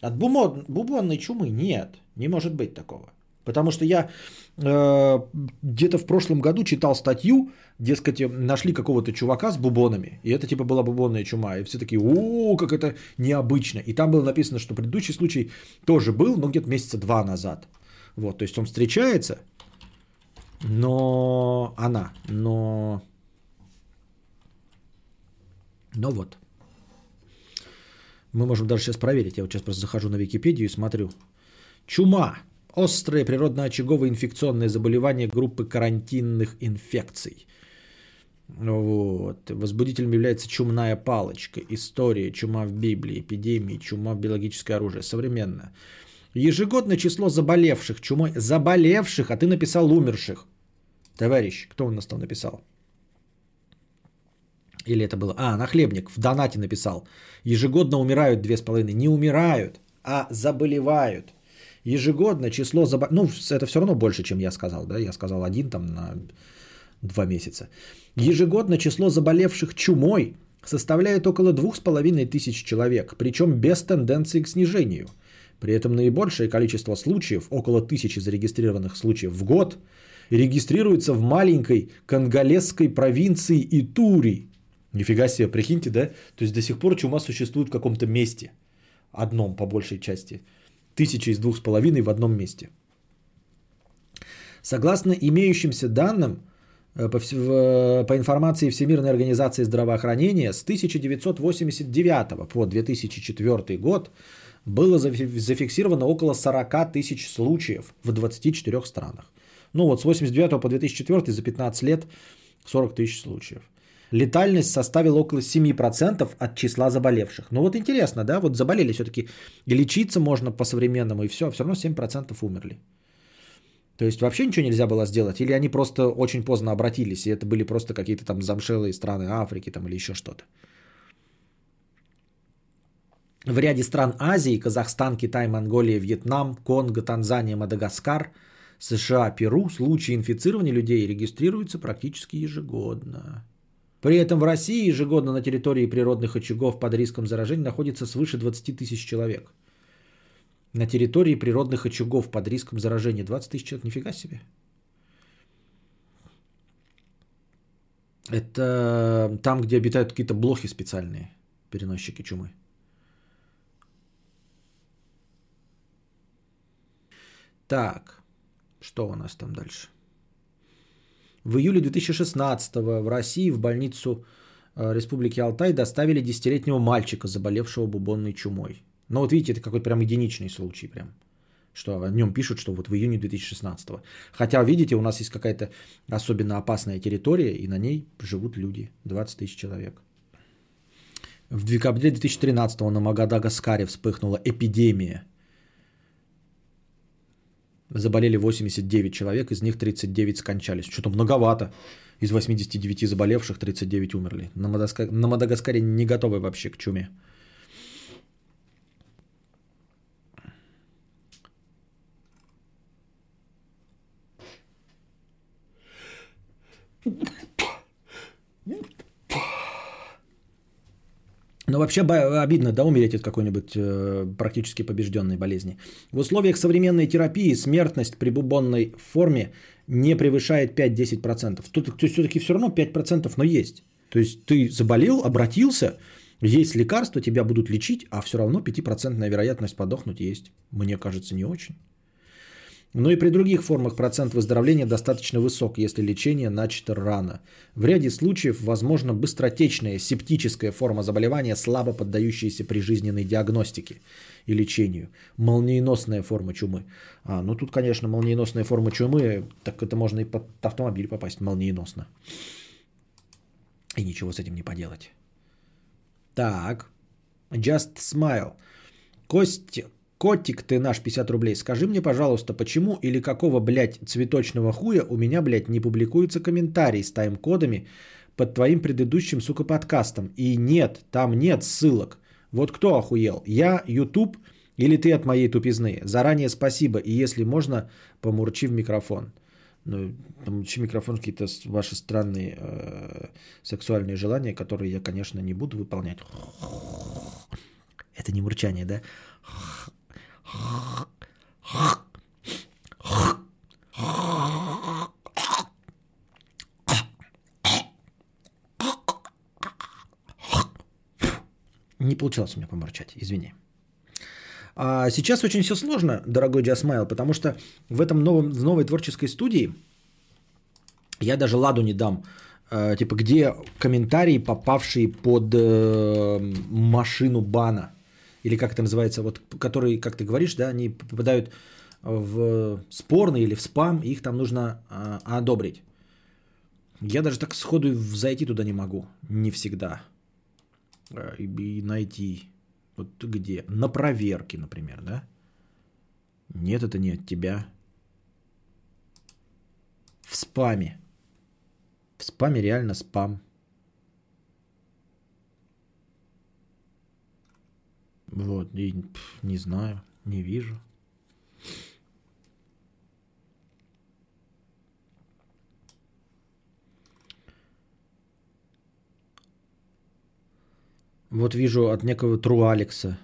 От бубонной чумы нет. Не может быть такого. Потому что я где-то в прошлом году читал статью, дескать, нашли какого-то чувака с бубонами, и это типа была бубонная чума. И все такие, о, как это необычно. И там было написано, что предыдущий случай тоже был, но где-то месяца два назад. Вот, то есть он встречается, но она, но... Но вот. Мы можем даже сейчас проверить. Я вот сейчас просто захожу на Википедию и смотрю. Чума острое природно-очаговое инфекционное заболевание группы карантинных инфекций. Вот. Возбудителем является чумная палочка, история, чума в Библии, эпидемии, чума в биологическое оружие. Современно. Ежегодное число заболевших чумой, заболевших, а ты написал умерших. Товарищ, кто у нас там написал? Или это было? А, нахлебник в донате написал. Ежегодно умирают две с половиной. Не умирают, а заболевают. Ежегодно число заболевших, ну это все равно больше, чем я сказал, да, я сказал один там на два месяца. Ежегодно число заболевших чумой составляет около двух с половиной тысяч человек, причем без тенденции к снижению. При этом наибольшее количество случаев, около тысячи зарегистрированных случаев в год, регистрируется в маленькой конголезской провинции Итури. Нифига себе, прикиньте, да? То есть до сих пор чума существует в каком-то месте. Одном, по большей части. Тысяча из двух с половиной в одном месте. Согласно имеющимся данным, э, по, по информации Всемирной организации здравоохранения, с 1989 по 2004 год было зафиксировано около 40 тысяч случаев в 24 странах. Ну вот с 89 по 2004 за 15 лет 40 тысяч случаев летальность составила около 7% от числа заболевших. Ну вот интересно, да, вот заболели все-таки, и лечиться можно по-современному, и все, все равно 7% умерли. То есть вообще ничего нельзя было сделать, или они просто очень поздно обратились, и это были просто какие-то там замшелые страны Африки там или еще что-то. В ряде стран Азии, Казахстан, Китай, Монголия, Вьетнам, Конго, Танзания, Мадагаскар, США, Перу, случаи инфицирования людей регистрируются практически ежегодно. При этом в России ежегодно на территории природных очагов под риском заражения находится свыше 20 тысяч человек. На территории природных очагов под риском заражения 20 тысяч человек, нифига себе. Это там, где обитают какие-то блохи специальные, переносчики чумы. Так, что у нас там дальше? В июле 2016 в России в больницу э, Республики Алтай доставили десятилетнего мальчика, заболевшего бубонной чумой. Но вот видите, это какой-то прям единичный случай прям. Что о нем пишут, что вот в июне 2016. Хотя, видите, у нас есть какая-то особенно опасная территория, и на ней живут люди. 20 тысяч человек. В декабре 2013 на Магадагаскаре вспыхнула эпидемия – заболели 89 человек, из них 39 скончались. Что-то многовато. Из 89 заболевших 39 умерли. На, Мадагаскаре, на Мадагаскаре не готовы вообще к чуме. Но вообще обидно, да, умереть от какой-нибудь э, практически побежденной болезни. В условиях современной терапии смертность при бубонной форме не превышает 5-10%. Тут, все-таки все равно 5%, но есть. То есть ты заболел, обратился, есть лекарства, тебя будут лечить, а все равно 5% вероятность подохнуть есть. Мне кажется, не очень. Но и при других формах процент выздоровления достаточно высок, если лечение начато рано. В ряде случаев возможно быстротечная септическая форма заболевания, слабо поддающаяся прижизненной диагностике и лечению. Молниеносная форма чумы. А, ну тут, конечно, молниеносная форма чумы, так это можно и под автомобиль попасть молниеносно. И ничего с этим не поделать. Так. Just Smile. Кость, котик ты наш 50 рублей. Скажи мне, пожалуйста, почему или какого, блядь, цветочного хуя у меня, блядь, не публикуются комментарии с тайм-кодами под твоим предыдущим, сука, подкастом? И нет, там нет ссылок. Вот кто охуел? Я, YouTube или ты от моей тупизны? Заранее спасибо. И если можно, помурчи в микрофон. Ну, помурчи в микрофон какие-то ваши странные э, сексуальные желания, которые я, конечно, не буду выполнять. Это не мурчание, да? Не получалось у меня поморчать, извини. А сейчас очень все сложно, дорогой Джасмайл, потому что в этом новом, в новой творческой студии я даже ладу не дам. Э, типа, где комментарии, попавшие под э, машину бана. Или как это называется, вот, которые, как ты говоришь, да, они попадают в спорный или в спам, их там нужно э, одобрить. Я даже так сходу зайти туда не могу. Не всегда. Э, и найти. Вот где? На проверке, например, да? Нет, это не от тебя. В спаме. В спаме реально спам. Вот, и не знаю, не вижу. Вот вижу от некого Тру Алекса.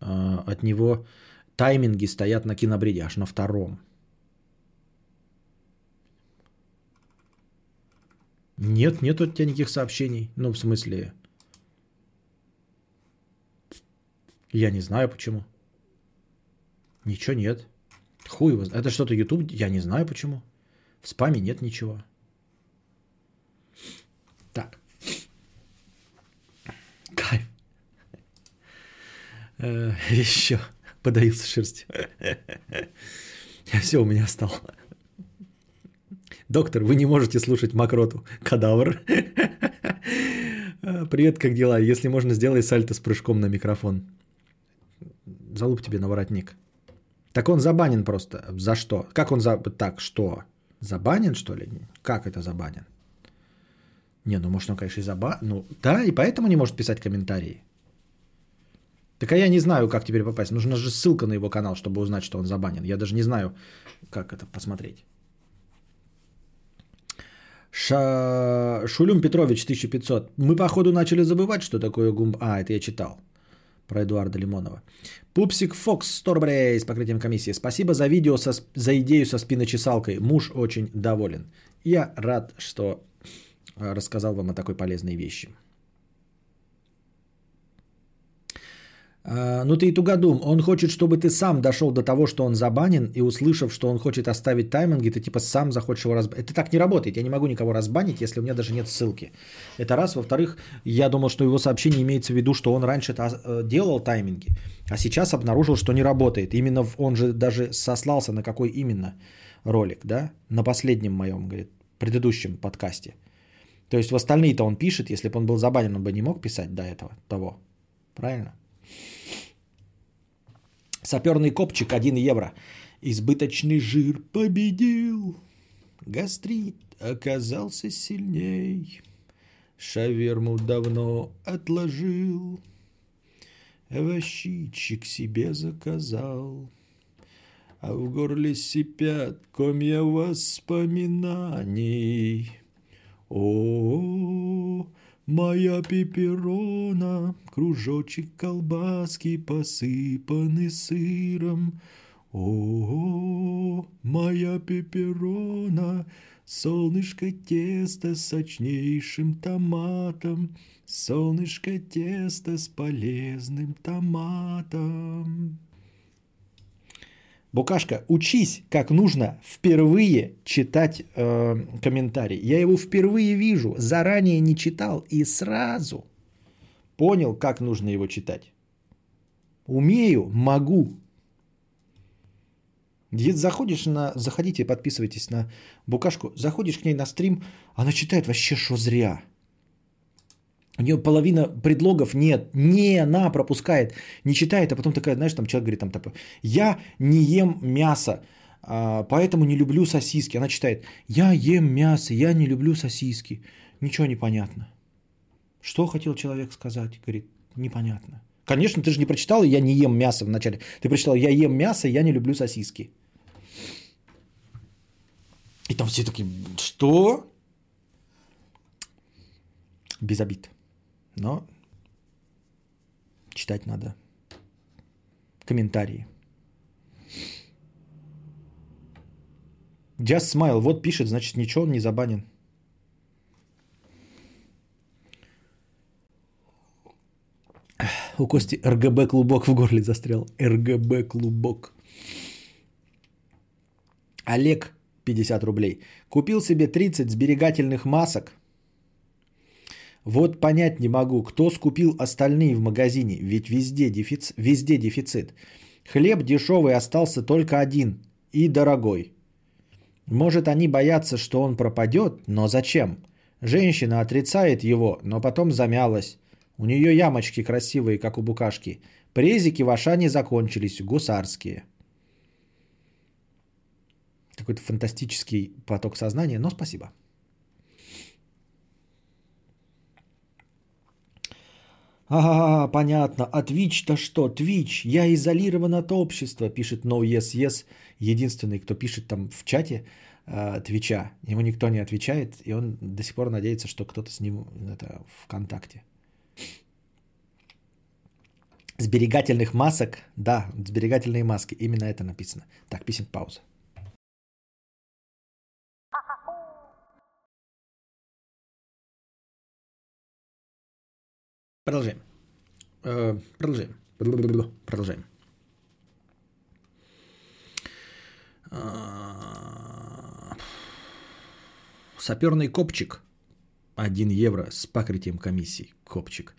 А, От него тайминги стоят на кинобреде, аж на втором. Нет, нет от тебя никаких сообщений. Ну, в смысле... Я не знаю почему. Ничего нет. Хуй его. Это что-то YouTube? Я не знаю почему. В спаме нет ничего. Так. Кайф. Э, Еще подавился шерстью. Все, у меня стало. Доктор, вы не можете слушать мокроту. Кадавр. Привет, как дела? Если можно, сделай сальто с прыжком на микрофон. Залуп тебе на воротник. Так он забанен просто. За что? Как он за... Так, что? Забанен, что ли? Как это забанен? Не, ну может он, конечно, и забанен. Ну, да, и поэтому не может писать комментарии. Так а я не знаю, как теперь попасть. Нужна же ссылка на его канал, чтобы узнать, что он забанен. Я даже не знаю, как это посмотреть. Ша... Шулюм Петрович, 1500. Мы, походу, начали забывать, что такое гумб... А, это я читал. Про Эдуарда Лимонова. Пупсик Фокс, 100 рублей с покрытием комиссии. Спасибо за видео, со... за идею со спиночесалкой. Муж очень доволен. Я рад, что а, рассказал вам о такой полезной вещи. Ну ты и тугодум. Он хочет, чтобы ты сам дошел до того, что он забанен, и услышав, что он хочет оставить тайминги, ты типа сам захочешь его разбанить. Это так не работает. Я не могу никого разбанить, если у меня даже нет ссылки. Это раз. Во-вторых, я думал, что его сообщение имеется в виду, что он раньше э, делал тайминги, а сейчас обнаружил, что не работает. Именно он же даже сослался на какой именно ролик, да? На последнем моем, говорит, предыдущем подкасте. То есть в остальные-то он пишет, если бы он был забанен, он бы не мог писать до этого, того. Правильно? Саперный копчик 1 евро. Избыточный жир победил. Гастрит оказался сильней. Шаверму давно отложил. Овощичек себе заказал. А в горле сипят комья воспоминаний. О, моя пеперона, кружочек колбаски, посыпанный сыром. О, моя пеперона, солнышко теста с сочнейшим томатом, солнышко теста с полезным томатом. Букашка, учись, как нужно впервые читать э, комментарий. Я его впервые вижу, заранее не читал и сразу понял, как нужно его читать. Умею, могу. Заходишь на... Заходите, подписывайтесь на Букашку. Заходишь к ней на стрим, она читает вообще что зря. У нее половина предлогов нет, не, она пропускает, не читает, а потом такая, знаешь, там человек говорит, там, типа, я не ем мясо, а, поэтому не люблю сосиски. Она читает, я ем мясо, я не люблю сосиски. Ничего не понятно. Что хотел человек сказать? Говорит, непонятно. Конечно, ты же не прочитал, я не ем мясо вначале. Ты прочитал, я ем мясо, я не люблю сосиски. И там все такие, что? Без обид. Но читать надо. Комментарии. Just Smile. Вот пишет, значит, ничего он не забанен. У Кости РГБ клубок в горле застрял. РГБ клубок. Олег, 50 рублей. Купил себе 30 сберегательных масок вот понять не могу, кто скупил остальные в магазине, ведь везде дефицит. Везде дефицит. Хлеб дешевый остался только один и дорогой. Может, они боятся, что он пропадет, но зачем? Женщина отрицает его, но потом замялась. У нее ямочки красивые, как у букашки. Презики в Ашане закончились, гусарские. Какой-то фантастический поток сознания, но спасибо. Ага, понятно. А Twitch-то что? Twitch, я изолирован от общества, пишет No Yes Yes. Единственный, кто пишет там в чате э, Твича. Ему никто не отвечает, и он до сих пор надеется, что кто-то с ним это, в контакте. Сберегательных масок, да, сберегательные маски, именно это написано. Так, писем пауза. Продолжаем. Э, продолжаем. Продолжаем. А, саперный копчик. 1 евро с покрытием комиссии. Копчик.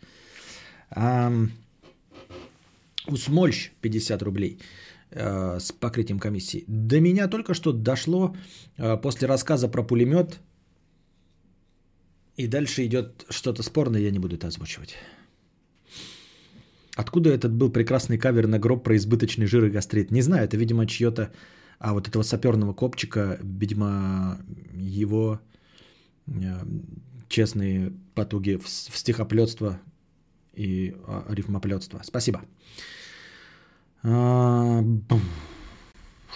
Усмольщ 50 рублей э, с покрытием комиссии. До меня только что дошло э, после рассказа про пулемет. И дальше идет что-то спорное, я не буду это озвучивать. Откуда этот был прекрасный кавер на гроб про избыточный жир и гастрит? Не знаю, это, видимо, чье-то... А вот этого саперного копчика, видимо, его э, честные потуги в, стихоплетство и а, рифмоплетство. Спасибо. А,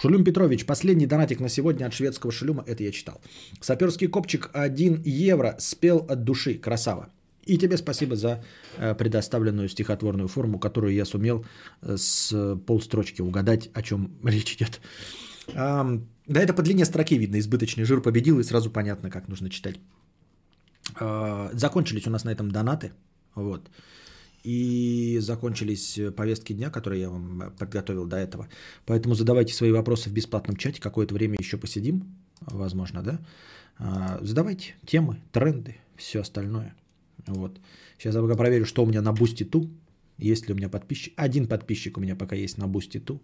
Шулюм Петрович, последний донатик на сегодня от шведского шулюма, это я читал. Саперский копчик 1 евро, спел от души, красава. И тебе спасибо за э, предоставленную стихотворную форму, которую я сумел э, с полстрочки угадать, о чем речь идет. Да, это по длине строки видно, избыточный жир победил, и сразу понятно, как нужно читать. А, закончились у нас на этом донаты. Вот. И закончились повестки дня, которые я вам подготовил до этого. Поэтому задавайте свои вопросы в бесплатном чате. Какое-то время еще посидим, возможно, да? А, задавайте темы, тренды, все остальное. Вот. Сейчас я пока проверю, что у меня на Boosty Ту. Есть ли у меня подписчик? Один подписчик у меня пока есть на Boosty Ту.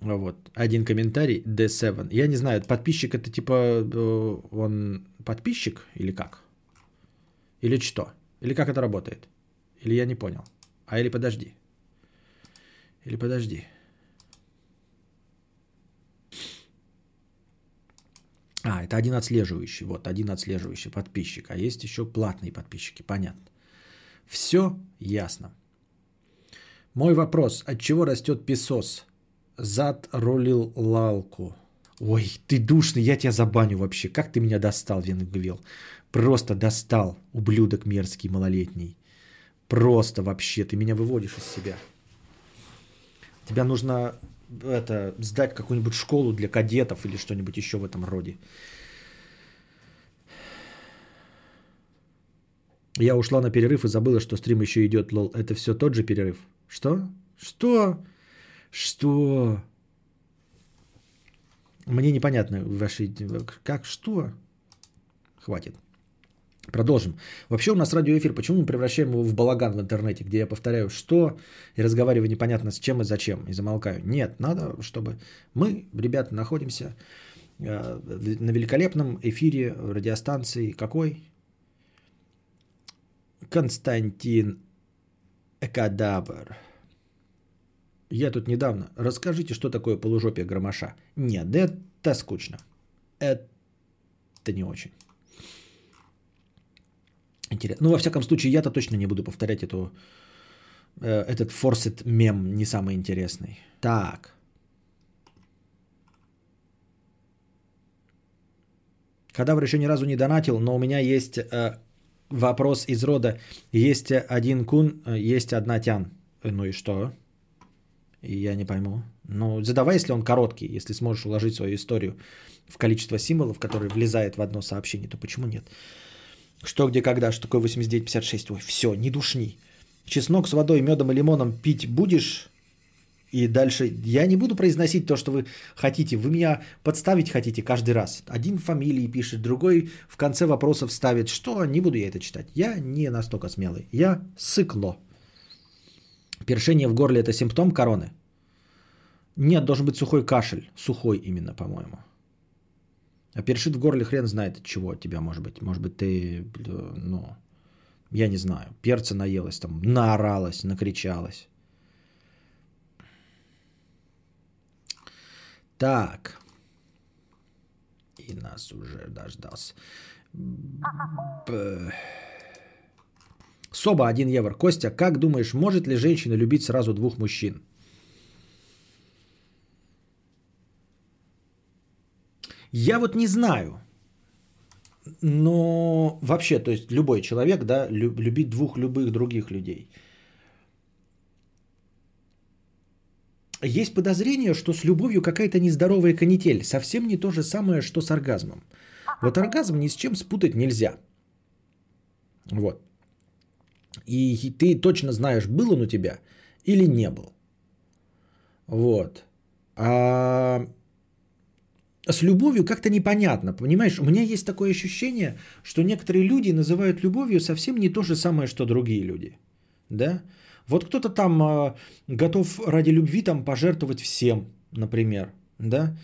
Вот. Один комментарий D7. Я не знаю, подписчик это типа э, он подписчик или как? Или что? Или как это работает? Или я не понял? А или подожди. Или подожди. А, это один отслеживающий. Вот, один отслеживающий подписчик. А есть еще платные подписчики. Понятно. Все ясно. Мой вопрос. От чего растет песос? Зад рулил лалку. Ой, ты душный, я тебя забаню вообще. Как ты меня достал, Венгвел? Просто достал, ублюдок мерзкий, малолетний. Просто вообще, ты меня выводишь из себя. Тебя нужно это, сдать какую-нибудь школу для кадетов или что-нибудь еще в этом роде. Я ушла на перерыв и забыла, что стрим еще идет, лол. Это все тот же перерыв. Что? Что? Что? Мне непонятно ваши... Как? Что? Хватит. Продолжим. Вообще у нас радиоэфир, почему мы превращаем его в балаган в интернете, где я повторяю «что» и разговариваю непонятно с чем и зачем, и замолкаю. Нет, надо, чтобы мы, ребята, находимся э, на великолепном эфире радиостанции какой? Константин Экадабр. Я тут недавно. Расскажите, что такое полужопие громоша. Нет, да это скучно. Это не очень. Интересно. Ну, во всяком случае, я-то точно не буду повторять эту, э, этот форсет мем, не самый интересный. Так. Кадавр еще ни разу не донатил, но у меня есть э, вопрос из рода. Есть один кун, э, есть одна тян. Ну и что? Я не пойму. Ну, задавай, если он короткий, если сможешь уложить свою историю в количество символов, которые влезает в одно сообщение, то почему нет? Что, где, когда, что такое 8956? Ой, все, не душни. Чеснок с водой, медом и лимоном пить будешь? И дальше я не буду произносить то, что вы хотите. Вы меня подставить хотите каждый раз. Один фамилии пишет, другой в конце вопросов ставит. Что? Не буду я это читать. Я не настолько смелый. Я сыкло. Першение в горле – это симптом короны? Нет, должен быть сухой кашель. Сухой именно, по-моему. А першит в горле хрен знает от чего от тебя может быть. Может быть ты, ну, я не знаю, перца наелась там, наоралась, накричалась. Так. И нас уже дождался. Б... Соба 1 евро. Костя, как думаешь, может ли женщина любить сразу двух мужчин? Я вот не знаю. Но вообще, то есть любой человек, да, любит двух любых других людей. Есть подозрение, что с любовью какая-то нездоровая канитель. Совсем не то же самое, что с оргазмом. Вот оргазм ни с чем спутать нельзя. Вот. И ты точно знаешь, был он у тебя или не был. Вот. А с любовью как-то непонятно, понимаешь? У меня есть такое ощущение, что некоторые люди называют любовью совсем не то же самое, что другие люди. Да? Вот кто-то там э, готов ради любви там пожертвовать всем, например, да?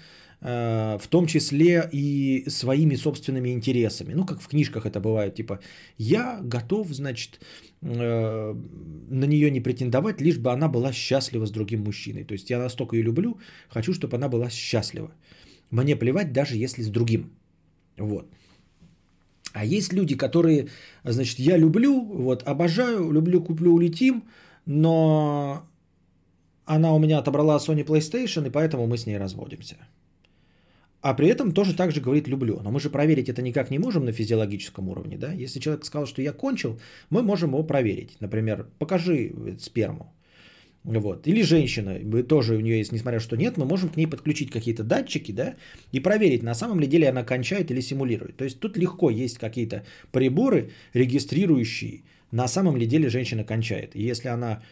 Э, в том числе и своими собственными интересами. Ну, как в книжках это бывает, типа, я готов, значит, э, на нее не претендовать, лишь бы она была счастлива с другим мужчиной. То есть я настолько ее люблю, хочу, чтобы она была счастлива. Мне плевать, даже если с другим. Вот. А есть люди, которые, значит, я люблю, вот, обожаю, люблю, куплю, улетим, но она у меня отобрала Sony PlayStation, и поэтому мы с ней разводимся. А при этом тоже так же говорит «люблю». Но мы же проверить это никак не можем на физиологическом уровне. Да? Если человек сказал, что я кончил, мы можем его проверить. Например, покажи сперму. Вот. Или женщина, мы тоже у нее есть, несмотря что нет, мы можем к ней подключить какие-то датчики, да, и проверить, на самом ли деле она кончает или симулирует. То есть тут легко есть какие-то приборы, регистрирующие, на самом ли деле женщина кончает. И если она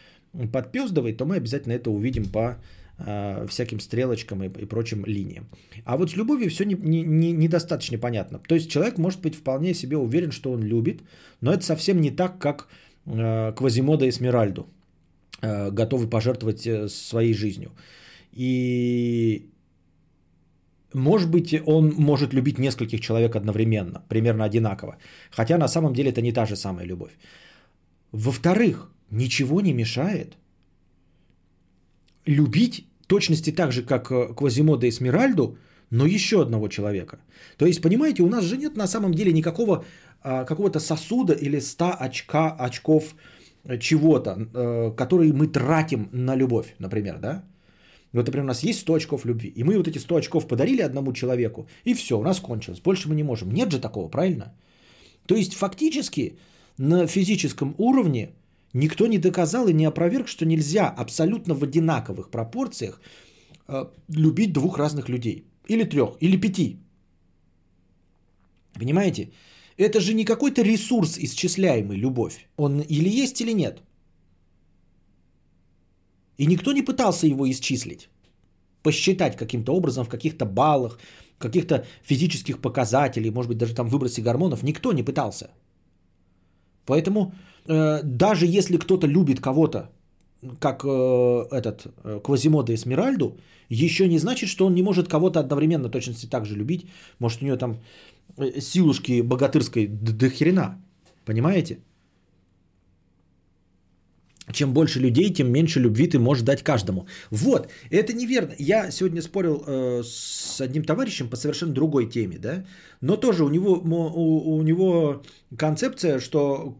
подпездывает, то мы обязательно это увидим по э, всяким стрелочкам и, и прочим линиям. А вот с любовью все недостаточно не, не, недостаточно понятно. То есть человек может быть вполне себе уверен, что он любит, но это совсем не так, как э, Квазимода и Смиральду готовы пожертвовать э, своей жизнью. И может быть, он может любить нескольких человек одновременно, примерно одинаково. Хотя на самом деле это не та же самая любовь. Во-вторых, ничего не мешает любить точности так же, как э, Квазимода и Смиральду, но еще одного человека. То есть, понимаете, у нас же нет на самом деле никакого а, какого-то сосуда или 100 очка, очков чего-то, э, которые мы тратим на любовь, например, да? Вот, например, у нас есть 100 очков любви, и мы вот эти 100 очков подарили одному человеку, и все, у нас кончилось. Больше мы не можем. Нет же такого, правильно? То есть фактически на физическом уровне никто не доказал и не опроверг, что нельзя абсолютно в одинаковых пропорциях э, любить двух разных людей. Или трех, или пяти. Понимаете? Это же не какой-то ресурс исчисляемый, любовь. Он или есть, или нет. И никто не пытался его исчислить. Посчитать каким-то образом в каких-то баллах, каких-то физических показателей, может быть, даже там выбросе гормонов. Никто не пытался. Поэтому э, даже если кто-то любит кого-то, как э, этот э, Квазимода Эсмеральду, еще не значит, что он не может кого-то одновременно точности так же любить. Может, у него там силушки богатырской до хрена. Понимаете? Чем больше людей, тем меньше любви ты можешь дать каждому. Вот, это неверно. Я сегодня спорил э, с одним товарищем по совершенно другой теме, да, но тоже у него, у, у него концепция, что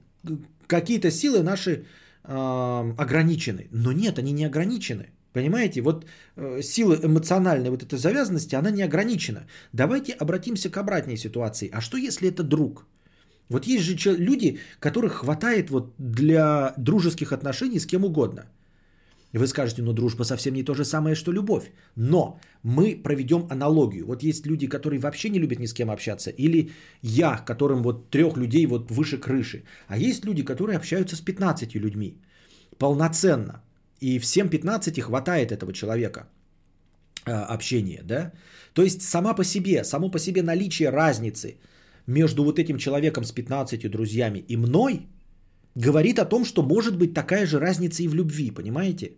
какие-то силы наши э, ограничены. Но нет, они не ограничены. Понимаете, вот э, сила эмоциональной вот этой завязанности, она не ограничена. Давайте обратимся к обратной ситуации. А что если это друг? Вот есть же люди, которых хватает вот для дружеских отношений с кем угодно. Вы скажете, ну дружба совсем не то же самое, что любовь. Но мы проведем аналогию. Вот есть люди, которые вообще не любят ни с кем общаться. Или я, которым вот трех людей вот выше крыши. А есть люди, которые общаются с 15 людьми. Полноценно. И всем 15 хватает этого человека э, общения, да? То есть сама по себе, само по себе наличие разницы – между вот этим человеком с 15 друзьями и мной говорит о том, что может быть такая же разница и в любви, понимаете?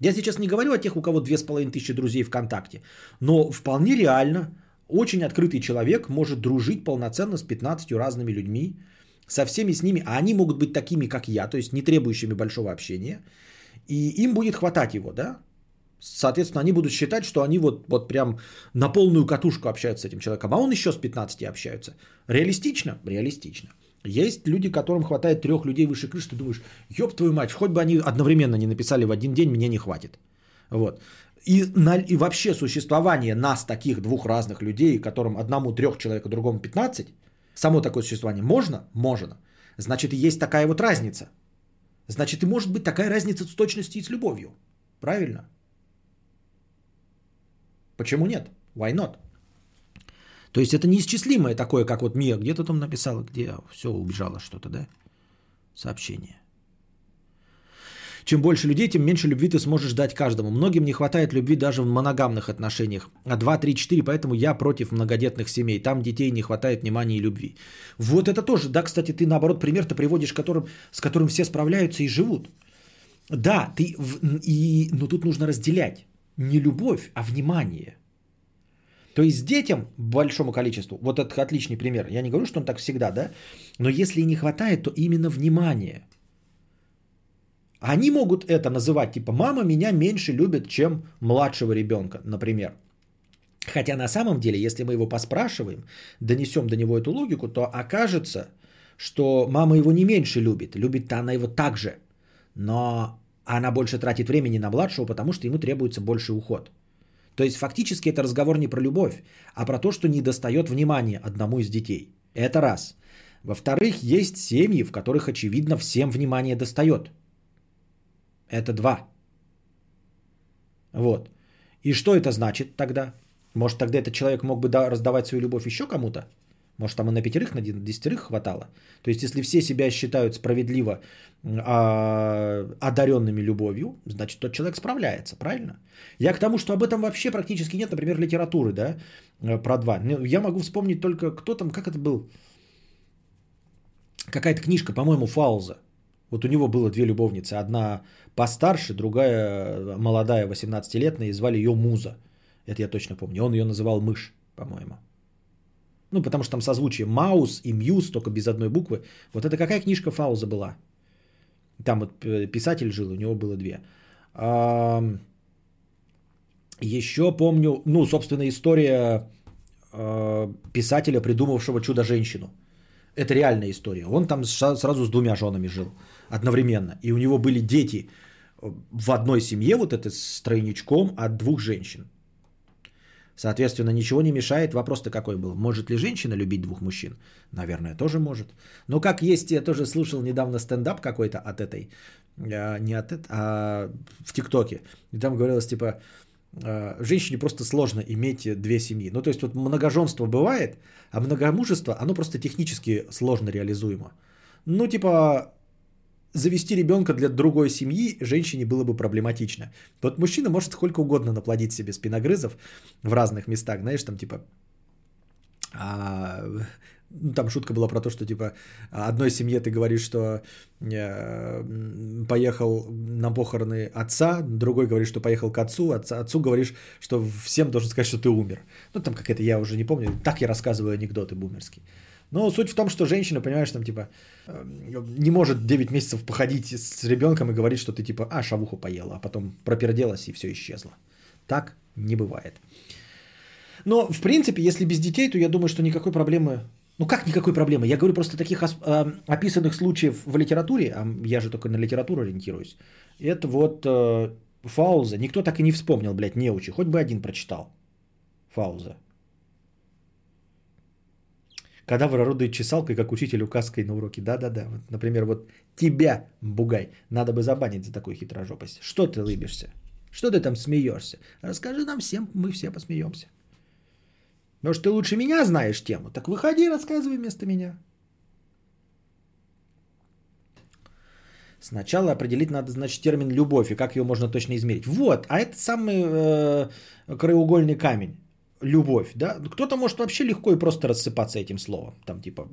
Я сейчас не говорю о тех, у кого 2500 друзей ВКонтакте, но вполне реально очень открытый человек может дружить полноценно с 15 разными людьми, со всеми с ними, а они могут быть такими, как я, то есть не требующими большого общения, и им будет хватать его, да? Соответственно, они будут считать, что они вот, вот прям на полную катушку общаются с этим человеком, а он еще с 15 общаются. Реалистично? Реалистично. Есть люди, которым хватает трех людей выше крыши, ты думаешь, ёб твою мать, хоть бы они одновременно не написали в один день, мне не хватит. Вот. И, на, и вообще существование нас, таких двух разных людей, которым одному трех человек, а другому 15, само такое существование можно? Можно. Значит, и есть такая вот разница. Значит, и может быть такая разница с точностью и с любовью. Правильно? Почему нет? Why not? То есть это неисчислимое такое, как вот Мия где-то там написала, где все убежало что-то, да? Сообщение. Чем больше людей, тем меньше любви ты сможешь дать каждому. Многим не хватает любви даже в моногамных отношениях. А 2, 3, 4, поэтому я против многодетных семей. Там детей не хватает внимания и любви. Вот это тоже, да, кстати, ты наоборот пример-то приводишь, которым, с которым все справляются и живут. Да, ты, и, но тут нужно разделять не любовь, а внимание. То есть детям, большому количеству, вот это отличный пример, я не говорю, что он так всегда, да, но если не хватает, то именно внимание. Они могут это называть, типа, мама меня меньше любит, чем младшего ребенка, например. Хотя на самом деле, если мы его поспрашиваем, донесем до него эту логику, то окажется, что мама его не меньше любит, любит-то она его так же, но она больше тратит времени на младшего, потому что ему требуется больше уход. То есть фактически это разговор не про любовь, а про то, что не достает внимания одному из детей. Это раз. Во-вторых, есть семьи, в которых очевидно всем внимание достает. Это два. Вот. И что это значит тогда? Может, тогда этот человек мог бы раздавать свою любовь еще кому-то? Может, там и на пятерых, на десятерых хватало. То есть, если все себя считают справедливо а, одаренными любовью, значит, тот человек справляется, правильно? Я к тому, что об этом вообще практически нет, например, литературы, да, э, про два. Ну, я могу вспомнить только, кто там, как это был? Какая-то книжка, по-моему, Фауза. Вот у него было две любовницы. Одна постарше, другая молодая, 18-летняя, и звали ее Муза. Это я точно помню. Он ее называл Мышь, по-моему. Ну, потому что там созвучие Маус и Мьюз, только без одной буквы. Вот это какая книжка Фауза была? Там вот э, писатель жил, у него было две. Еще помню, ну, собственно, история э, писателя, придумавшего чудо-женщину. Это реальная история. Он там сразу с двумя женами жил одновременно. И у него были дети в одной семье вот это с тройничком от двух женщин. Соответственно, ничего не мешает. Вопрос-то какой был? Может ли женщина любить двух мужчин? Наверное, тоже может. Но как есть, я тоже слушал недавно стендап какой-то от этой, а, не от этой, а в ТикТоке. И там говорилось типа, а, женщине просто сложно иметь две семьи. Ну, то есть вот многоженство бывает, а многомужество, оно просто технически сложно реализуемо. Ну, типа, завести ребенка для другой семьи женщине было бы проблематично. Вот мужчина может сколько угодно наплодить себе спиногрызов в разных местах, знаешь, там типа... А, ну, там шутка была про то, что типа одной семье ты говоришь, что э, поехал на похороны отца, другой говорит, что поехал к отцу, отца, отцу говоришь, что всем должен сказать, что ты умер. Ну там какая-то, я уже не помню, так я рассказываю анекдоты бумерские. Но суть в том, что женщина, понимаешь, там типа э, не может 9 месяцев походить с ребенком и говорить, что ты типа, а, шавуху поела, а потом проперделась и все исчезло. Так не бывает. Но, в принципе, если без детей, то я думаю, что никакой проблемы... Ну как никакой проблемы? Я говорю просто таких э, описанных случаев в литературе, а я же только на литературу ориентируюсь. Это вот э, Фауза. Никто так и не вспомнил, блядь, неучи. Хоть бы один прочитал. Фауза. Кадавр орудует чесалкой, как учитель указкой на уроке. Да-да-да. Вот, например, вот тебя, бугай, надо бы забанить за такую хитрожопость. Что ты лыбишься? Что ты там смеешься? Расскажи нам всем, мы все посмеемся. Может, ты лучше меня знаешь тему? Так выходи, рассказывай вместо меня. Сначала определить надо, значит, термин любовь и как ее можно точно измерить. Вот, а это самый э, краеугольный камень любовь, да, кто-то может вообще легко и просто рассыпаться этим словом, там типа,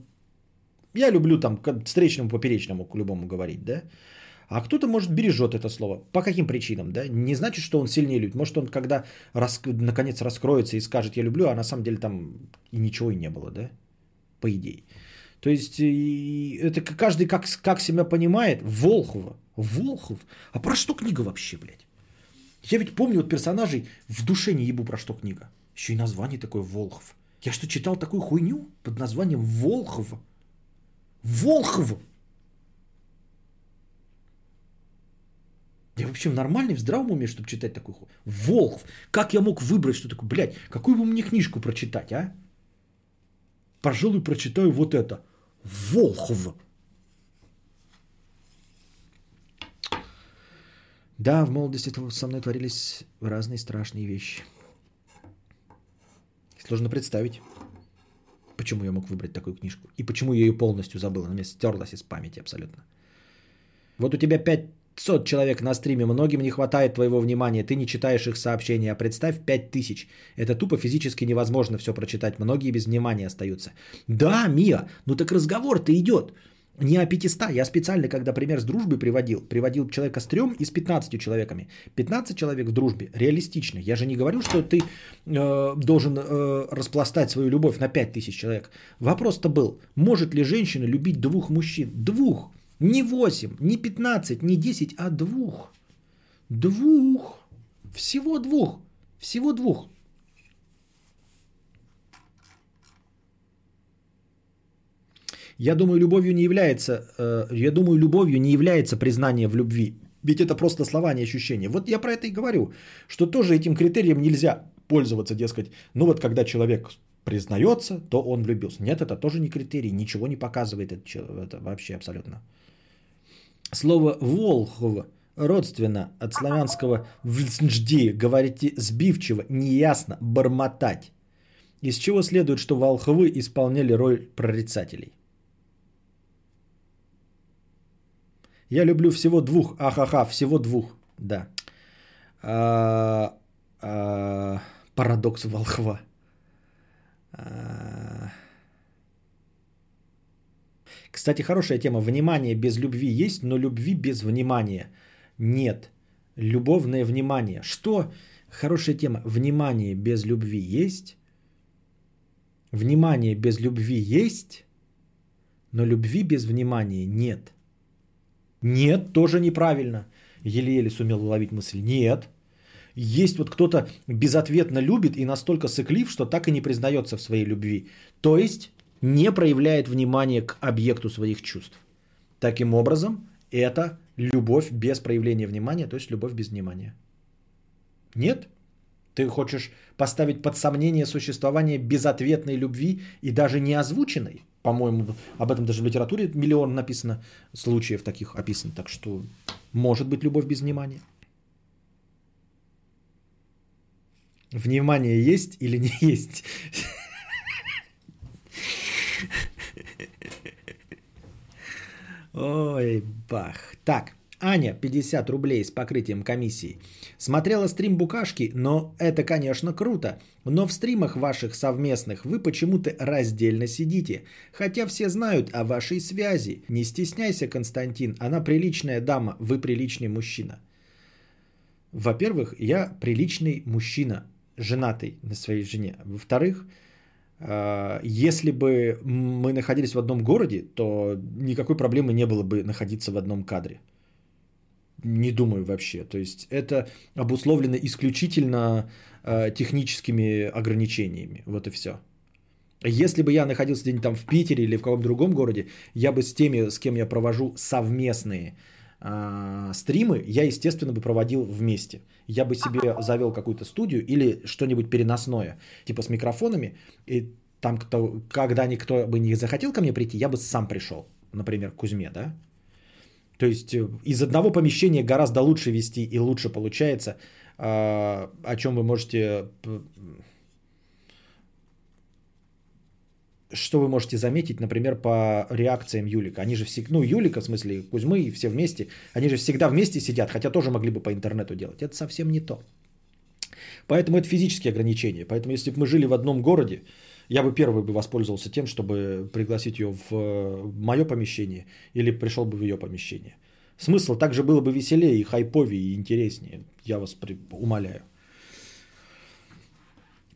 я люблю там к встречному, поперечному к любому говорить, да, а кто-то, может, бережет это слово. По каким причинам, да? Не значит, что он сильнее любит. Может, он когда рас... наконец раскроется и скажет «я люблю», а на самом деле там и ничего и не было, да? По идее. То есть, это каждый как, как себя понимает. Волхова. Волхов? А про что книга вообще, блядь? Я ведь помню вот персонажей, в душе не ебу про что книга. Еще и название такое Волхов. Я что, читал такую хуйню под названием Волхов? Волхов! Я вообще нормальный, в здравом уме, чтобы читать такую хуйню? Волхов. Как я мог выбрать, что такое? Блядь, какую бы мне книжку прочитать, а? Пожалуй, прочитаю вот это. Волхов. Да, в молодости со мной творились разные страшные вещи. Сложно представить, почему я мог выбрать такую книжку. И почему я ее полностью забыл. Она мне стерлась из памяти абсолютно. Вот у тебя 500 человек на стриме, многим не хватает твоего внимания, ты не читаешь их сообщения, а представь 5000. Это тупо физически невозможно все прочитать, многие без внимания остаются. Да, Мия, ну так разговор-то идет. Не о 500. Я специально, когда пример с дружбой приводил, приводил человека с трем и с 15 человеками. 15 человек в дружбе реалистично. Я же не говорю, что ты э, должен э, распластать свою любовь на 5000 человек. Вопрос-то был, может ли женщина любить двух мужчин? Двух. Не 8, не 15, не 10, а двух. Двух. Всего двух. Всего двух. Я думаю, любовью не является, э, я думаю, любовью не является признание в любви. Ведь это просто слова, не ощущения. Вот я про это и говорю, что тоже этим критерием нельзя пользоваться, дескать, ну вот когда человек признается, то он влюбился. Нет, это тоже не критерий, ничего не показывает это, это вообще абсолютно. Слово «волхов» родственно от славянского «взжди», говорите сбивчиво, неясно, бормотать. Из чего следует, что волхвы исполняли роль прорицателей. Я люблю всего двух. Ахаха, всего двух. Да. А, а, парадокс волхва. А... Кстати, хорошая тема. Внимание без любви есть, но любви без внимания нет. Любовное внимание. Что? Хорошая тема. Внимание без любви есть. Внимание без любви есть, но любви без внимания нет. Нет, тоже неправильно. Еле-еле сумел уловить мысль. Нет. Есть вот кто-то безответно любит и настолько сыклив, что так и не признается в своей любви. То есть не проявляет внимания к объекту своих чувств. Таким образом, это любовь без проявления внимания, то есть любовь без внимания? Нет? Ты хочешь поставить под сомнение существование безответной любви и даже не озвученной? По-моему, об этом даже в литературе миллион написано, случаев таких описано. Так что может быть любовь без внимания. Внимание есть или не есть? Ой, бах. Так, Аня, 50 рублей с покрытием комиссии. Смотрела стрим Букашки, но это, конечно, круто. Но в стримах ваших совместных вы почему-то раздельно сидите. Хотя все знают о вашей связи. Не стесняйся, Константин. Она приличная дама, вы приличный мужчина. Во-первых, я приличный мужчина, женатый на своей жене. Во-вторых, а, если бы мы находились в одном городе, то никакой проблемы не было бы находиться в одном кадре. Не думаю вообще. То есть это обусловлено исключительно э, техническими ограничениями. Вот и все. Если бы я находился где-нибудь там в Питере или в каком-то другом городе, я бы с теми, с кем я провожу совместные э, стримы, я, естественно, бы проводил вместе. Я бы себе завел какую-то студию или что-нибудь переносное, типа с микрофонами, и там, кто, когда никто бы не захотел ко мне прийти, я бы сам пришел, например, к Кузьме, да, то есть э, из одного помещения гораздо лучше вести и лучше получается, о чем вы можете... Что вы можете заметить, например, по реакциям Юлика? Они же всегда, ну, Юлика, в смысле, Кузьмы и все вместе, они же всегда вместе сидят, хотя тоже могли бы по интернету делать. Это совсем не то. Поэтому это физические ограничения. Поэтому если бы мы жили в одном городе, я бы первый бы воспользовался тем, чтобы пригласить ее в э, мое помещение или пришел бы в ее помещение. Смысл также было бы веселее и хайповее и интереснее, я вас умоляю.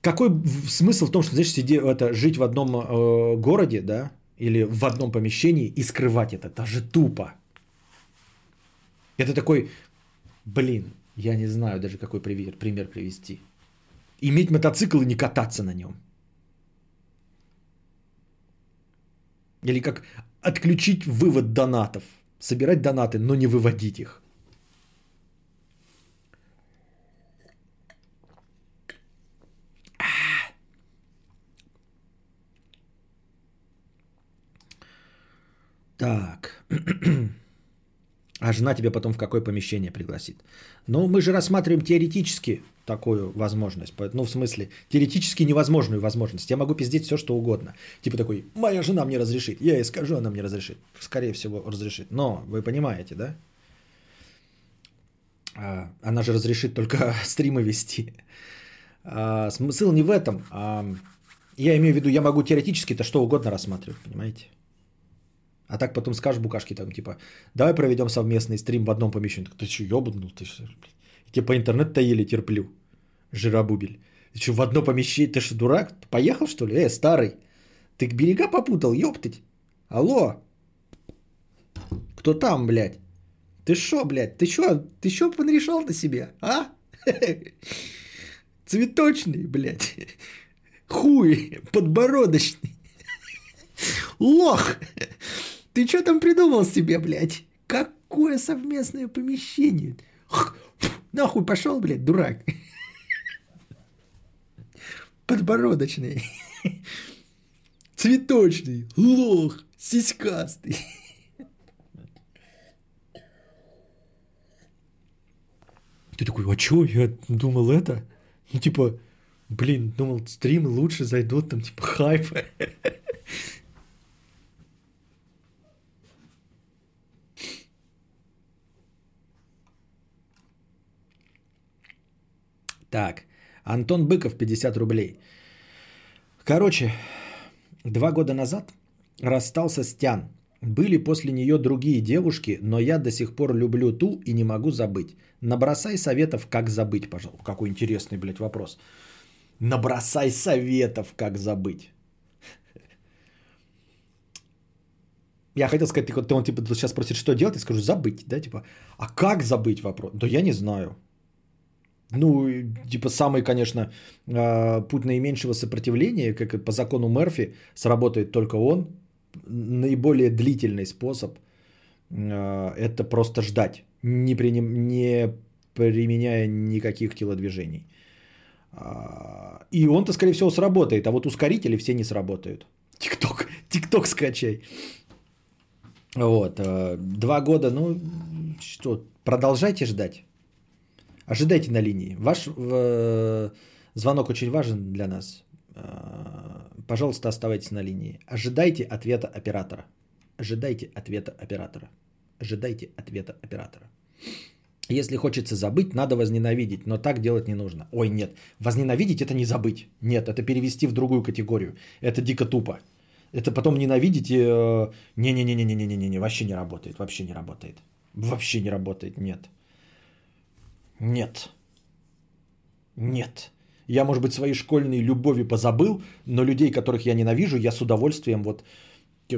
Какой смысл в том, что, знаешь, сиди, это, жить в одном э, городе, да, или в одном помещении и скрывать это? Это же тупо. Это такой, блин, я не знаю даже какой пример, пример привести. Иметь мотоцикл и не кататься на нем – Или как отключить вывод донатов. Собирать донаты, но не выводить их. Так. А жена тебя потом в какое помещение пригласит? Ну, мы же рассматриваем теоретически такую возможность. Ну, в смысле, теоретически невозможную возможность. Я могу пиздеть все, что угодно. Типа такой, моя жена мне разрешит. Я ей скажу, она мне разрешит. Скорее всего, разрешит. Но вы понимаете, да? А, она же разрешит только стримы вести. А, смысл не в этом. А, я имею в виду, я могу теоретически-то что угодно рассматривать, понимаете? А так потом скажешь букашки там, типа, давай проведем совместный стрим в одном помещении. Ты что, ебанул? Ты что, тебе по интернету-то еле терплю, жиробубель. Ты что, в одно помещение? Ты что, дурак? Поехал, что ли? Э, старый. Ты к берега попутал, ёптать. Алло. Кто там, блядь? Ты шо, блядь? Ты шо, ты шо понарешал на себе, а? Цветочный, блядь. Хуй подбородочный. Лох. Ты что там придумал себе, блядь? Какое совместное помещение? Нахуй пошел, блядь, дурак. Подбородочный. Цветочный. Лох. Сиськастый. Ты такой, а чё, я думал это? Ну, типа, блин, думал, стримы лучше зайдут, там, типа, хайп. Так, Антон Быков, 50 рублей. Короче, два года назад расстался с Тян. Были после нее другие девушки, но я до сих пор люблю ту и не могу забыть. Набросай советов, как забыть, пожалуйста. Какой интересный, блядь, вопрос. Набросай советов, как забыть. Я хотел сказать, ты, он типа сейчас спросит, что делать, я скажу забыть, да, типа, а как забыть вопрос? Да я не знаю. Ну, типа самый, конечно, а, путь наименьшего сопротивления, как по закону Мерфи, сработает только он. Наиболее длительный способ э, это просто ждать, не, приним, не применяя никаких телодвижений. А, и он-то, скорее всего, сработает, а вот ускорители все не сработают. Тикток, тикток скачай. Вот, два года, ну, что, продолжайте ждать. Ожидайте на линии. Ваш э, звонок очень важен для нас. Э, пожалуйста, оставайтесь на линии. Ожидайте ответа оператора. Ожидайте ответа оператора. Ожидайте ответа оператора. Если хочется забыть, надо возненавидеть, но так делать не нужно. Ой, нет, возненавидеть это не забыть. Нет, это перевести в другую категорию. Это дико тупо. Это потом ненавидеть и... Э, не-не-не-не-не-не-не, вообще не работает, вообще не работает. Вообще не работает, нет. Нет. Нет. Я, может быть, свои школьные любови позабыл, но людей, которых я ненавижу, я с удовольствием, вот,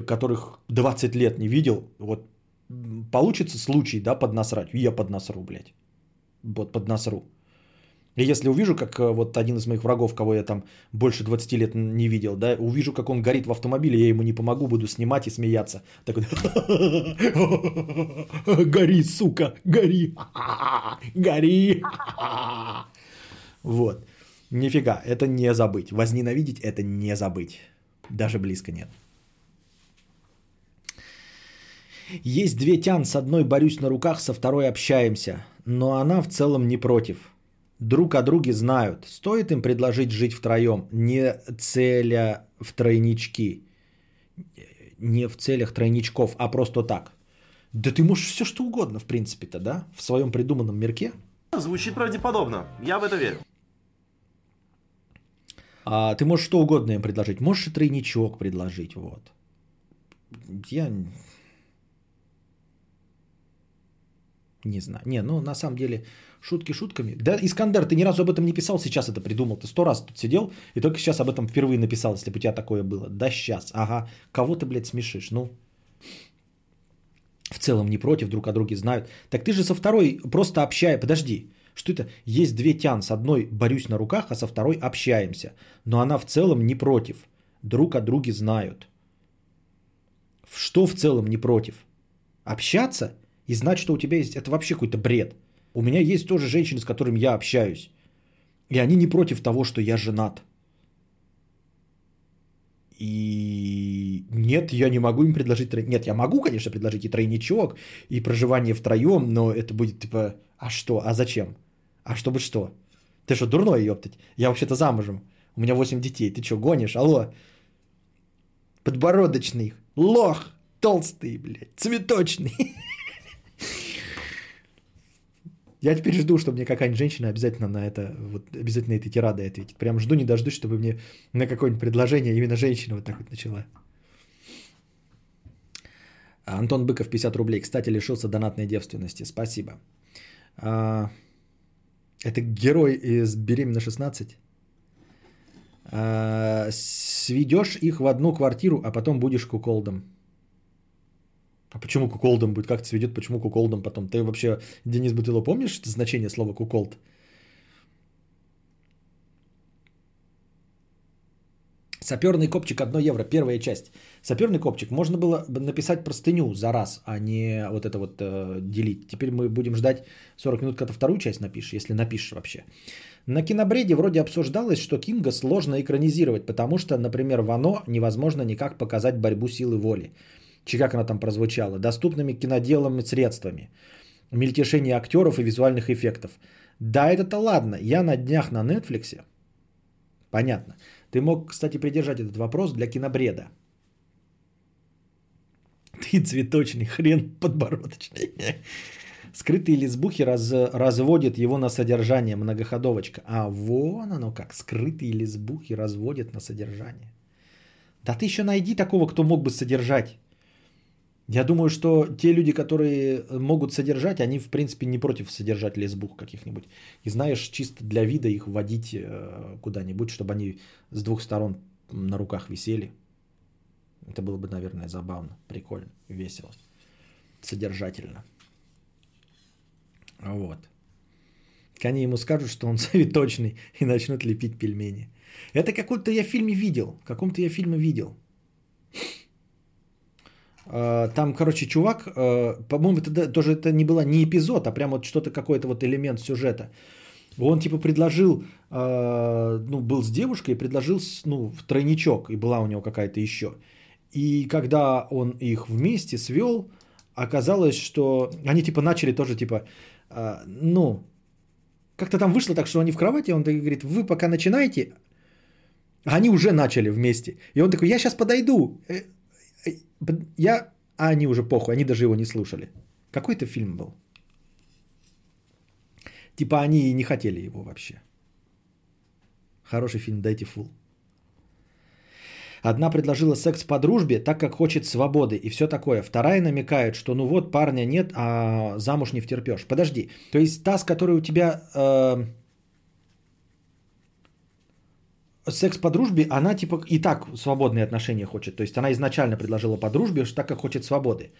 которых 20 лет не видел, вот, получится случай, да, поднасрать, я поднасру, блядь. Вот, поднасру. И если увижу, как э, вот один из моих врагов, кого я там больше 20 лет не видел, да, увижу, как он горит в автомобиле, я ему не помогу, буду снимать и смеяться. Так вот, гори, сука, гори, гори. Вот. Нифига, это не забыть. Возненавидеть это не забыть. Даже близко нет. Есть две тян, с одной борюсь на руках, со второй общаемся. Но она в целом не против друг о друге знают. Стоит им предложить жить втроем, не целя в тройнички, не в целях тройничков, а просто так. Да ты можешь все что угодно, в принципе-то, да? В своем придуманном мирке. Звучит правдеподобно. Я в это верю. А, ты можешь что угодно им предложить. Можешь и тройничок предложить, вот. Я не знаю. Не, ну на самом деле Шутки шутками. Да, Искандер, ты ни разу об этом не писал, сейчас это придумал. Ты сто раз тут сидел и только сейчас об этом впервые написал, если бы у тебя такое было. Да сейчас, ага. Кого ты, блядь, смешишь? Ну, в целом не против, друг о друге знают. Так ты же со второй просто общай. Подожди, что это? Есть две тян. С одной борюсь на руках, а со второй общаемся. Но она в целом не против. Друг о друге знают. Что в целом не против? Общаться и знать, что у тебя есть... Это вообще какой-то бред. У меня есть тоже женщины, с которыми я общаюсь. И они не против того, что я женат. И нет, я не могу им предложить... Нет, я могу, конечно, предложить и тройничок, и проживание втроем, но это будет типа, а что, а зачем? А чтобы что? Ты что, дурной, ёптать? Я вообще-то замужем. У меня 8 детей. Ты что, гонишь? Алло. Подбородочный. Лох. Толстый, блядь. Цветочный. Я теперь жду, чтобы мне какая-нибудь женщина обязательно на это, вот обязательно этой тирадой ответит. Прям жду, не дождусь, чтобы мне на какое-нибудь предложение именно женщина вот так вот начала. Антон Быков, 50 рублей. Кстати, лишился донатной девственности. Спасибо. А, это герой из «Беременна 16». А, сведешь их в одну квартиру, а потом будешь куколдом. А почему куколдом будет? Как это сведет? Почему куколдом потом? Ты вообще, Денис Бутыло, помнишь значение слова куколд? Саперный копчик 1 евро, первая часть. Саперный копчик можно было написать простыню за раз, а не вот это вот э, делить. Теперь мы будем ждать 40 минут, когда вторую часть напишешь, если напишешь вообще. На кинобреде вроде обсуждалось, что Кинга сложно экранизировать, потому что, например, в «Оно» невозможно никак показать борьбу силы воли чи как она там прозвучала, доступными киноделами средствами, мельтешение актеров и визуальных эффектов. Да, это-то ладно. Я на днях на Netflix. Понятно. Ты мог, кстати, придержать этот вопрос для кинобреда. Ты цветочный хрен подбородочный. Скрытые лесбухи раз, разводят его на содержание, многоходовочка. А вон оно как, скрытые лесбухи разводят на содержание. Да ты еще найди такого, кто мог бы содержать. Я думаю, что те люди, которые могут содержать, они, в принципе, не против содержать лесбух каких-нибудь. И знаешь, чисто для вида их водить э, куда-нибудь, чтобы они с двух сторон на руках висели. Это было бы, наверное, забавно, прикольно, весело, содержательно. Вот. Они ему скажут, что он цветочный, и начнут лепить пельмени. Это какой-то я в фильме видел. В каком-то я фильме видел. Э, там, короче, чувак, э, по-моему, это тоже это не было не эпизод, а прям вот что-то, какой-то вот элемент сюжета. Он типа предложил, э, ну, был с девушкой, предложил, ну, в тройничок, и была у него какая-то еще. И когда он их вместе свел, оказалось, что они типа начали тоже типа, ну, как-то там вышло так, что они в кровати, он такой говорит, вы пока начинайте, а они уже начали вместе. И он такой, я сейчас подойду. Э, Я... А они уже похуй, они даже его не слушали. Какой это фильм был? Типа они и не хотели его вообще. Хороший фильм, дайте фул. Одна предложила секс по дружбе, так как хочет свободы и все такое. Вторая намекает, что ну вот парня нет, а замуж не втерпешь. Подожди, то есть та, с которой у тебя э, секс по дружбе, она типа и так свободные отношения хочет. То есть она изначально предложила по дружбе, так как хочет свободы.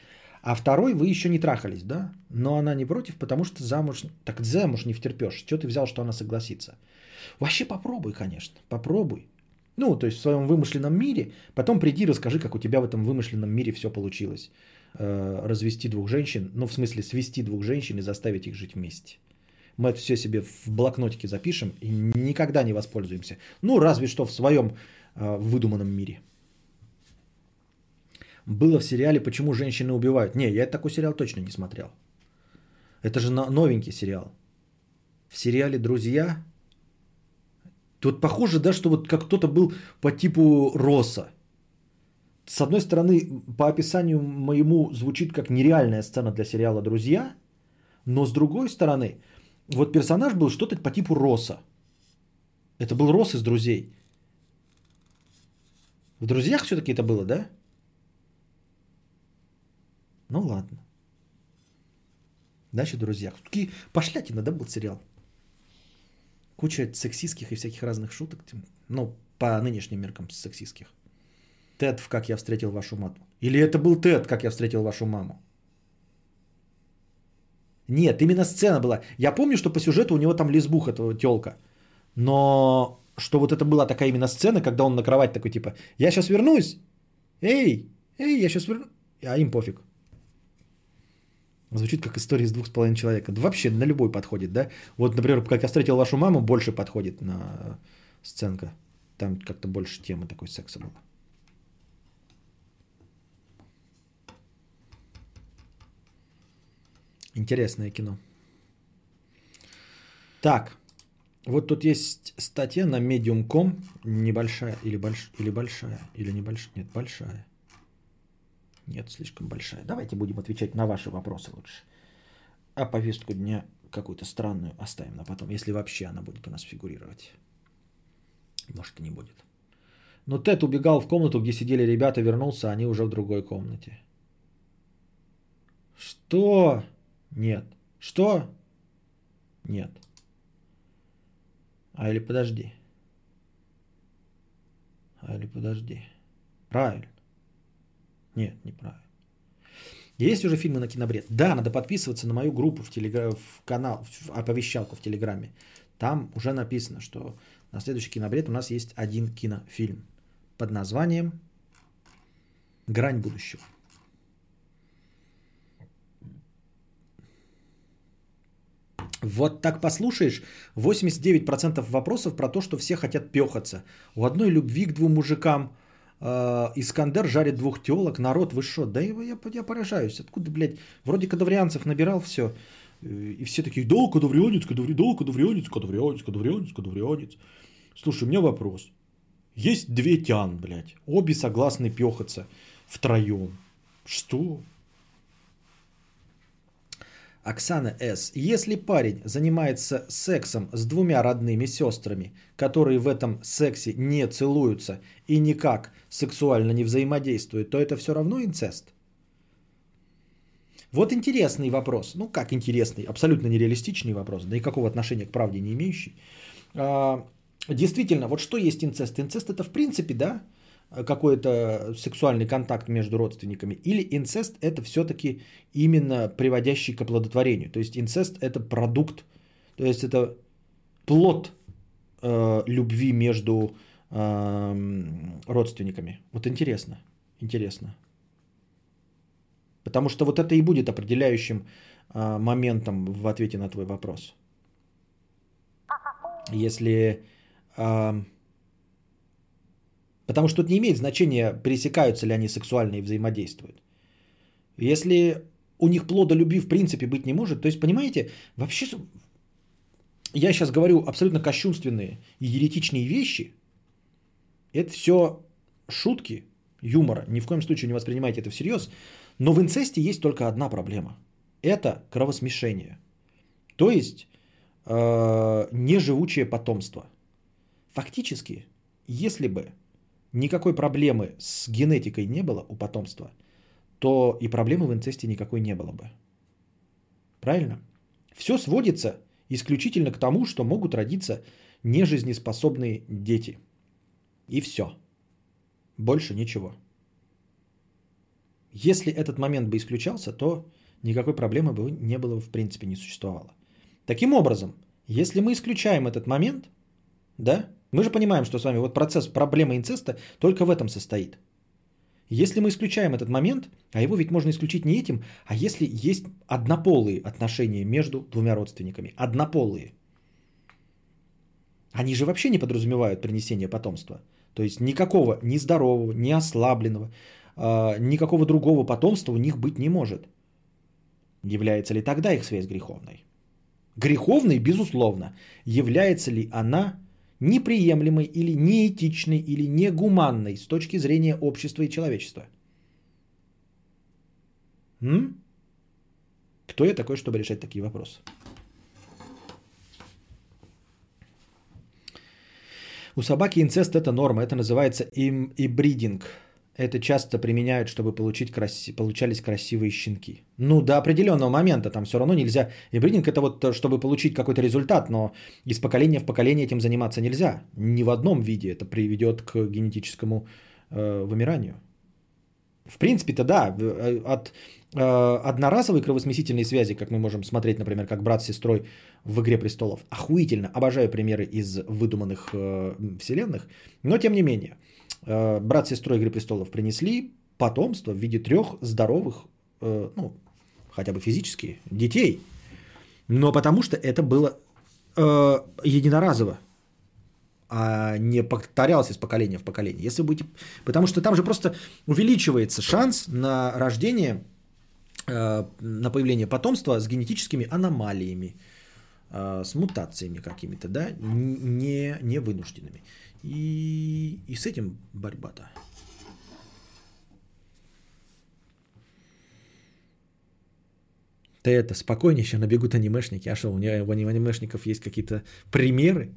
А второй вы еще не трахались, да? Но она не против, потому что замуж... Так замуж не втерпешь. Что ты взял, что она согласится? Вообще попробуй, конечно. Попробуй. Ну, то есть в своем вымышленном мире. Потом приди, расскажи, как у тебя в этом вымышленном мире все получилось. Э, развести двух женщин. Ну, в смысле, свести двух женщин и заставить их жить вместе. Мы это все себе в блокнотике запишем и никогда не воспользуемся. Ну, разве что в своем э, выдуманном мире. Было в сериале «Почему женщины убивают». Не, я такой сериал точно не смотрел. Это же но- новенький сериал. В сериале «Друзья» Тут похоже, да, что вот как кто-то был по типу Росса. С одной стороны, по описанию моему звучит как нереальная сцена для сериала «Друзья», но с другой стороны, вот персонаж был что-то по типу Росса. Это был Росс из «Друзей». В «Друзьях» все-таки это было, да? Ну ладно. Дальше «Друзьях». Такие пошлятина, да, был сериал? Куча сексистских и всяких разных шуток. Ну, по нынешним меркам сексистских. Тед в «Как я встретил вашу маму». Или это был Тед, как я встретил вашу маму? Нет, именно сцена была. Я помню, что по сюжету у него там лесбуха, этого телка. Но что вот это была такая именно сцена, когда он на кровать такой типа, я сейчас вернусь. Эй, эй, я сейчас вернусь. А им пофиг. Звучит как история из двух с половиной человека. Да вообще на любой подходит, да? Вот, например, как я встретил вашу маму, больше подходит на сценка. Там как-то больше темы такой секса было. Интересное кино. Так, вот тут есть статья на Medium.com, небольшая или, больш... или большая, или небольшая, нет, большая. Нет, слишком большая. Давайте будем отвечать на ваши вопросы лучше. А повестку дня какую-то странную оставим на потом, если вообще она будет у нас фигурировать. Может и не будет. Но Тед убегал в комнату, где сидели ребята, вернулся, а они уже в другой комнате. Что? Нет. Что? Нет. А или подожди. А или подожди. Правильно. Нет, неправильно. Есть уже фильмы на кинобред? Да, надо подписываться на мою группу в, телегра... в канал, в оповещалку в Телеграме. Там уже написано, что на следующий кинобред у нас есть один кинофильм под названием «Грань будущего». Вот так послушаешь, 89% вопросов про то, что все хотят пехаться. У одной любви к двум мужикам э, Искандер жарит двух телок, народ, вы что? Да я, я, я поражаюсь. Откуда, блядь, вроде кадаврианцев набирал все. И все такие, да, кадаврианец, кадаври, да, кадаврианец, кадаврианец, кадаврианец, кадаврианец. Слушай, у меня вопрос. Есть две тян, блядь. Обе согласны пехаться втроем. Что? Оксана С. Если парень занимается сексом с двумя родными сестрами, которые в этом сексе не целуются и никак сексуально не взаимодействуют, то это все равно инцест? Вот интересный вопрос. Ну, как интересный? Абсолютно нереалистичный вопрос, да никакого отношения к правде не имеющий. А, действительно, вот что есть инцест? Инцест это в принципе, да, какой-то сексуальный контакт между родственниками, или инцест это все-таки именно приводящий к оплодотворению. То есть инцест это продукт, то есть это плод э, любви между э, родственниками. Вот интересно, интересно. Потому что вот это и будет определяющим а, моментом в ответе на твой вопрос. Если... А, потому что тут не имеет значения, пересекаются ли они сексуально и взаимодействуют. Если у них плода любви в принципе быть не может, то есть, понимаете, вообще я сейчас говорю абсолютно кощунственные и еретичные вещи. Это все шутки, юмора. Ни в коем случае не воспринимайте это всерьез. Но в инцесте есть только одна проблема. Это кровосмешение. То есть э, неживучее потомство. Фактически, если бы никакой проблемы с генетикой не было у потомства, то и проблемы в инцесте никакой не было бы. Правильно? Все сводится исключительно к тому, что могут родиться нежизнеспособные дети. И все. Больше ничего. Если этот момент бы исключался, то никакой проблемы бы не было, в принципе, не существовало. Таким образом, если мы исключаем этот момент, да, мы же понимаем, что с вами вот процесс проблемы инцеста только в этом состоит – если мы исключаем этот момент, а его ведь можно исключить не этим, а если есть однополые отношения между двумя родственниками, однополые. Они же вообще не подразумевают принесение потомства. То есть никакого ни здорового, ни ослабленного, э, никакого другого потомства у них быть не может. Является ли тогда их связь греховной? Греховной, безусловно. Является ли она неприемлемой или неэтичной или негуманной с точки зрения общества и человечества? М? Кто я такой, чтобы решать такие вопросы? У собаки инцест это норма, это называется им и бридинг это часто применяют, чтобы получить краси... получались красивые щенки. Ну, до определенного момента там все равно нельзя. И бридинг это вот, чтобы получить какой-то результат, но из поколения в поколение этим заниматься нельзя. Ни в одном виде это приведет к генетическому э, вымиранию. В принципе-то да, э, от э, одноразовой кровосмесительной связи, как мы можем смотреть, например, как брат с сестрой в «Игре престолов», охуительно, обожаю примеры из выдуманных э, вселенных, но тем не менее – Э, брат с сестрой Игры престолов принесли потомство в виде трех здоровых, э, ну, хотя бы физически, детей. Но потому что это было э, единоразово, а не повторялось из поколения в поколение. Если будете... Потому что там же просто увеличивается шанс на рождение, на появление потомства с генетическими аномалиями, с мутациями какими-то, да, не, не вынужденными. И, и с этим борьба-то. Ты это, спокойнее, набегут анимешники. А что, у него у анимешников есть какие-то примеры?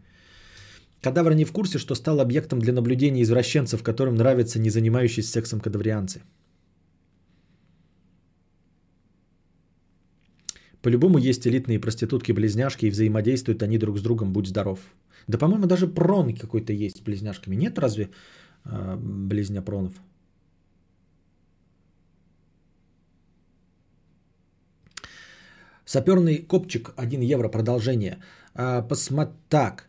Кадавр не в курсе, что стал объектом для наблюдения извращенцев, которым нравятся не занимающиеся сексом кадаврианцы. По-любому есть элитные проститутки-близняшки, и взаимодействуют они друг с другом, будь здоров. Да, по-моему, даже прон какой-то есть с близняшками. Нет разве э, близняпронов? Саперный копчик 1 евро продолжение. А, посмотри, так.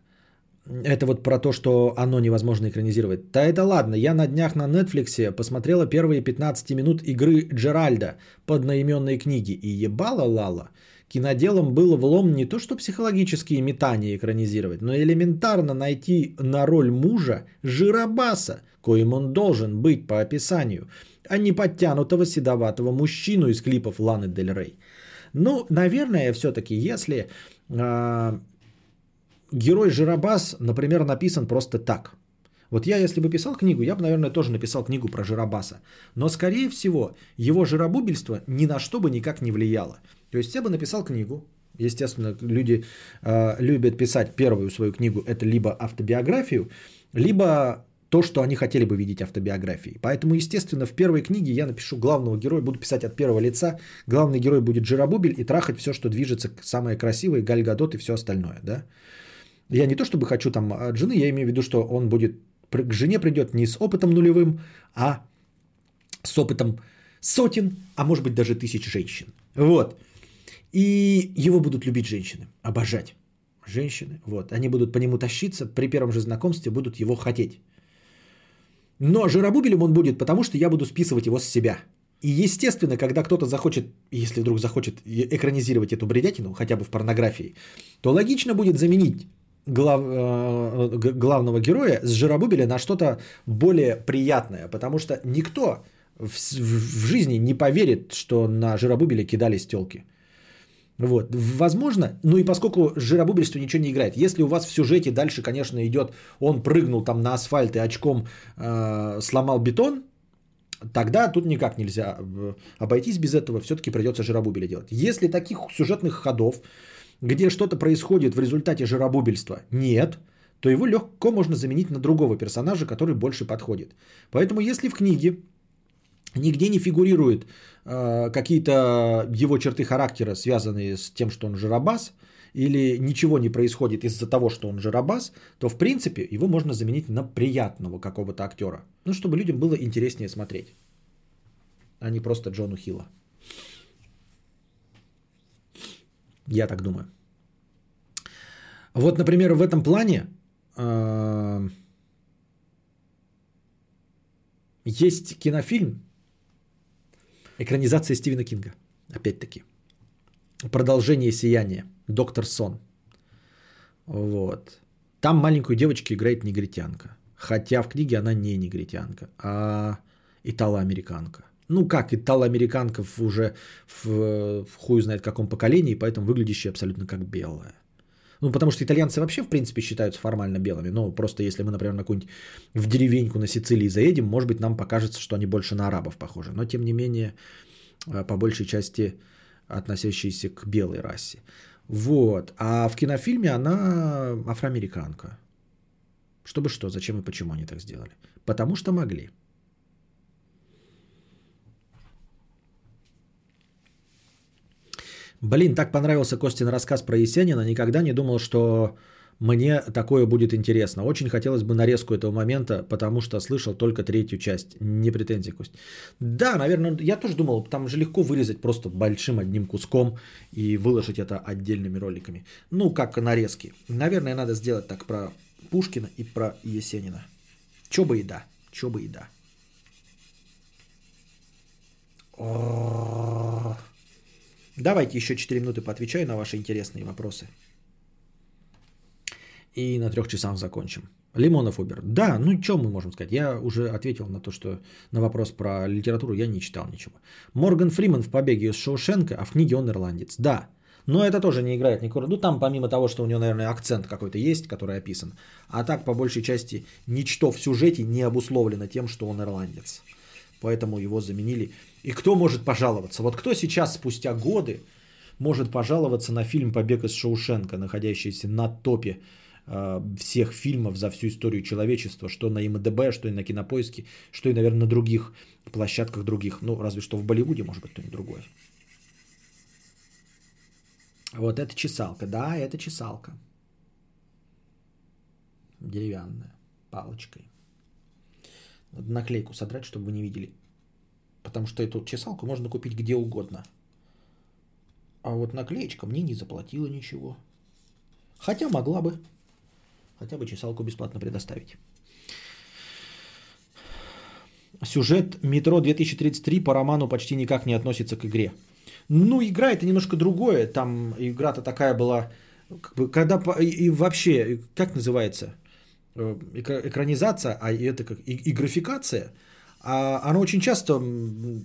Это вот про то, что оно невозможно экранизировать. Да это ладно, я на днях на Netflix посмотрела первые 15 минут игры Джеральда под одноименной книги и ебала Лала – киноделам было влом не то что психологические метания экранизировать, но элементарно найти на роль мужа жиробаса, коим он должен быть по описанию, а не подтянутого седоватого мужчину из клипов Ланы Дель Рей. Ну, наверное, все-таки, если э, герой Жиробас, например, написан просто так. Вот я, если бы писал книгу, я бы, наверное, тоже написал книгу про Жиробаса. Но, скорее всего, его жиробубельство ни на что бы никак не влияло. То есть я бы написал книгу. Естественно, люди э, любят писать первую свою книгу, это либо автобиографию, либо то, что они хотели бы видеть автобиографией. Поэтому, естественно, в первой книге я напишу главного героя, буду писать от первого лица. Главный герой будет Жиробубель и трахать все, что движется, самое красивое, Галь Гадот и все остальное. Да? Я не то чтобы хочу там от жены, я имею в виду, что он будет к жене придет не с опытом нулевым, а с опытом сотен, а может быть даже тысяч женщин. Вот. И его будут любить женщины, обожать женщины. Вот. Они будут по нему тащиться, при первом же знакомстве будут его хотеть. Но жиробубелем он будет, потому что я буду списывать его с себя. И естественно, когда кто-то захочет, если вдруг захочет экранизировать эту бредятину, хотя бы в порнографии, то логично будет заменить глав, э, главного героя с жиробубеля на что-то более приятное, потому что никто в, в жизни не поверит, что на жиробубеле кидались телки. Вот, возможно, ну и поскольку жиробубельство ничего не играет, если у вас в сюжете дальше, конечно, идет, он прыгнул там на асфальт и очком э, сломал бетон, тогда тут никак нельзя э, обойтись без этого, все-таки придется жиробубеля делать. Если таких сюжетных ходов, где что-то происходит в результате жиробубельства, нет, то его легко можно заменить на другого персонажа, который больше подходит. Поэтому если в книге нигде не фигурируют э, какие-то его черты характера, связанные с тем, что он жиробас, или ничего не происходит из-за того, что он жиробас, то в принципе его можно заменить на приятного какого-то актера. Ну, чтобы людям было интереснее смотреть, а не просто Джону Хилла. Я так думаю. Вот, например, в этом плане э, есть кинофильм, экранизация Стивена Кинга, опять-таки. Продолжение сияния. Доктор Сон. Вот. Там маленькую девочку играет негритянка. Хотя в книге она не негритянка, а итало-американка. Ну как, итало-американка уже в, в хуй знает каком поколении, поэтому выглядящая абсолютно как белая. Ну, потому что итальянцы вообще, в принципе, считаются формально белыми. Но просто если мы, например, на какую-нибудь в деревеньку на Сицилии заедем, может быть, нам покажется, что они больше на арабов похожи. Но, тем не менее, э, по большей части относящиеся к белой расе. Вот. А в кинофильме она афроамериканка. Чтобы что, зачем и почему они так сделали? Потому что могли. Блин, так понравился Костин рассказ про Есенина. Никогда не думал, что мне такое будет интересно. Очень хотелось бы нарезку этого момента, потому что слышал только третью часть. Не претензии, Кость. Да, наверное, я тоже думал, там же легко вырезать просто большим одним куском и выложить это отдельными роликами. Ну, как нарезки. Наверное, надо сделать так про Пушкина и про Есенина. Чё бы и да. Чё бы и да. Давайте еще 4 минуты поотвечаю на ваши интересные вопросы и на трех часах закончим. Лимонов Убер. Да, ну что мы можем сказать? Я уже ответил на то, что на вопрос про литературу я не читал ничего. Морган Фриман в «Побеге из Шоушенка», а в книге он ирландец. Да, но это тоже не играет никакой Ну там помимо того, что у него, наверное, акцент какой-то есть, который описан. А так, по большей части, ничто в сюжете не обусловлено тем, что он ирландец. Поэтому его заменили. И кто может пожаловаться? Вот кто сейчас, спустя годы, может пожаловаться на фильм «Побег из Шоушенка», находящийся на топе Э, всех фильмов за всю историю человечества, что на МДБ, что и на Кинопоиске, что и, наверное, на других площадках других. Ну, разве что в Болливуде, может быть, кто-нибудь другой. Вот это чесалка. Да, это чесалка. Деревянная, палочкой. Надо наклейку содрать, чтобы вы не видели. Потому что эту чесалку можно купить где угодно. А вот наклеечка мне не заплатила ничего. Хотя могла бы. Хотя бы чесалку бесплатно предоставить. Сюжет «Метро 2033» по роману почти никак не относится к игре. Ну, игра это немножко другое. Там игра-то такая была, как бы, когда и вообще, как называется, э, экранизация, а это как и, и графикация, а она очень часто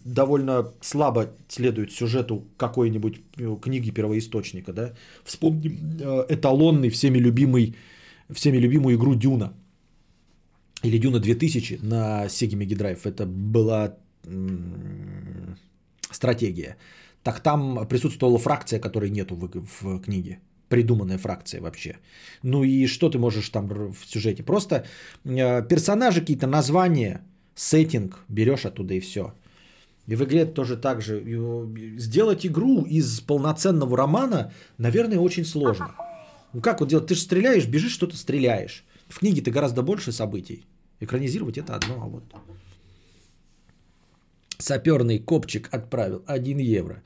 довольно слабо следует сюжету какой-нибудь э, книги первоисточника, да. Вспомним э, эталонный, всеми любимый всеми любимую игру Дюна. Или Дюна 2000 на Sega Mega Drive. Это была стратегия. Так там присутствовала фракция, которой нету в, в книге. Придуманная фракция вообще. Ну и что ты можешь там в сюжете? Просто э, персонажи, какие-то названия, сеттинг берешь оттуда и все. И в игре тоже так же. Сделать игру из полноценного романа, наверное, очень сложно. Ну как вот делать? Ты же стреляешь, бежишь, что-то стреляешь. В книге ты гораздо больше событий. Экранизировать это одно, а вот. Саперный копчик отправил 1 евро.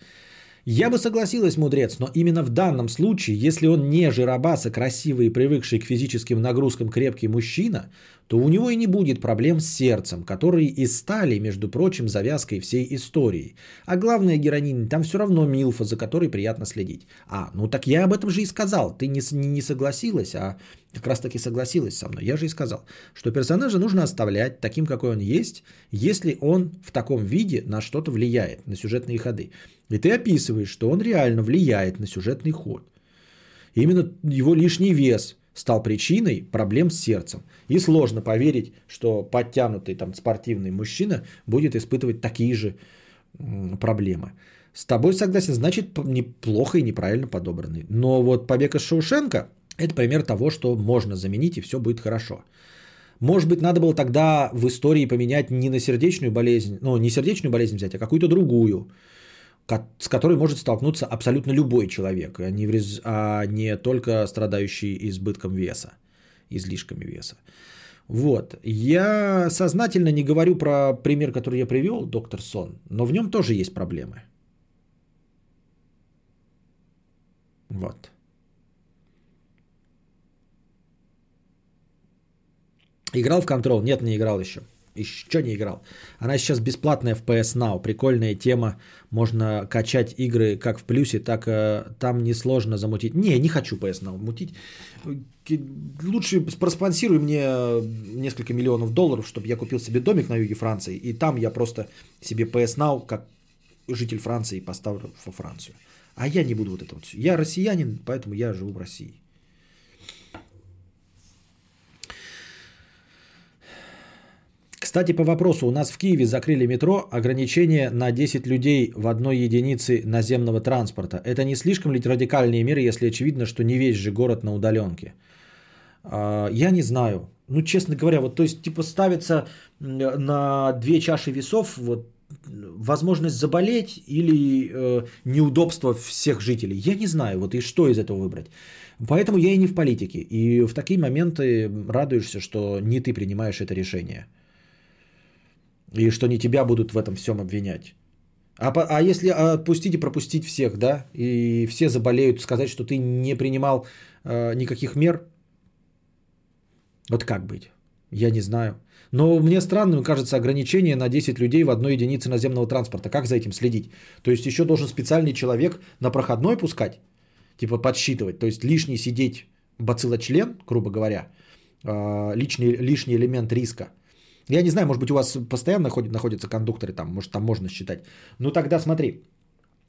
Я бы согласилась, мудрец, но именно в данном случае, если он не жиробаса, красивый и привыкший к физическим нагрузкам крепкий мужчина, то у него и не будет проблем с сердцем, которые и стали, между прочим, завязкой всей истории. А главное, героиня, там все равно Милфа, за которой приятно следить. А, ну так я об этом же и сказал. Ты не, не, не согласилась, а как раз таки согласилась со мной. Я же и сказал, что персонажа нужно оставлять таким, какой он есть, если он в таком виде на что-то влияет, на сюжетные ходы. И ты описываешь, что он реально влияет на сюжетный ход. Именно его лишний вес стал причиной проблем с сердцем. И сложно поверить, что подтянутый там спортивный мужчина будет испытывать такие же проблемы. С тобой согласен, значит неплохо и неправильно подобранный. Но вот побег из Шоушенка – это пример того, что можно заменить и все будет хорошо. Может быть, надо было тогда в истории поменять не на сердечную болезнь, ну, не сердечную болезнь взять, а какую-то другую – с которой может столкнуться абсолютно любой человек, а не, рез... а не только страдающий избытком веса, излишками веса. Вот. Я сознательно не говорю про пример, который я привел, доктор Сон, но в нем тоже есть проблемы. Вот. Играл в контрол? Нет, не играл еще. Еще не играл. Она сейчас бесплатная в PS Now. Прикольная тема. Можно качать игры как в плюсе, так и там несложно замутить. Не, не хочу PS Now мутить. Лучше проспонсируй мне несколько миллионов долларов, чтобы я купил себе домик на юге Франции. И там я просто себе PS Now, как житель Франции, поставлю во Францию. А я не буду вот это вот. Я россиянин, поэтому я живу в России. Кстати, по вопросу, у нас в Киеве закрыли метро, ограничение на 10 людей в одной единице наземного транспорта. Это не слишком ли радикальные меры, если очевидно, что не весь же город на удаленке? А, я не знаю. Ну, честно говоря, вот то есть типа ставится на две чаши весов вот возможность заболеть или э, неудобство всех жителей. Я не знаю, вот и что из этого выбрать. Поэтому я и не в политике. И в такие моменты радуешься, что не ты принимаешь это решение. И что не тебя будут в этом всем обвинять. А, а если отпустить и пропустить всех, да, и все заболеют, сказать, что ты не принимал э, никаких мер, вот как быть? Я не знаю. Но мне странным кажется ограничение на 10 людей в одной единице наземного транспорта. Как за этим следить? То есть еще должен специальный человек на проходной пускать, типа подсчитывать, то есть лишний сидеть бациллочлен, грубо говоря, э, лишний, лишний элемент риска – я не знаю, может быть, у вас постоянно ходят, находятся кондукторы, там, может, там можно считать. Ну тогда смотри,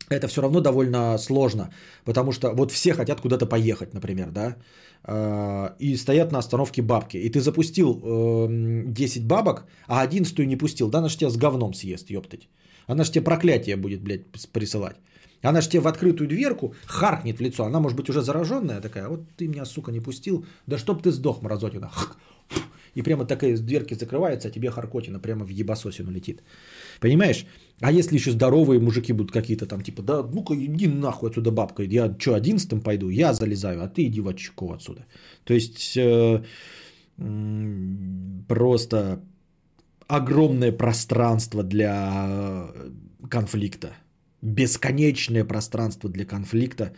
это все равно довольно сложно, потому что вот все хотят куда-то поехать, например, да, а, и стоят на остановке бабки, и ты запустил 10 эм, бабок, а 11 не пустил, да, она же тебя с говном съест, ёптать. Она же тебе проклятие будет, блядь, присылать. Она же тебе в открытую дверку харкнет в лицо. Она может быть уже зараженная такая. Вот ты меня, сука, не пустил. Да чтоб ты сдох, мразотина и прямо такая дверки закрывается, а тебе Харкотина прямо в ебасосину летит. Понимаешь? А если еще здоровые мужики будут какие-то там, типа, да ну-ка иди нахуй отсюда, бабка, я что, одиннадцатым пойду, я залезаю, а ты иди в очко отсюда. То есть э, просто огромное пространство для конфликта, бесконечное пространство для конфликта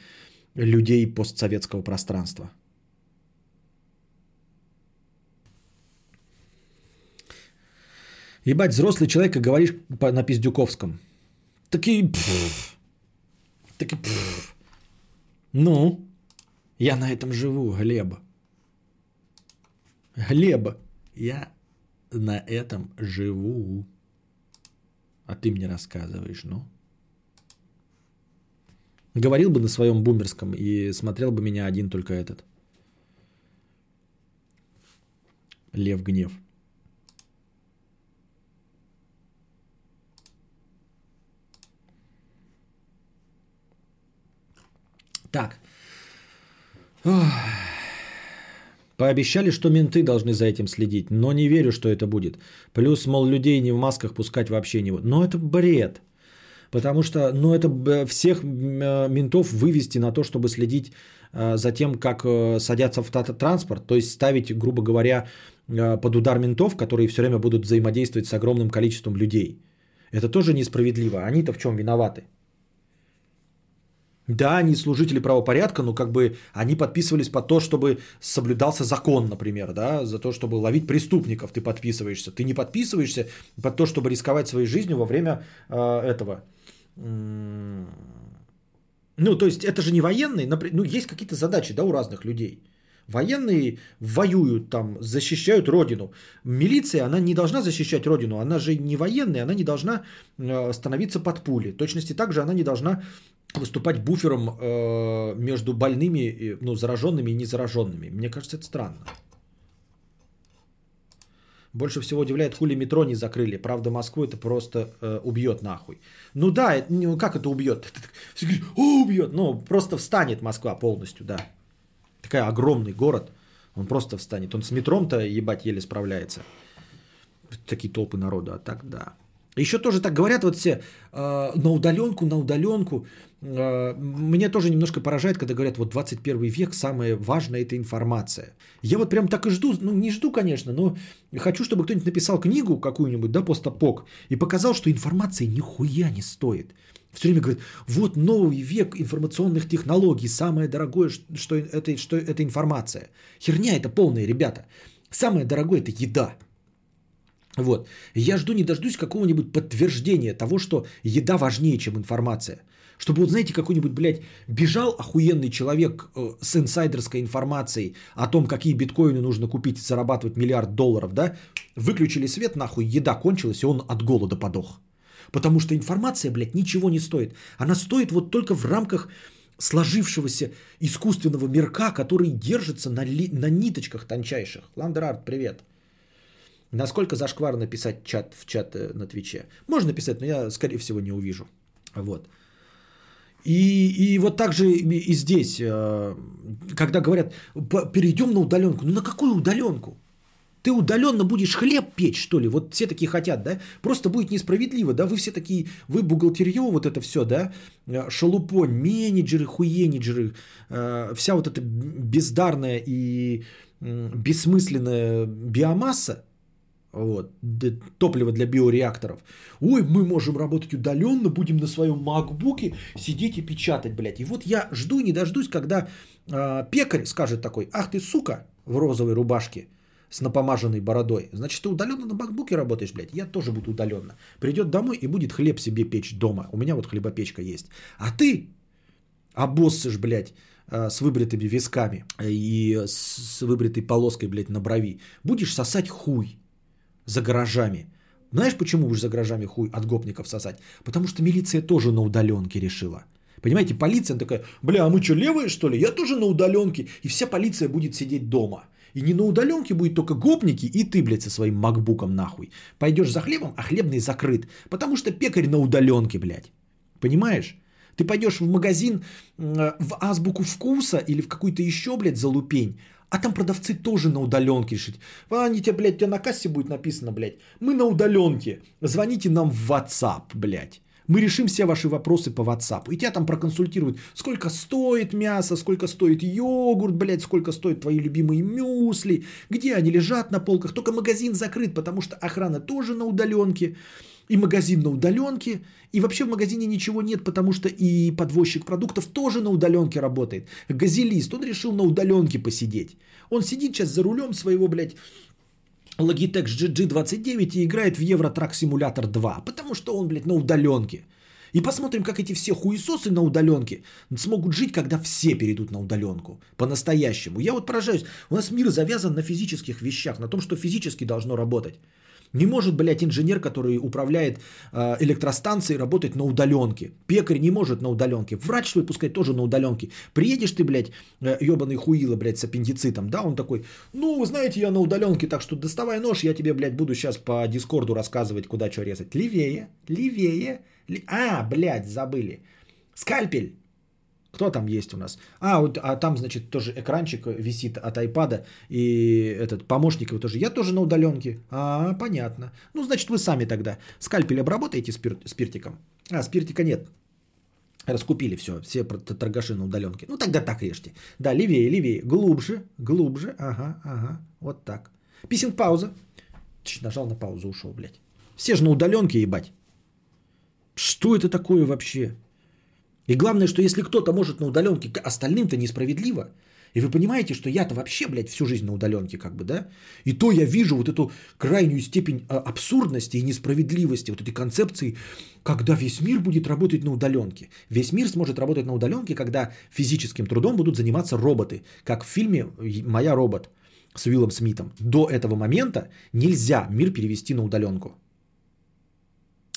людей постсоветского пространства. Ебать, взрослый человек, как говоришь на пиздюковском. Такие... Такие... Ну, я на этом живу, Глеба. Глеба, я на этом живу. А ты мне рассказываешь, ну? Говорил бы на своем бумерском и смотрел бы меня один только этот. Лев Гнев. Так. Пообещали, что менты должны за этим следить, но не верю, что это будет. Плюс, мол, людей не в масках пускать вообще не. Но это бред. Потому что, ну, это всех э, ментов вывести на то, чтобы следить э, за тем, как э, садятся в транспорт, то есть ставить, грубо говоря, под удар ментов, которые все время будут взаимодействовать с огромным количеством людей. Это тоже несправедливо. Они-то в чем виноваты? Да, они служители правопорядка, но как бы они подписывались под то, чтобы соблюдался закон, например, да, за то, чтобы ловить преступников ты подписываешься. Ты не подписываешься под то, чтобы рисковать своей жизнью во время э, этого. Ну, то есть это же не военные, ну, есть какие-то задачи, да, у разных людей. Военные воюют там, защищают родину. Милиция, она не должна защищать родину, она же не военная, она не должна э, становиться под пули. В точности также она не должна выступать буфером э, между больными, ну, зараженными и незараженными. Мне кажется, это странно. Больше всего удивляет, хули метро не закрыли. Правда, Москву это просто э, убьет нахуй. Ну да, это, ну, как это убьет? Все говорят, убьет. Ну, просто встанет Москва полностью, да. Такая огромный город. Он просто встанет. Он с метром-то, ебать, еле справляется. Такие толпы народа, а так да. Еще тоже так говорят вот все, э, на удаленку, на удаленку. Э, мне тоже немножко поражает, когда говорят, вот 21 век, самое важное это информация. Я вот прям так и жду, ну не жду, конечно, но хочу, чтобы кто-нибудь написал книгу какую-нибудь, да, постапок, и показал, что информация нихуя не стоит. Все время говорят, вот новый век информационных технологий, самое дорогое, что это, что это информация. Херня это полная, ребята. Самое дорогое это еда. Вот. Я жду не дождусь какого-нибудь подтверждения того, что еда важнее, чем информация. Чтобы, вот знаете, какой-нибудь, блядь, бежал охуенный человек э, с инсайдерской информацией о том, какие биткоины нужно купить и зарабатывать миллиард долларов, да? Выключили свет, нахуй, еда кончилась, и он от голода подох. Потому что информация, блядь, ничего не стоит. Она стоит вот только в рамках сложившегося искусственного мирка, который держится на, ли, на ниточках тончайших. Ландерард, привет. Насколько зашкварно писать чат в чат э, на Твиче? Можно писать, но я, скорее всего, не увижу. Вот. И, и вот так же и здесь, э, когда говорят, перейдем на удаленку. Ну на какую удаленку? Ты удаленно будешь хлеб печь, что ли? Вот все такие хотят, да? Просто будет несправедливо, да? Вы все такие, вы бухгалтерье, вот это все, да? Э, шалупонь, менеджеры, хуенеджеры, вся вот эта бездарная и бессмысленная биомасса, вот, топливо для биореакторов. Ой, мы можем работать удаленно, будем на своем макбуке сидеть и печатать, блядь. И вот я жду не дождусь, когда э, пекарь скажет такой, ах ты сука в розовой рубашке с напомаженной бородой. Значит, ты удаленно на макбуке работаешь, блядь. Я тоже буду удаленно. Придет домой и будет хлеб себе печь дома. У меня вот хлебопечка есть. А ты обоссышь, блядь, э, с выбритыми висками и с выбритой полоской, блядь, на брови. Будешь сосать хуй за гаражами. Знаешь, почему будешь за гаражами хуй от гопников сосать? Потому что милиция тоже на удаленке решила. Понимаете, полиция такая, бля, а мы что, левые что ли? Я тоже на удаленке. И вся полиция будет сидеть дома. И не на удаленке будет только гопники и ты, блядь, со своим макбуком нахуй. Пойдешь за хлебом, а хлебный закрыт. Потому что пекарь на удаленке, блядь. Понимаешь? Ты пойдешь в магазин в азбуку вкуса или в какую-то еще, блядь, залупень, а там продавцы тоже на удаленке решить. Они тебе, блядь, тебе на кассе будет написано, блядь. Мы на удаленке. Звоните нам в WhatsApp, блядь. Мы решим все ваши вопросы по WhatsApp. И тебя там проконсультируют, сколько стоит мясо, сколько стоит йогурт, блядь, сколько стоят твои любимые мюсли, где они лежат на полках. Только магазин закрыт, потому что охрана тоже на удаленке и магазин на удаленке, и вообще в магазине ничего нет, потому что и подвозчик продуктов тоже на удаленке работает. Газелист, он решил на удаленке посидеть. Он сидит сейчас за рулем своего, блядь, Logitech GG29 и играет в Truck Simulator 2, потому что он, блядь, на удаленке. И посмотрим, как эти все хуесосы на удаленке смогут жить, когда все перейдут на удаленку. По-настоящему. Я вот поражаюсь. У нас мир завязан на физических вещах, на том, что физически должно работать. Не может, блядь, инженер, который управляет э, электростанцией, работать на удаленке. Пекарь не может на удаленке. Врач свой пускай тоже на удаленке. Приедешь ты, блядь, э, ебаный хуила, блядь, с аппендицитом, да, он такой, ну, вы знаете, я на удаленке, так что доставай нож, я тебе, блядь, буду сейчас по дискорду рассказывать, куда что резать. Левее, левее. Ли... А, блядь, забыли. Скальпель. Кто там есть у нас? А, вот, а там, значит, тоже экранчик висит от айпада и этот помощник его тоже. Я тоже на удаленке. А, понятно. Ну, значит, вы сами тогда скальпель обработаете спир- спиртиком. А, спиртика нет. Раскупили все, все торгаши на удаленке. Ну, тогда так режьте. Да, левее, левее. Глубже, глубже. Ага, ага. Вот так. Писинг пауза. Нажал на паузу, ушел, блядь. Все же на удаленке, ебать. Что это такое вообще? И главное, что если кто-то может на удаленке, остальным-то несправедливо. И вы понимаете, что я-то вообще, блядь, всю жизнь на удаленке, как бы, да? И то я вижу вот эту крайнюю степень а, абсурдности и несправедливости, вот этой концепции, когда весь мир будет работать на удаленке. Весь мир сможет работать на удаленке, когда физическим трудом будут заниматься роботы, как в фильме «Моя робот» с Уиллом Смитом. До этого момента нельзя мир перевести на удаленку.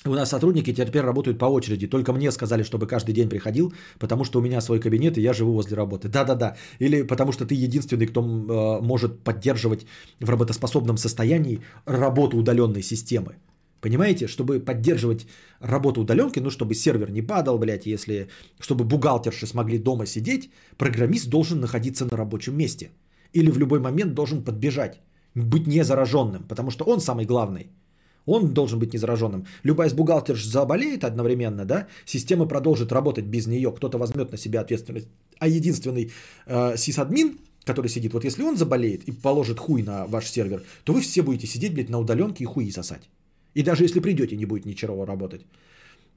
У нас сотрудники теперь работают по очереди. Только мне сказали, чтобы каждый день приходил, потому что у меня свой кабинет, и я живу возле работы. Да-да-да. Или потому что ты единственный, кто э, может поддерживать в работоспособном состоянии работу удаленной системы. Понимаете, чтобы поддерживать работу удаленки, ну, чтобы сервер не падал, блядь, если, чтобы бухгалтерши смогли дома сидеть, программист должен находиться на рабочем месте. Или в любой момент должен подбежать, быть не зараженным, потому что он самый главный – он должен быть незараженным. Любая из бухгалтерш заболеет одновременно, да, система продолжит работать без нее, кто-то возьмет на себя ответственность. А единственный э, сисадмин, который сидит, вот если он заболеет и положит хуй на ваш сервер, то вы все будете сидеть, блядь, на удаленке и хуи сосать. И даже если придете, не будет ничего работать.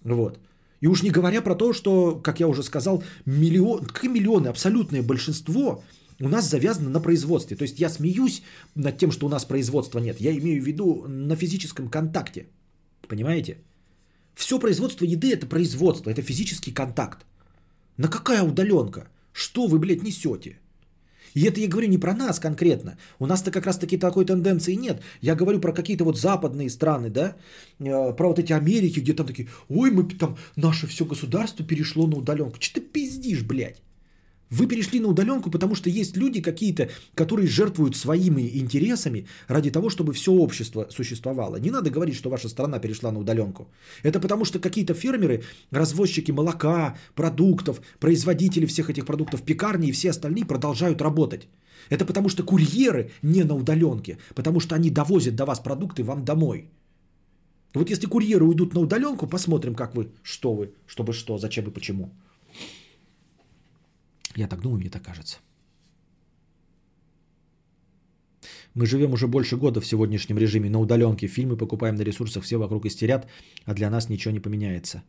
Вот. И уж не говоря про то, что, как я уже сказал, миллион, какие миллионы, абсолютное большинство у нас завязано на производстве. То есть я смеюсь над тем, что у нас производства нет. Я имею в виду на физическом контакте. Понимаете? Все производство еды это производство, это физический контакт. На какая удаленка? Что вы, блядь, несете? И это я говорю не про нас конкретно. У нас-то как раз таки такой тенденции нет. Я говорю про какие-то вот западные страны, да, э, про вот эти Америки, где там такие, ой, мы там, наше все государство перешло на удаленку. Че ты пиздишь, блядь? Вы перешли на удаленку, потому что есть люди какие-то, которые жертвуют своими интересами ради того, чтобы все общество существовало. Не надо говорить, что ваша страна перешла на удаленку. Это потому что какие-то фермеры, развозчики молока, продуктов, производители всех этих продуктов, пекарни и все остальные продолжают работать. Это потому что курьеры не на удаленке, потому что они довозят до вас продукты вам домой. Вот если курьеры уйдут на удаленку, посмотрим, как вы, что вы, чтобы что, зачем и почему. Я так думаю, мне так кажется. Мы живем уже больше года в сегодняшнем режиме на удаленке. Фильмы покупаем на ресурсах, все вокруг истерят, а для нас ничего не поменяется.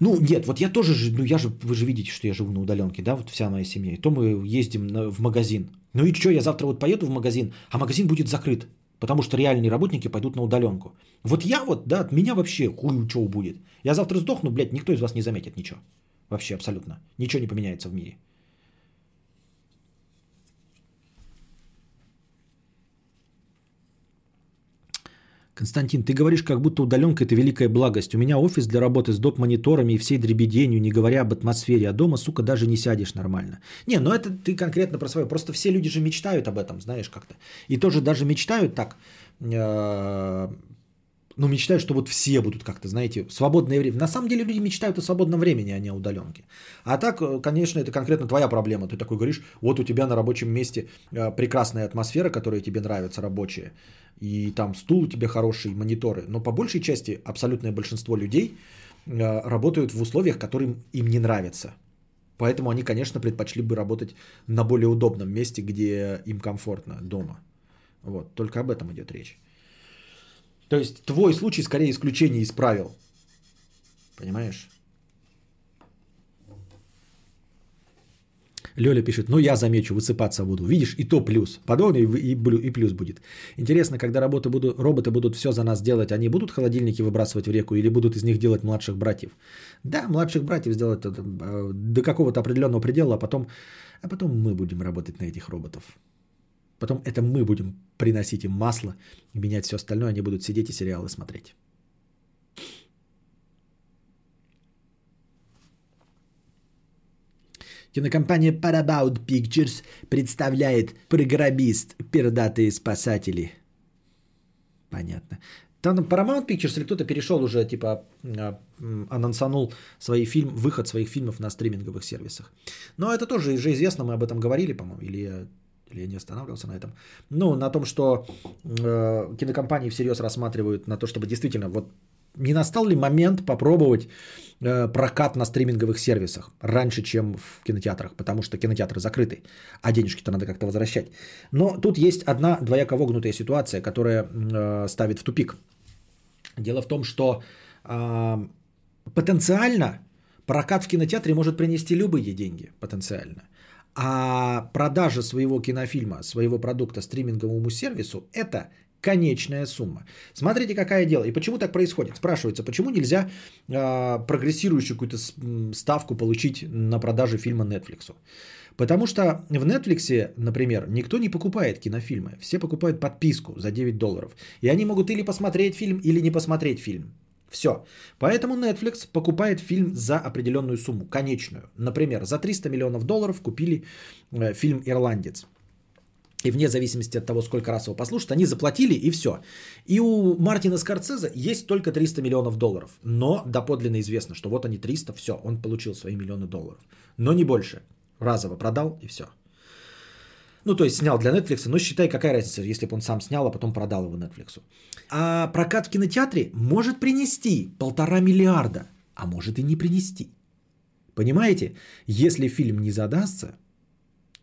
Ну, нет, вот я тоже, ну я же, вы же видите, что я живу на удаленке, да, вот вся моя семья. И то мы ездим на, в магазин. Ну и что, я завтра вот поеду в магазин, а магазин будет закрыт, потому что реальные работники пойдут на удаленку. Вот я вот, да, от меня вообще хуй что будет. Я завтра сдохну, блядь, никто из вас не заметит ничего. Вообще абсолютно. Ничего не поменяется в мире. Константин, ты говоришь, как будто удаленка это великая благость. У меня офис для работы с доп-мониторами и всей дребеденью, не говоря об атмосфере. А дома, сука, даже не сядешь нормально. Не, ну это ты конкретно про свое. Просто все люди же мечтают об этом, знаешь, как-то. И тоже даже мечтают так, ну, мечтают, что вот все будут как-то, знаете, свободное время. На самом деле люди мечтают о свободном времени, а не о удаленке. А так, э, конечно, это конкретно твоя проблема. Ты такой говоришь, вот у тебя на рабочем месте э, прекрасная атмосфера, которая тебе нравится, рабочая. И там стул у тебя хороший, мониторы. Но по большей части абсолютное большинство людей э, работают в условиях, которым им не нравятся. Поэтому они, конечно, предпочли бы работать на более удобном месте, где им комфортно, дома. Вот, только об этом идет речь. То есть твой случай скорее исключение из правил. Понимаешь? Лёля пишет, ну я замечу, высыпаться буду. Видишь, и то плюс. Подобно и, и, и плюс будет. Интересно, когда работы буду, роботы будут все за нас делать, они будут холодильники выбрасывать в реку или будут из них делать младших братьев? Да, младших братьев сделать э, до какого-то определенного предела, а потом, а потом мы будем работать на этих роботов. Потом это мы будем приносить им масло, менять все остальное, они будут сидеть и сериалы смотреть. Кинокомпания Paramount Pictures представляет «Программист. Пердатые спасатели». Понятно. Там Paramount Pictures или кто-то перешел уже, типа, а, анонсанул свои фильм, выход своих фильмов на стриминговых сервисах. Но это тоже уже известно, мы об этом говорили, по-моему, или или я не останавливался на этом. Ну, на том, что э, кинокомпании всерьез рассматривают на то, чтобы действительно вот не настал ли момент попробовать э, прокат на стриминговых сервисах раньше, чем в кинотеатрах, потому что кинотеатры закрыты, а денежки-то надо как-то возвращать. Но тут есть одна двояко вогнутая ситуация, которая э, ставит в тупик. Дело в том, что э, потенциально Прокат в кинотеатре может принести любые деньги потенциально. А продажа своего кинофильма, своего продукта стриминговому сервису – это конечная сумма. Смотрите, какая дело. И почему так происходит? Спрашивается, почему нельзя э, прогрессирующую какую-то ставку получить на продаже фильма Netflix? Потому что в Netflix, например, никто не покупает кинофильмы. Все покупают подписку за 9 долларов. И они могут или посмотреть фильм, или не посмотреть фильм. Все. Поэтому Netflix покупает фильм за определенную сумму, конечную. Например, за 300 миллионов долларов купили э, фильм «Ирландец». И вне зависимости от того, сколько раз его послушают, они заплатили и все. И у Мартина Скорцеза есть только 300 миллионов долларов. Но доподлинно известно, что вот они 300, все, он получил свои миллионы долларов. Но не больше. Разово продал и все. Ну, то есть снял для Netflix, но считай, какая разница, если бы он сам снял, а потом продал его Netflix. А прокат в кинотеатре может принести полтора миллиарда, а может и не принести. Понимаете? Если фильм не задастся,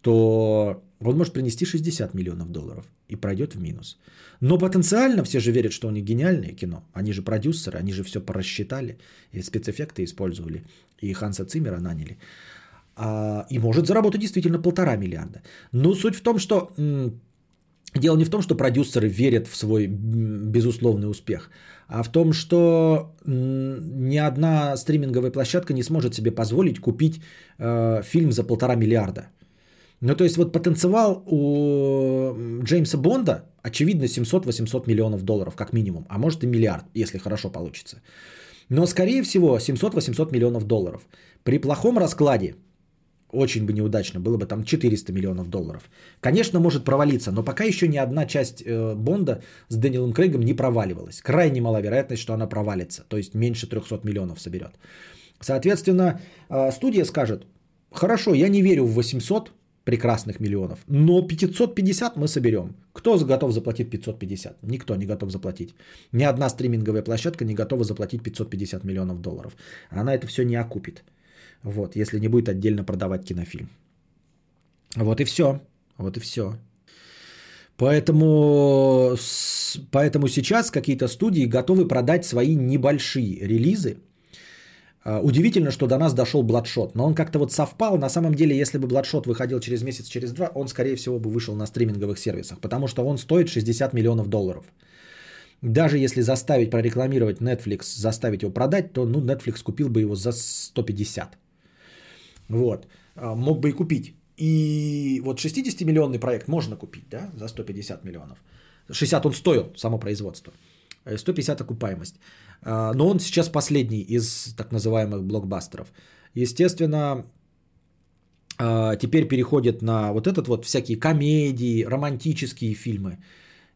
то он может принести 60 миллионов долларов и пройдет в минус. Но потенциально все же верят, что у них гениальное кино. Они же продюсеры, они же все просчитали, и спецэффекты использовали, и Ханса Циммера наняли. А, и может заработать действительно полтора миллиарда. Но суть в том, что дело не в том, что продюсеры верят в свой безусловный успех, а в том, что ни одна стриминговая площадка не сможет себе позволить купить э, фильм за полтора миллиарда. Ну, то есть вот потенциал у Джеймса Бонда, очевидно, 700-800 миллионов долларов, как минимум, а может и миллиард, если хорошо получится. Но, скорее всего, 700-800 миллионов долларов. При плохом раскладе очень бы неудачно, было бы там 400 миллионов долларов. Конечно, может провалиться, но пока еще ни одна часть э, Бонда с Дэниелом Крейгом не проваливалась. Крайне мала вероятность, что она провалится, то есть меньше 300 миллионов соберет. Соответственно, э, студия скажет, хорошо, я не верю в 800 прекрасных миллионов, но 550 мы соберем. Кто готов заплатить 550? Никто не готов заплатить. Ни одна стриминговая площадка не готова заплатить 550 миллионов долларов. Она это все не окупит. Вот, если не будет отдельно продавать кинофильм. Вот и все. Вот и все. Поэтому, поэтому сейчас какие-то студии готовы продать свои небольшие релизы. А, удивительно, что до нас дошел Bloodshot, но он как-то вот совпал. На самом деле, если бы Bloodshot выходил через месяц, через два, он, скорее всего, бы вышел на стриминговых сервисах, потому что он стоит 60 миллионов долларов. Даже если заставить прорекламировать Netflix, заставить его продать, то ну, Netflix купил бы его за 150. Вот. А, мог бы и купить. И вот 60-миллионный проект можно купить, да, за 150 миллионов. 60 он стоил, само производство. 150 э, окупаемость. А, но он сейчас последний из так называемых блокбастеров. Естественно, а, теперь переходит на вот этот вот всякие комедии, романтические фильмы.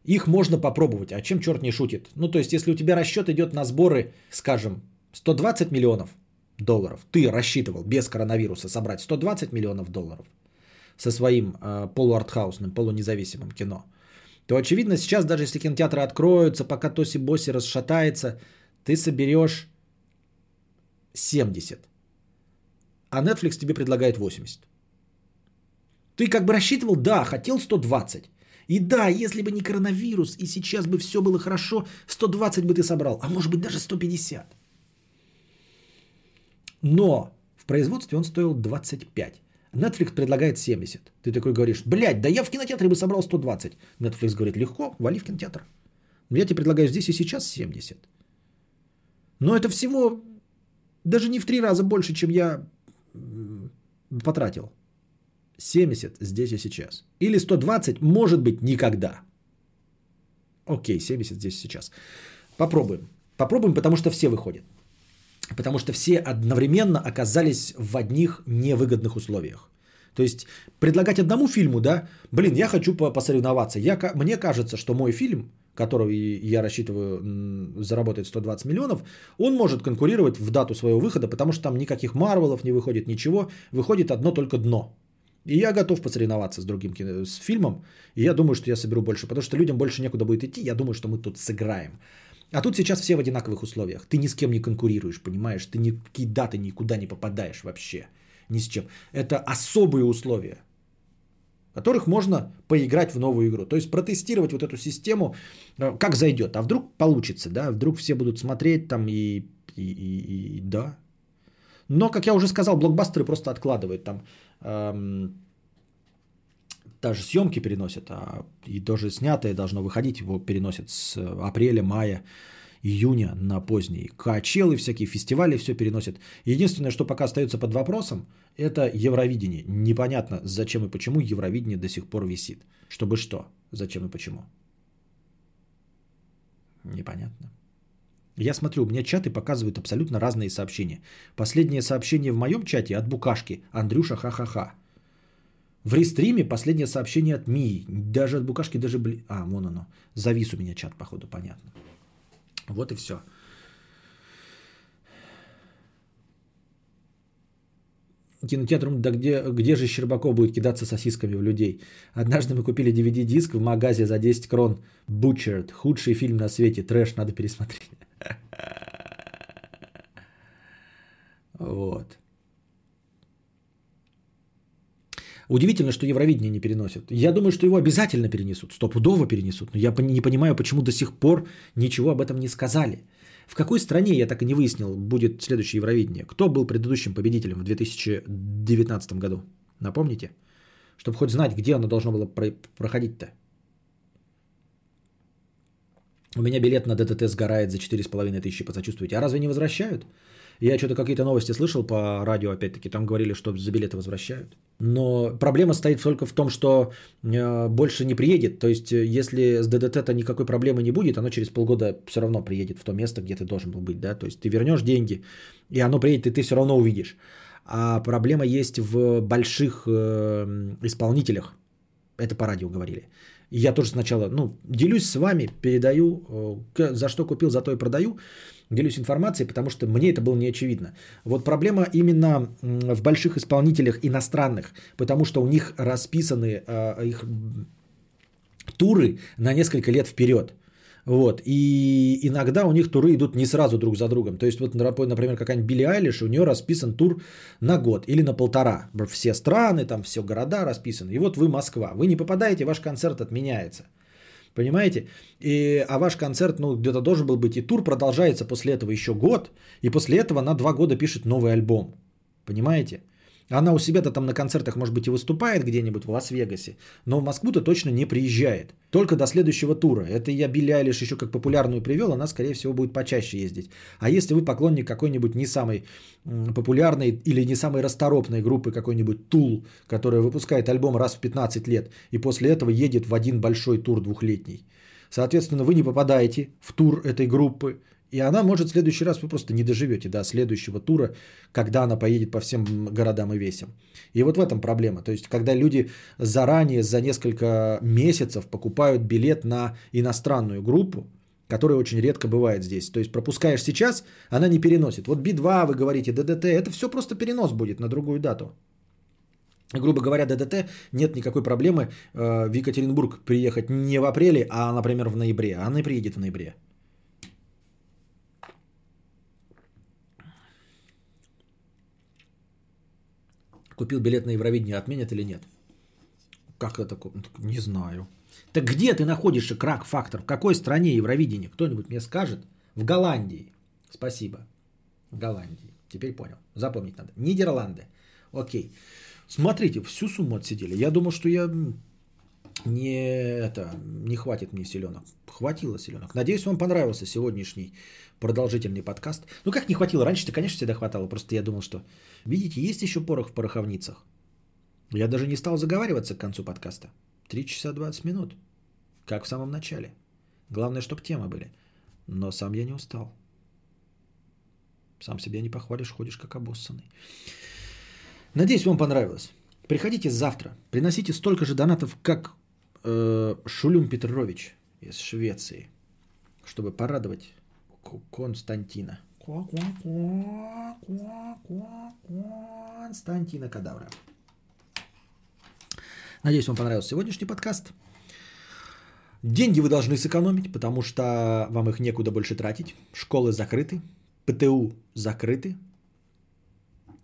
Их можно попробовать, а чем черт не шутит? Ну, то есть, если у тебя расчет идет на сборы, скажем, 120 миллионов, долларов ты рассчитывал без коронавируса собрать 120 миллионов долларов со своим э, полуартхаусным, полунезависимым кино, то очевидно сейчас даже если кинотеатры откроются, пока Тоси Боси расшатается, ты соберешь 70. А Netflix тебе предлагает 80. Ты как бы рассчитывал, да, хотел 120. И да, если бы не коронавирус, и сейчас бы все было хорошо, 120 бы ты собрал, а может быть даже 150. Но в производстве он стоил 25. Netflix предлагает 70. Ты такой говоришь, блядь, да я в кинотеатре бы собрал 120. Netflix говорит, легко, вали в кинотеатр. Я тебе предлагаю здесь и сейчас 70. Но это всего даже не в три раза больше, чем я потратил. 70 здесь и сейчас. Или 120, может быть, никогда. Окей, 70 здесь и сейчас. Попробуем. Попробуем, потому что все выходят. Потому что все одновременно оказались в одних невыгодных условиях. То есть предлагать одному фильму, да, блин, я хочу посоревноваться. Я, мне кажется, что мой фильм, который я рассчитываю заработать 120 миллионов, он может конкурировать в дату своего выхода, потому что там никаких Марвелов не выходит, ничего. Выходит одно только дно. И я готов посоревноваться с другим кино, с фильмом. И я думаю, что я соберу больше, потому что людям больше некуда будет идти. Я думаю, что мы тут сыграем. А тут сейчас все в одинаковых условиях. Ты ни с кем не конкурируешь, понимаешь? Ты никакие даты никуда не попадаешь вообще. Ни с чем. Это особые условия, которых можно поиграть в новую игру. То есть протестировать вот эту систему, э, как зайдет. А вдруг получится, да? Вдруг все будут смотреть там и, и, и, и да. Но, как я уже сказал, блокбастеры просто откладывают там. Эм, даже съемки переносят, а и тоже снятое должно выходить, его переносят с апреля, мая, июня на поздний. Качелы всякие, фестивали все переносят. Единственное, что пока остается под вопросом, это Евровидение. Непонятно, зачем и почему Евровидение до сих пор висит. Чтобы что? Зачем и почему? Непонятно. Я смотрю, у меня чаты показывают абсолютно разные сообщения. Последнее сообщение в моем чате от Букашки. Андрюша ха-ха-ха. В рестриме последнее сообщение от Мии. Даже от Букашки, даже... Бли... А, вон оно. Завис у меня чат, походу, понятно. Вот и все. Кинотеатр, да где, где же Щербаков будет кидаться сосисками в людей? Однажды мы купили DVD-диск в магазе за 10 крон. Butchered. Худший фильм на свете. Трэш, надо пересмотреть. Вот. Удивительно, что Евровидение не переносят. Я думаю, что его обязательно перенесут, стопудово перенесут. Но я не понимаю, почему до сих пор ничего об этом не сказали. В какой стране, я так и не выяснил, будет следующее Евровидение? Кто был предыдущим победителем в 2019 году? Напомните? Чтобы хоть знать, где оно должно было проходить-то. У меня билет на ДТТ сгорает за 4,5 тысячи, посочувствуйте. А разве не возвращают? Я что-то какие-то новости слышал по радио, опять-таки, там говорили, что за билеты возвращают. Но проблема стоит только в том, что э, больше не приедет. То есть, э, если с ДДТ-то никакой проблемы не будет, оно через полгода все равно приедет в то место, где ты должен был быть. Да? То есть, ты вернешь деньги, и оно приедет, и ты все равно увидишь. А проблема есть в больших э, исполнителях. Это по радио говорили. Я тоже сначала, ну, делюсь с вами, передаю, за что купил, за то и продаю делюсь информацией, потому что мне это было не очевидно. Вот проблема именно в больших исполнителях иностранных, потому что у них расписаны э, их туры на несколько лет вперед. Вот. И иногда у них туры идут не сразу друг за другом. То есть, вот, например, какая-нибудь Билли Айлиш, у нее расписан тур на год или на полтора. Все страны, там все города расписаны. И вот вы Москва. Вы не попадаете, ваш концерт отменяется. Понимаете? И, а ваш концерт, ну, где-то должен был быть, и тур продолжается после этого еще год, и после этого она два года пишет новый альбом. Понимаете? Она у себя-то там на концертах, может быть, и выступает где-нибудь в Лас-Вегасе, но в Москву-то точно не приезжает. Только до следующего тура. Это я Билли Айлиш еще как популярную привел, она, скорее всего, будет почаще ездить. А если вы поклонник какой-нибудь не самой популярной или не самой расторопной группы какой-нибудь Тул, которая выпускает альбом раз в 15 лет и после этого едет в один большой тур двухлетний, Соответственно, вы не попадаете в тур этой группы, и она может в следующий раз, вы просто не доживете до следующего тура, когда она поедет по всем городам и весям. И вот в этом проблема. То есть, когда люди заранее, за несколько месяцев покупают билет на иностранную группу, которая очень редко бывает здесь. То есть, пропускаешь сейчас, она не переносит. Вот Би-2, вы говорите, ДДТ, это все просто перенос будет на другую дату. Грубо говоря, ДДТ нет никакой проблемы э, в Екатеринбург приехать не в апреле, а, например, в ноябре. Она приедет в ноябре. Купил билет на Евровидение, отменят или нет? Как это? Не знаю. Так где ты находишь крак фактор? В какой стране Евровидение? Кто-нибудь мне скажет? В Голландии. Спасибо. В Голландии. Теперь понял. Запомнить надо. Нидерланды. Окей. Смотрите, всю сумму отсидели. Я думал, что я не, это, не хватит мне селенок. Хватило селенок. Надеюсь, вам понравился сегодняшний продолжительный подкаст. Ну как не хватило? Раньше-то, конечно, всегда хватало. Просто я думал, что... Видите, есть еще порох в пороховницах. Я даже не стал заговариваться к концу подкаста. 3 часа 20 минут. Как в самом начале. Главное, чтобы темы были. Но сам я не устал. Сам себя не похвалишь, ходишь как обоссанный. Надеюсь, вам понравилось. Приходите завтра. Приносите столько же донатов, как э, Шулюм Петрович из Швеции, чтобы порадовать Константина. Константина Кадавра. Надеюсь, вам понравился сегодняшний подкаст. Деньги вы должны сэкономить, потому что вам их некуда больше тратить. Школы закрыты, ПТУ закрыты.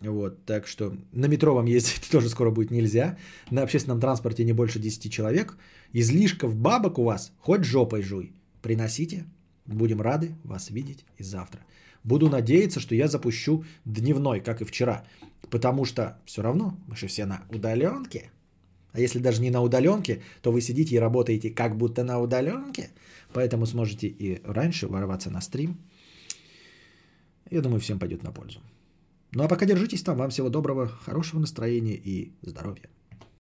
Вот, так что на метро вам ездить тоже скоро будет нельзя. На общественном транспорте не больше 10 человек. Излишков бабок у вас хоть жопой жуй. Приносите, Будем рады вас видеть и завтра. Буду надеяться, что я запущу дневной, как и вчера. Потому что все равно мы же все на удаленке. А если даже не на удаленке, то вы сидите и работаете как будто на удаленке. Поэтому сможете и раньше ворваться на стрим. Я думаю, всем пойдет на пользу. Ну а пока держитесь там. Вам всего доброго, хорошего настроения и здоровья.